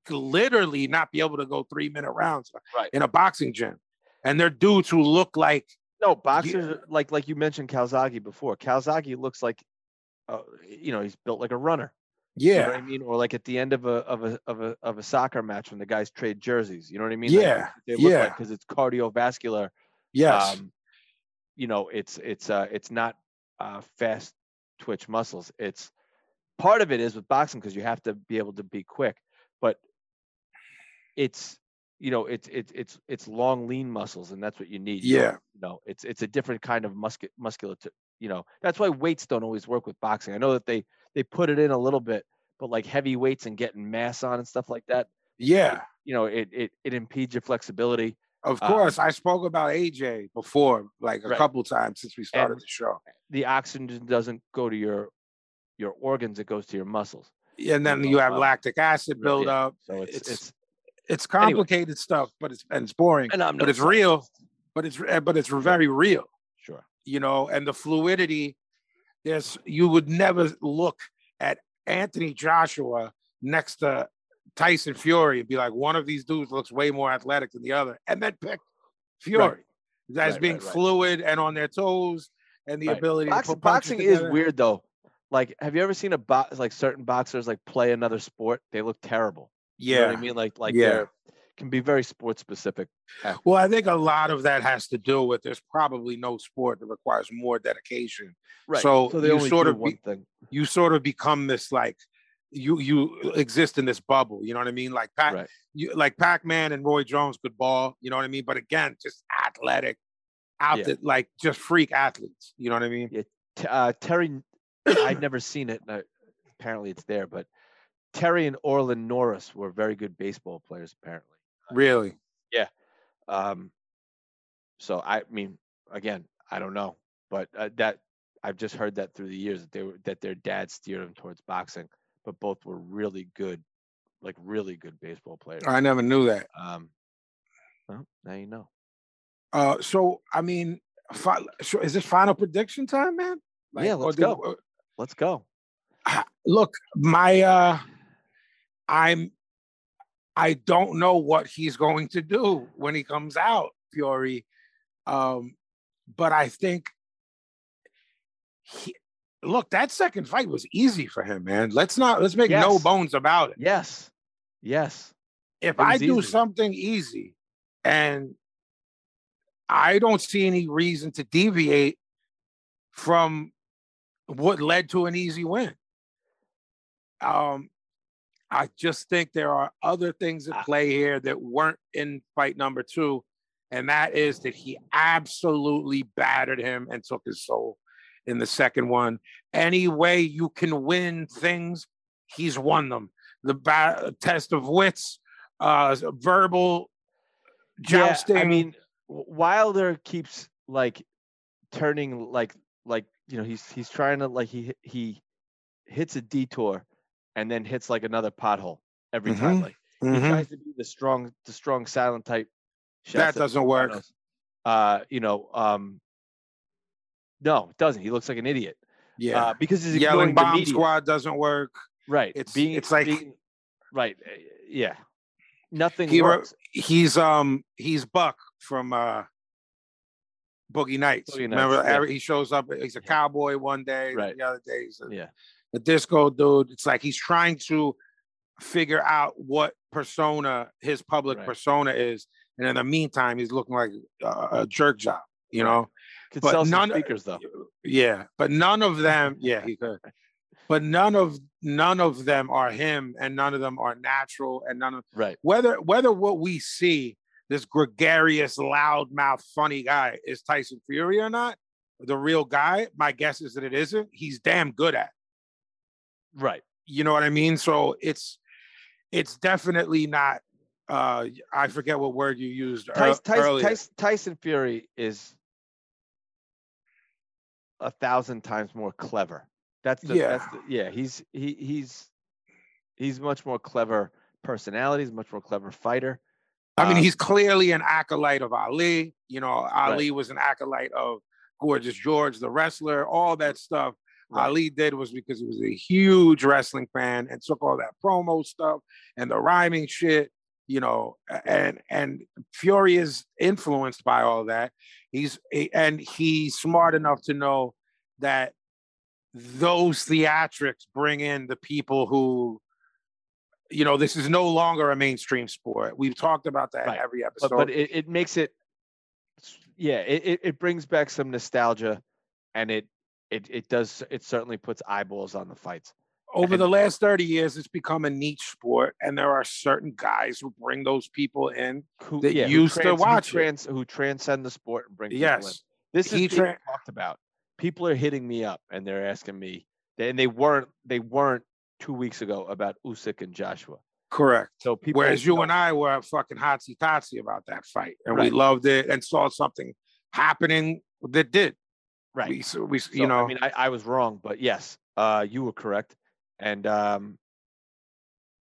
S2: literally not be able to go three minute rounds
S3: Right.
S2: in a boxing gym. And they're dudes who look like
S3: No, boxers like like you mentioned Calzaghe before. Calzaghe looks like, uh, you know, he's built like a runner. You know
S2: yeah,
S3: I mean? Or like at the end of a of a of a of a soccer match when the guys trade jerseys. You know what I mean? Like,
S2: Yeah,
S3: They look
S2: yeah.
S3: because it's cardiovascular.
S2: yes,
S3: Um, you know, it's it's uh it's not uh fast twitch muscles. It's part of it is with boxing because you have to be able to be quick, but it's you know it's it's it's it's long lean muscles and that's what you need.
S2: Yeah.
S3: You know, it's it's a different kind of muscu- musculature. You know, that's why weights don't always work with boxing. I know that they they put it in a little bit, but like heavy weights and getting mass on and stuff like that,
S2: yeah.
S3: you know, it it it impedes your flexibility.
S2: Of
S3: Um,
S2: course, I spoke about AJ before, like a
S3: Right.
S2: couple times since we started
S3: And-
S2: the show.
S3: The oxygen doesn't go to your your organs; it goes to your muscles.
S2: And then you have
S3: um,
S2: lactic acid
S3: yeah,
S2: buildup.
S3: So it's
S2: It's-
S3: it's,
S2: It's complicated stuff, but it's and it's boring.
S3: and I'm
S2: but it's real. But it's eh, but it's very real.
S3: Sure.
S2: you know, and the fluidity. There's you would never look at Anthony Joshua next to Tyson Fury and be like, one of these dudes looks way more athletic than the other, and then pick Fury as
S3: Right,
S2: being
S3: right, right.
S2: fluid and on their toes and the
S3: Right.
S2: ability
S3: Boxing,
S2: to put
S3: boxing is weird though. Like, have you ever seen a box like certain boxers like play another sport? They look terrible. You know
S2: Yeah.
S3: what I mean? Like, like
S2: Yeah.
S3: they're can be very sports specific.
S2: Well, I think a lot of that has to do with there's probably no sport that requires more dedication.
S3: Right.
S2: So
S3: they
S2: you
S3: only
S2: sort
S3: do
S2: of
S3: one
S2: be-
S3: thing.
S2: You sort of become this like you you exist in this bubble. You know what I mean? Like Pac,
S3: Right.
S2: you like Pac Man and Roy Jones could ball. You know what I mean? But again, just athletic, out
S3: Yeah.
S2: like just freak athletes. You know what I mean?
S3: T- uh, Terry, I'd never seen it. apparently, it's there. But Terry and Orlin Norris were very good baseball players. Apparently,
S2: Really? Yeah.
S3: Um, so I mean, again, I don't know, but uh, that I've just heard that through the years that they were that their dad steered them towards boxing, but both were really good, like really good baseball players.
S2: I never knew that.
S3: Um, well, now you know.
S2: Uh, so I mean, fi- so is this final prediction time, man?
S3: Yeah, let's go.
S2: or-
S3: Let's go.
S2: look, my uh I'm I don't know what he's going to do when he comes out, Fury. Um, but I think he look, that second fight was easy for him, man. Let's not let's make no bones about it.
S3: Yes, yes.
S2: If I do
S3: easy.
S2: something easy and I don't see any reason to deviate from what led to an easy win. Um, I just think there are other things at
S3: Ah.
S2: play here that weren't in fight number two, and that is that he absolutely battered him and took his soul in the second one. Any way you can win things, he's won them. The ba- test of wits, uh, verbal jousting.
S3: Yeah, I mean, Wilder keeps like turning like like you know he's he's trying to like he he hits a detour and then hits like another pothole every time.
S2: Mhm,
S3: Like he
S2: mhm.
S3: tries to be the strong the strong silent type.
S2: That doesn't work.
S3: Uh, you know, um, no, it doesn't. He looks like an idiot.
S2: yeah,
S3: Uh, because he's
S2: yelling
S3: the
S2: bomb squad doesn't work.
S3: Right.
S2: It's-
S3: being,
S2: it's like-
S3: being- right. uh, Yeah. Nothing
S2: He
S3: works.
S2: he's um he's Buck from uh Boogie Nights.
S3: Boogie
S2: Remember,
S3: yeah.
S2: every- he shows up. He's a cowboy one day,
S3: Right.
S2: the other day he's a,
S3: Yeah.
S2: a disco dude. It's like he's trying to figure out what persona his public
S3: Right.
S2: persona is, and in the meantime, he's looking like a, a jerk job. You know,
S3: Could
S2: but
S3: sell
S2: none-
S3: speakers though.
S2: yeah. But none of them, (laughs) yeah, he could. But none of none of them are him, and none of them are natural, and none of
S3: Right.
S2: whether whether what we see this gregarious, loudmouth, funny guy is Tyson Fury or not, the real guy, my guess is that it isn't. He's damn good at. it.
S3: Right.
S2: You know what I mean? So it's it's definitely not. Uh, I forget what word you used
S3: Tyson, Tyson,
S2: earlier.
S3: Tyson, Tyson Fury is a thousand times more clever. That's the,
S2: Yeah.
S3: that's the, yeah. He's he he's he's much more clever personality. He's much more clever fighter.
S2: I mean,
S3: Um,
S2: he's clearly an acolyte of Ali. You know, Ali was an acolyte of Gorgeous George, the wrestler. All that stuff
S3: Right.
S2: Ali did was because he was a huge wrestling fan and took all that promo stuff and the rhyming shit. You know, and and Fury is influenced by all that. He's and he's smart enough to know that those theatrics bring in the people who you know this is no longer a mainstream sport. We've talked about that
S3: Right.
S2: every episode
S3: but it, it makes it yeah it, it, it brings back some nostalgia and it it it does it certainly puts eyeballs on the fights
S2: over
S3: and-
S2: the last 30 years it's become a niche sport and there are certain guys who bring those people in
S3: who
S2: That
S3: yeah, who
S2: used to watch
S3: who, trans, who transcend the sport and bring
S2: yes.
S3: This is
S2: tra-
S3: talked about. People are hitting me up and they're asking me and they weren't they weren't two weeks ago about Usyk and Joshua.
S2: Correct.
S3: So people
S2: whereas you
S3: know,
S2: and i were fucking hotsy totsy about that fight and we loved it and saw something happening that did.
S3: Right.
S2: We, so we
S3: So,
S2: you know
S3: I mean, I, I was wrong, but yes, uh, you were correct. And um,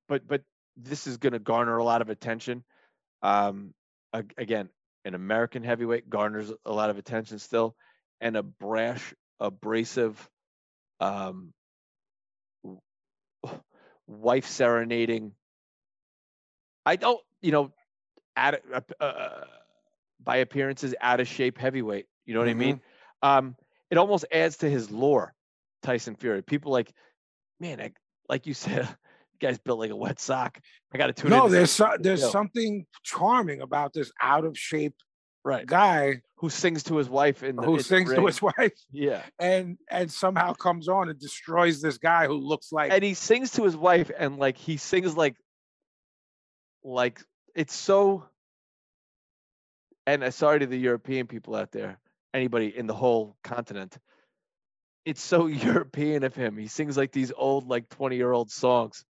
S3: but but this is going to garner a lot of attention. Um, ag- again, an American heavyweight garners a lot of attention still, and a brash, abrasive, um, (sighs) wife serenading. I don't, you know, uh, uh, by appearances out of shape heavyweight. You know what I mean? Um, it almost adds to his lore, Tyson Fury. People like, man, I, like you said, (laughs) you guys built like a wet sock. I got to tune in.
S2: no there's so, there's something charming about this out of shape
S3: right
S2: guy
S3: who sings to his wife in the, in
S2: who sings to his (laughs) wife
S3: yeah,
S2: and and somehow comes on and destroys this guy who looks like
S3: and he sings to his wife, and like he sings like, like it's so. and uh, sorry to the European people out there, anybody in the whole continent. It's so (laughs) European of him. He sings like these old, like twenty year old songs.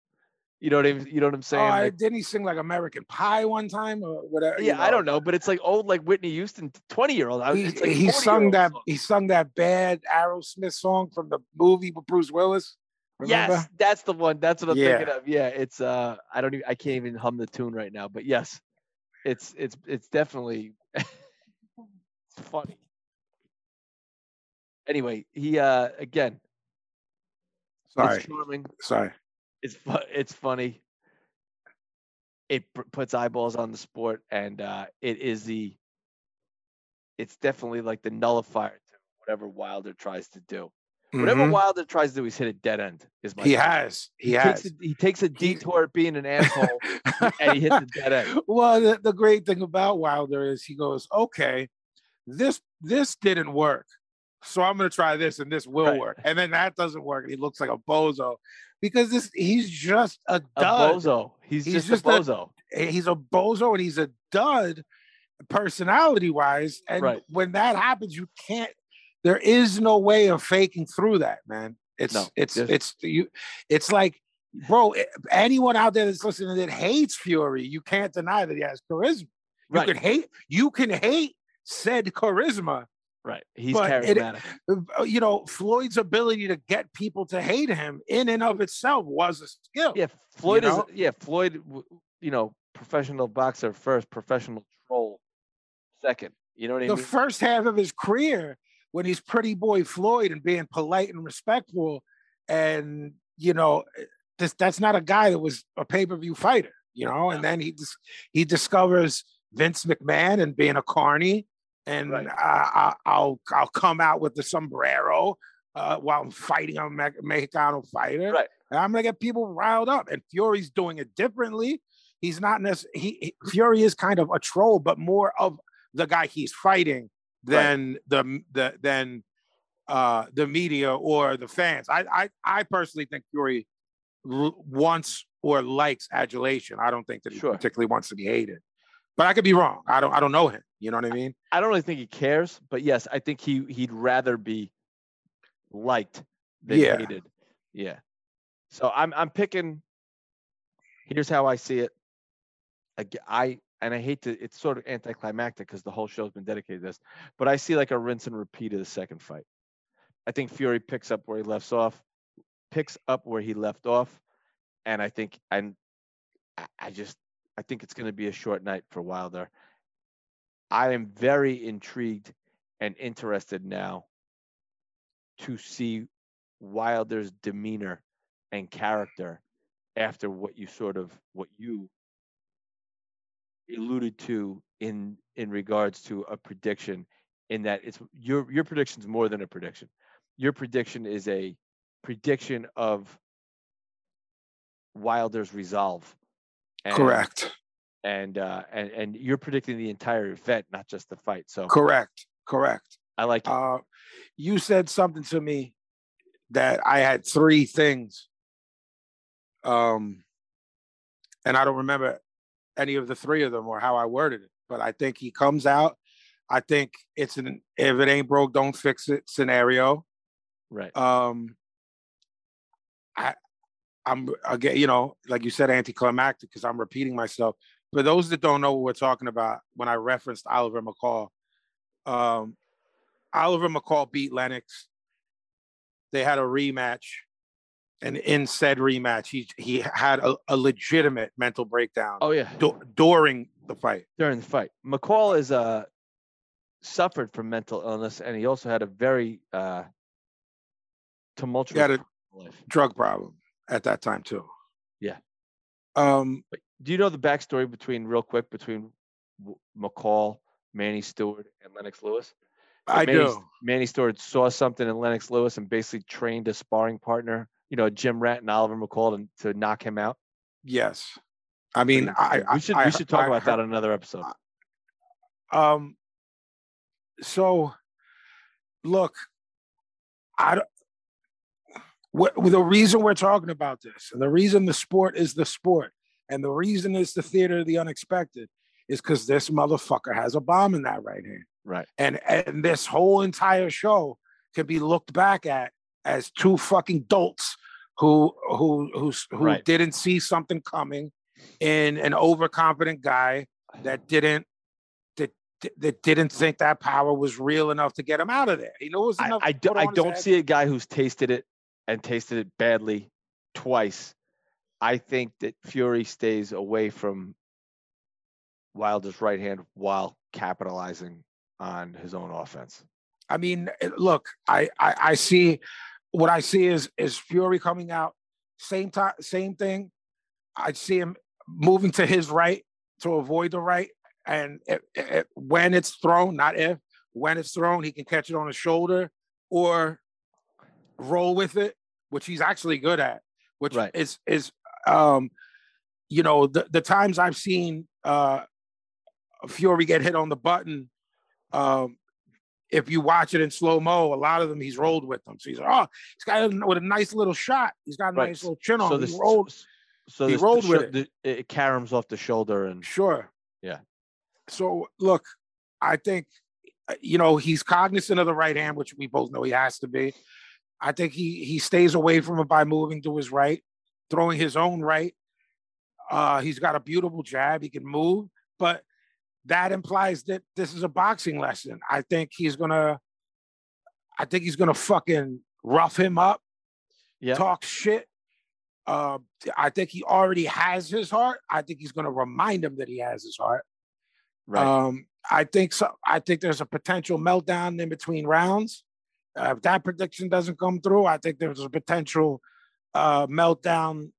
S3: You know what I mean? You know what I'm
S2: Oh,
S3: saying?
S2: I-
S3: Like,
S2: didn't he sing like American Pie one time or whatever? you
S3: yeah, I don't know, but it's like old, like Whitney Houston, twenty year old.
S2: He,
S3: like
S2: he sung that
S3: songs.
S2: he sung that bad Aerosmith song from the movie with Bruce Willis. Remember?
S3: Yes, that's the one. That's what I'm
S2: Yeah.
S3: thinking of. Yeah, it's uh, I don't even, I can't even hum the tune right now, but yes, it's it's it's definitely (laughs) it's funny. Anyway, he uh again,
S2: Sorry,
S3: it's charming.
S2: sorry.
S3: It's fu- it's funny. It p- puts eyeballs on the sport, and uh, it is the. It's definitely like the nullifier to whatever Wilder tries to do. Whatever
S2: Mhm.
S3: Wilder tries to do, he's hit a dead end. Is my
S2: He
S3: take.
S2: has. He,
S3: takes
S2: has.
S3: a, he takes a detour at being an asshole, (laughs) and he hits a dead end.
S2: well, the, the great thing about Wilder is he goes, okay, this this didn't work, so I'm gonna try this, and this will
S3: Right.
S2: work, and then that doesn't work, and he looks like a bozo because this he's just a
S3: A bozo. He's,
S2: He's
S3: just,
S2: just
S3: a
S2: a-
S3: bozo.
S2: He's a bozo, and he's a dud, personality wise. And
S3: Right.
S2: when that happens, you can't. There is no way of faking through that, man. It's
S3: No,
S2: it's
S3: there's-
S2: it's you. It's like, bro. eh, Anyone out there that's listening that hates Fury, you can't deny that he has charisma. You
S3: Right.
S2: can hate. You can hate said charisma.
S3: Right. He's
S2: but
S3: charismatic.
S2: Uh, You know, Floyd's ability to get people to hate him in and of itself was a skill.
S3: yeah, Floyd
S2: know?
S3: is. Yeah, Floyd. You know, professional boxer first, professional troll second. You know what I mean?
S2: the first half of his career when he's pretty boy Floyd and being polite and respectful, and you know, this that's not a guy that was a pay per view fighter, you know. And then he he discovers Vince McMahon and being a carny, and
S3: Right.
S2: I, I, I'll I'll come out with the sombrero uh, while I'm fighting a Me- Mexicano fighter,
S3: Right.
S2: And I'm gonna get people riled up, and Fury's doing it differently. He's not necessarily he, he- Fury is kind of a troll, but more of the guy he's fighting than the the than uh the media or the fans. I I I personally think Fury l- wants or likes adulation. I don't think that he
S3: Sure.
S2: particularly wants to be hated. But I could be wrong. I don't I don't know him. You know what I mean?
S3: I don't really think he cares, but yes, I think he he'd rather be liked than
S2: Yeah.
S3: hated. Yeah. So I'm I'm picking. Here's how I see it. Ag- I and I hate to. It's sort of anticlimactic because the whole show's been dedicated to this, but I see like a rinse and repeat of the second fight. I think Fury picks up where he left off, picks up where he left off, and I think and I- I just I think it's going to be a short night for Wilder. I am very intrigued and interested now to see Wilder's demeanor and character after what you sort of what you alluded to in in regards to a prediction in that it's your your prediction's more than a prediction. Your prediction is a prediction of Wilder's resolve. And,
S2: Correct.
S3: And uh and and you're predicting the entire event, not just the fight. So
S2: Correct. Correct.
S3: I like it.
S2: Uh, you said something to me that I had three things. Um, and I don't remember any of the three of them or how I worded it, but I think he comes out. I think it's an if it ain't broke, don't fix it scenario.
S3: right.
S2: Um, I, I'm again, you know, like you said, anticlimactic because I'm repeating myself. For those that don't know what we're talking about, when I referenced Oliver McCall, um, Oliver McCall beat Lennox. They had a rematch, and in said rematch, he he had a, a legitimate mental breakdown
S3: Oh yeah.
S2: du- during the fight.
S3: during the fight. McCall is uh suffered from mental illness, and he also had a very uh tumultuous
S2: had a-
S3: life.
S2: Drug problem at that time too.
S3: Yeah.
S2: Um,
S3: do you know the backstory between real quick between McCall, Manny Steward, and Lennox Lewis? So
S2: I
S3: Manny,
S2: do.
S3: Manny Steward saw something in Lennox Lewis and basically trained a sparring partner, you know, Jim Rat and Oliver McCall to, to knock him out.
S2: Yes. I mean. I
S3: we should
S2: I-
S3: we should talk
S2: I
S3: about that on another episode.
S2: Um, so look, I don't. What, the reason we're talking about this, and the reason the sport is the sport, and the reason it's the theater of the unexpected, is because this motherfucker has a bomb in that right hand.
S3: Right.
S2: And and this whole entire show can be looked back at as two fucking dolts who who who who
S3: Right.
S2: didn't see something coming in an overconfident guy that didn't that that didn't think that power was real enough to get him out of there. He knew it was
S3: I,
S2: enough.
S3: I,
S2: to
S3: do, I don't
S2: head.
S3: see a guy who's tasted it and tasted it badly twice. I think that Fury stays away from Wilder's right hand while capitalizing on his own offense.
S2: I mean, look, I, I I see what I see is is Fury coming out same time, same thing. I see him moving to his right to avoid the right, and it, it, when it's thrown, not if, when it's thrown, he can catch it on his shoulder or roll with it, which he's actually good at. Which
S3: Right.
S2: is is um, you know, the the times I've seen uh Fury get hit on the button, um, if you watch it in slow mo, a lot of them he's rolled with them. So he's like, oh, he's got a, with a nice little shot. He's got a
S3: Right.
S2: nice little chin on.
S3: So this
S2: he rolled,
S3: so
S2: he
S3: this-
S2: rolled
S3: the
S2: with
S3: sho-
S2: it.
S3: it caroms off the shoulder and
S2: sure.
S3: Yeah.
S2: So look, I think uh, you know he's cognizant of the right hand, which we both know he has to be. I think he he stays away from it by moving to his right, throwing his own right. Uh, he's got a beautiful jab. He can move, but that implies that this is a boxing lesson. I think he's gonna. I think he's gonna fucking rough him up,
S3: yeah.
S2: talk shit. Uh, I think he already has his heart. I think he's gonna remind him that he has his heart.
S3: right.
S2: Um, I think so. I think there's a potential meltdown in between rounds. Uh, if that prediction doesn't come through, I think there's a potential uh, meltdown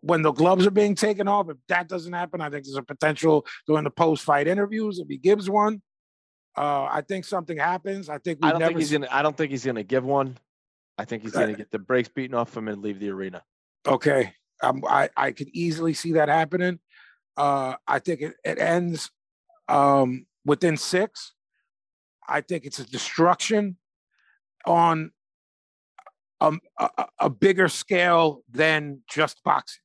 S2: when the gloves are being taken off. If that doesn't happen, I think there's a potential during the post-fight interviews if he gives one. Uh, I think something happens. I think we
S3: I don't
S2: never.
S3: think he's gonna. I don't think he's gonna give one. I think he's
S2: Uh,
S3: gonna get the brakes beaten off him and leave the arena.
S2: Okay, um, I I could easily see that happening. Uh, I think it, it ends um, within six. I think it's a destruction on um, a, a, a bigger scale than just boxing.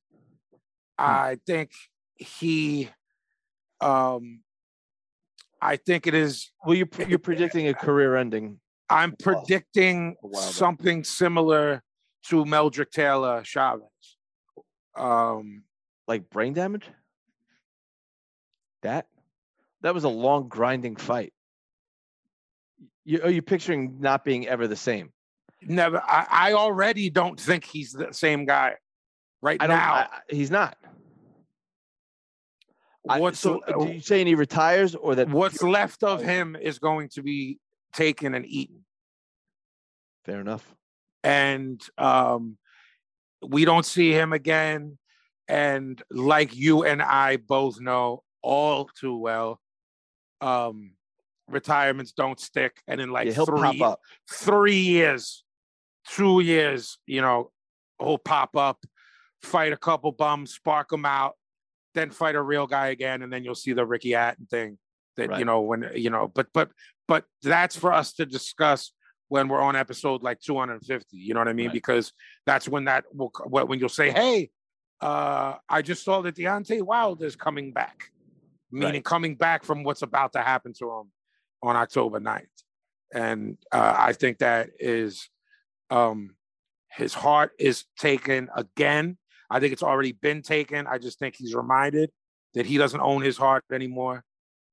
S2: I think he, um, I think it is.
S3: Well, you're you're predicting a career ending.
S2: I'm predicting something similar to Meldrick Taylor Chavez. Um,
S3: like brain damage? That that was a long grinding fight. You, are you picturing not being ever the same?
S2: never. I, I already don't think he's the same guy right
S3: I
S2: now.
S3: I, he's not. I-
S2: what's
S3: so? uh, Do you saying he retires or that?
S2: what's left of
S3: Oh.
S2: him is going to be taken and eaten,
S3: Fair enough.
S2: and um, we don't see him again. And like you and I both know all too well, um, retirements don't stick. And in like
S3: yeah,
S2: three, three years, two years, you know, he'll pop up, fight a couple bums, spark them out, then fight a real guy again, and then you'll see the Ricky Hatton thing. That you know when you know, but but but that's for us to discuss when we're on episode like 250. You know what I mean?
S3: Right.
S2: Because that's when that will when when you'll say, "Hey, uh, I just saw that Deontay Wilder's coming back," meaning
S3: Right.
S2: coming back from what's about to happen to him on October 9th. And uh, I think that is um, his heart is taken again. I think it's already been taken. I just think he's reminded that he doesn't own his heart anymore,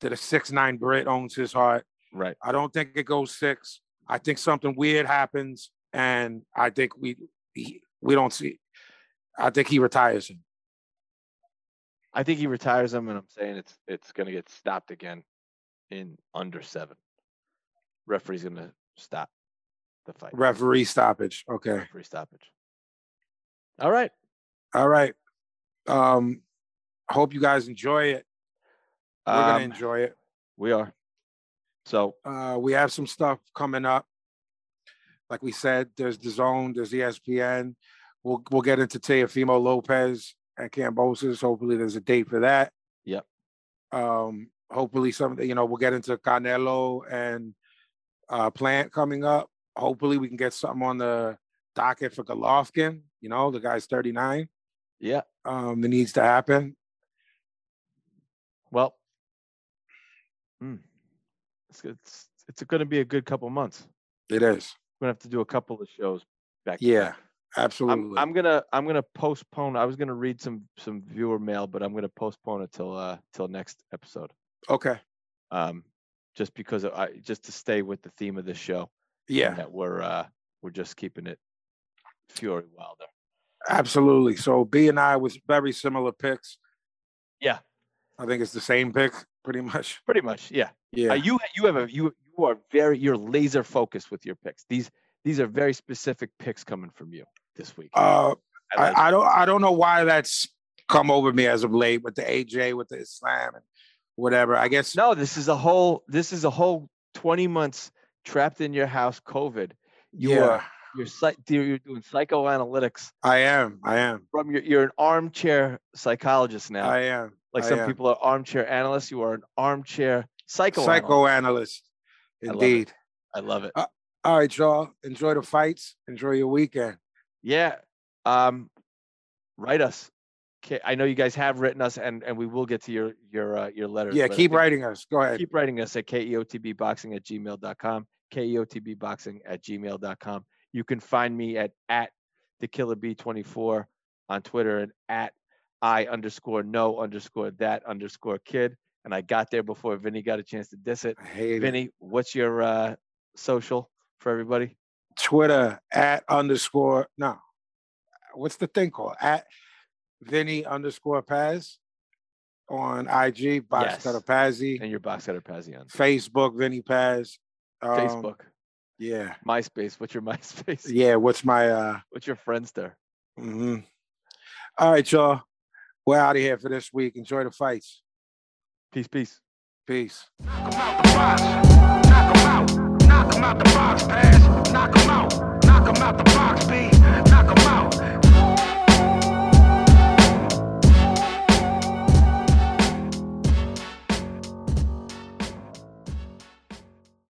S2: that a six nine Brit owns his heart.
S3: Right.
S2: I don't think it goes six. I think something weird happens, and I think we he, we don't see. I think he retires him.
S3: I think he retires him, and I'm saying it's it's gonna get stopped again in under seven. Referee's gonna stop the fight.
S2: Referee stoppage. Okay.
S3: Referee stoppage. All right.
S2: All right. Um, hope you guys enjoy it. We're gonna
S3: Um,
S2: enjoy it.
S3: we are. So
S2: Uh, we have some stuff coming up. Like we said, there's the zone, there's ESPN. We'll we'll get into Teofimo Lopez and Kambosos. Hopefully, there's a date for that.
S3: Yep.
S2: Um, hopefully, some you know we'll get into Canelo and uh, Plant coming up. Hopefully, we can get something on the docket for Golovkin. You know, the guy's 39.
S3: yeah.
S2: Um, that needs to happen.
S3: Well, It's it's, it's going to be a good couple months.
S2: It is.
S3: We're gonna have to do a couple of shows back.
S2: Yeah,
S3: back.
S2: absolutely.
S3: I'm, I'm gonna I'm gonna postpone. I was gonna read some some viewer mail, but I'm gonna postpone it till uh till next episode.
S2: Okay.
S3: Um, just because of, I just to stay with the theme of the show.
S2: Yeah,
S3: that we're uh we're just keeping it Fury Wilder.
S2: absolutely. So B and I was very similar picks.
S3: Yeah,
S2: I think it's the same pick, pretty much.
S3: pretty much. Yeah.
S2: Yeah.
S3: Uh, you you have a you you are very you're laser focused with your picks. These these are very specific picks coming from you this week.
S2: uh,
S3: I like.
S2: I, I don't I don't know why that's come over me as of late with the AJ with the Islam and whatever. I guess
S3: no, this is a whole this is a whole 20 months trapped in your house COVID. You
S2: yeah,
S3: are you're you're doing psychoanalytics
S2: I am. I am.
S3: from your you're an armchair psychologist now.
S2: I am.
S3: like
S2: I
S3: some
S2: am.
S3: people are armchair analysts, you are an armchair psychoanalyst.
S2: psychoanalyst.
S3: I love it.
S2: Indeed.
S3: I love it.
S2: All right, y'all. Enjoy the fights. Enjoy your weekend.
S3: Yeah. Um, write us. Okay, I know you guys have written us, and and we will get to your your uh, your letters.
S2: Yeah, keep writing us. Go ahead.
S3: Keep writing us at keotbboxing at gmail.com. keotbboxing at gmail.com. You can find me at at the killer b24 on Twitter and at I underscore no underscore that underscore kid. And I got there before Vinnie got a chance to diss it.
S2: I hate it.
S3: Vinnie, what's your uh, social for everybody?
S2: Twitter at underscore no. What's the thing called? At Vinny underscore Paz on IG, Box
S3: Yes.
S2: Cutter Pazzi,
S3: And your box cutter Pazzi on
S2: Facebook, Vinny Paz. um,
S3: Facebook,
S2: Yeah.
S3: MySpace. What's your MySpace?
S2: Yeah. What's my uh
S3: What's your friends there?
S2: mhm. All right, y'all. We're out of here for this week. Enjoy the fights.
S3: Peace, peace.
S2: Peace.
S5: Knock 'em out the box. Knock 'em out. Knock 'em out the box, pass. Knock 'em out. Knock 'em out the box, B.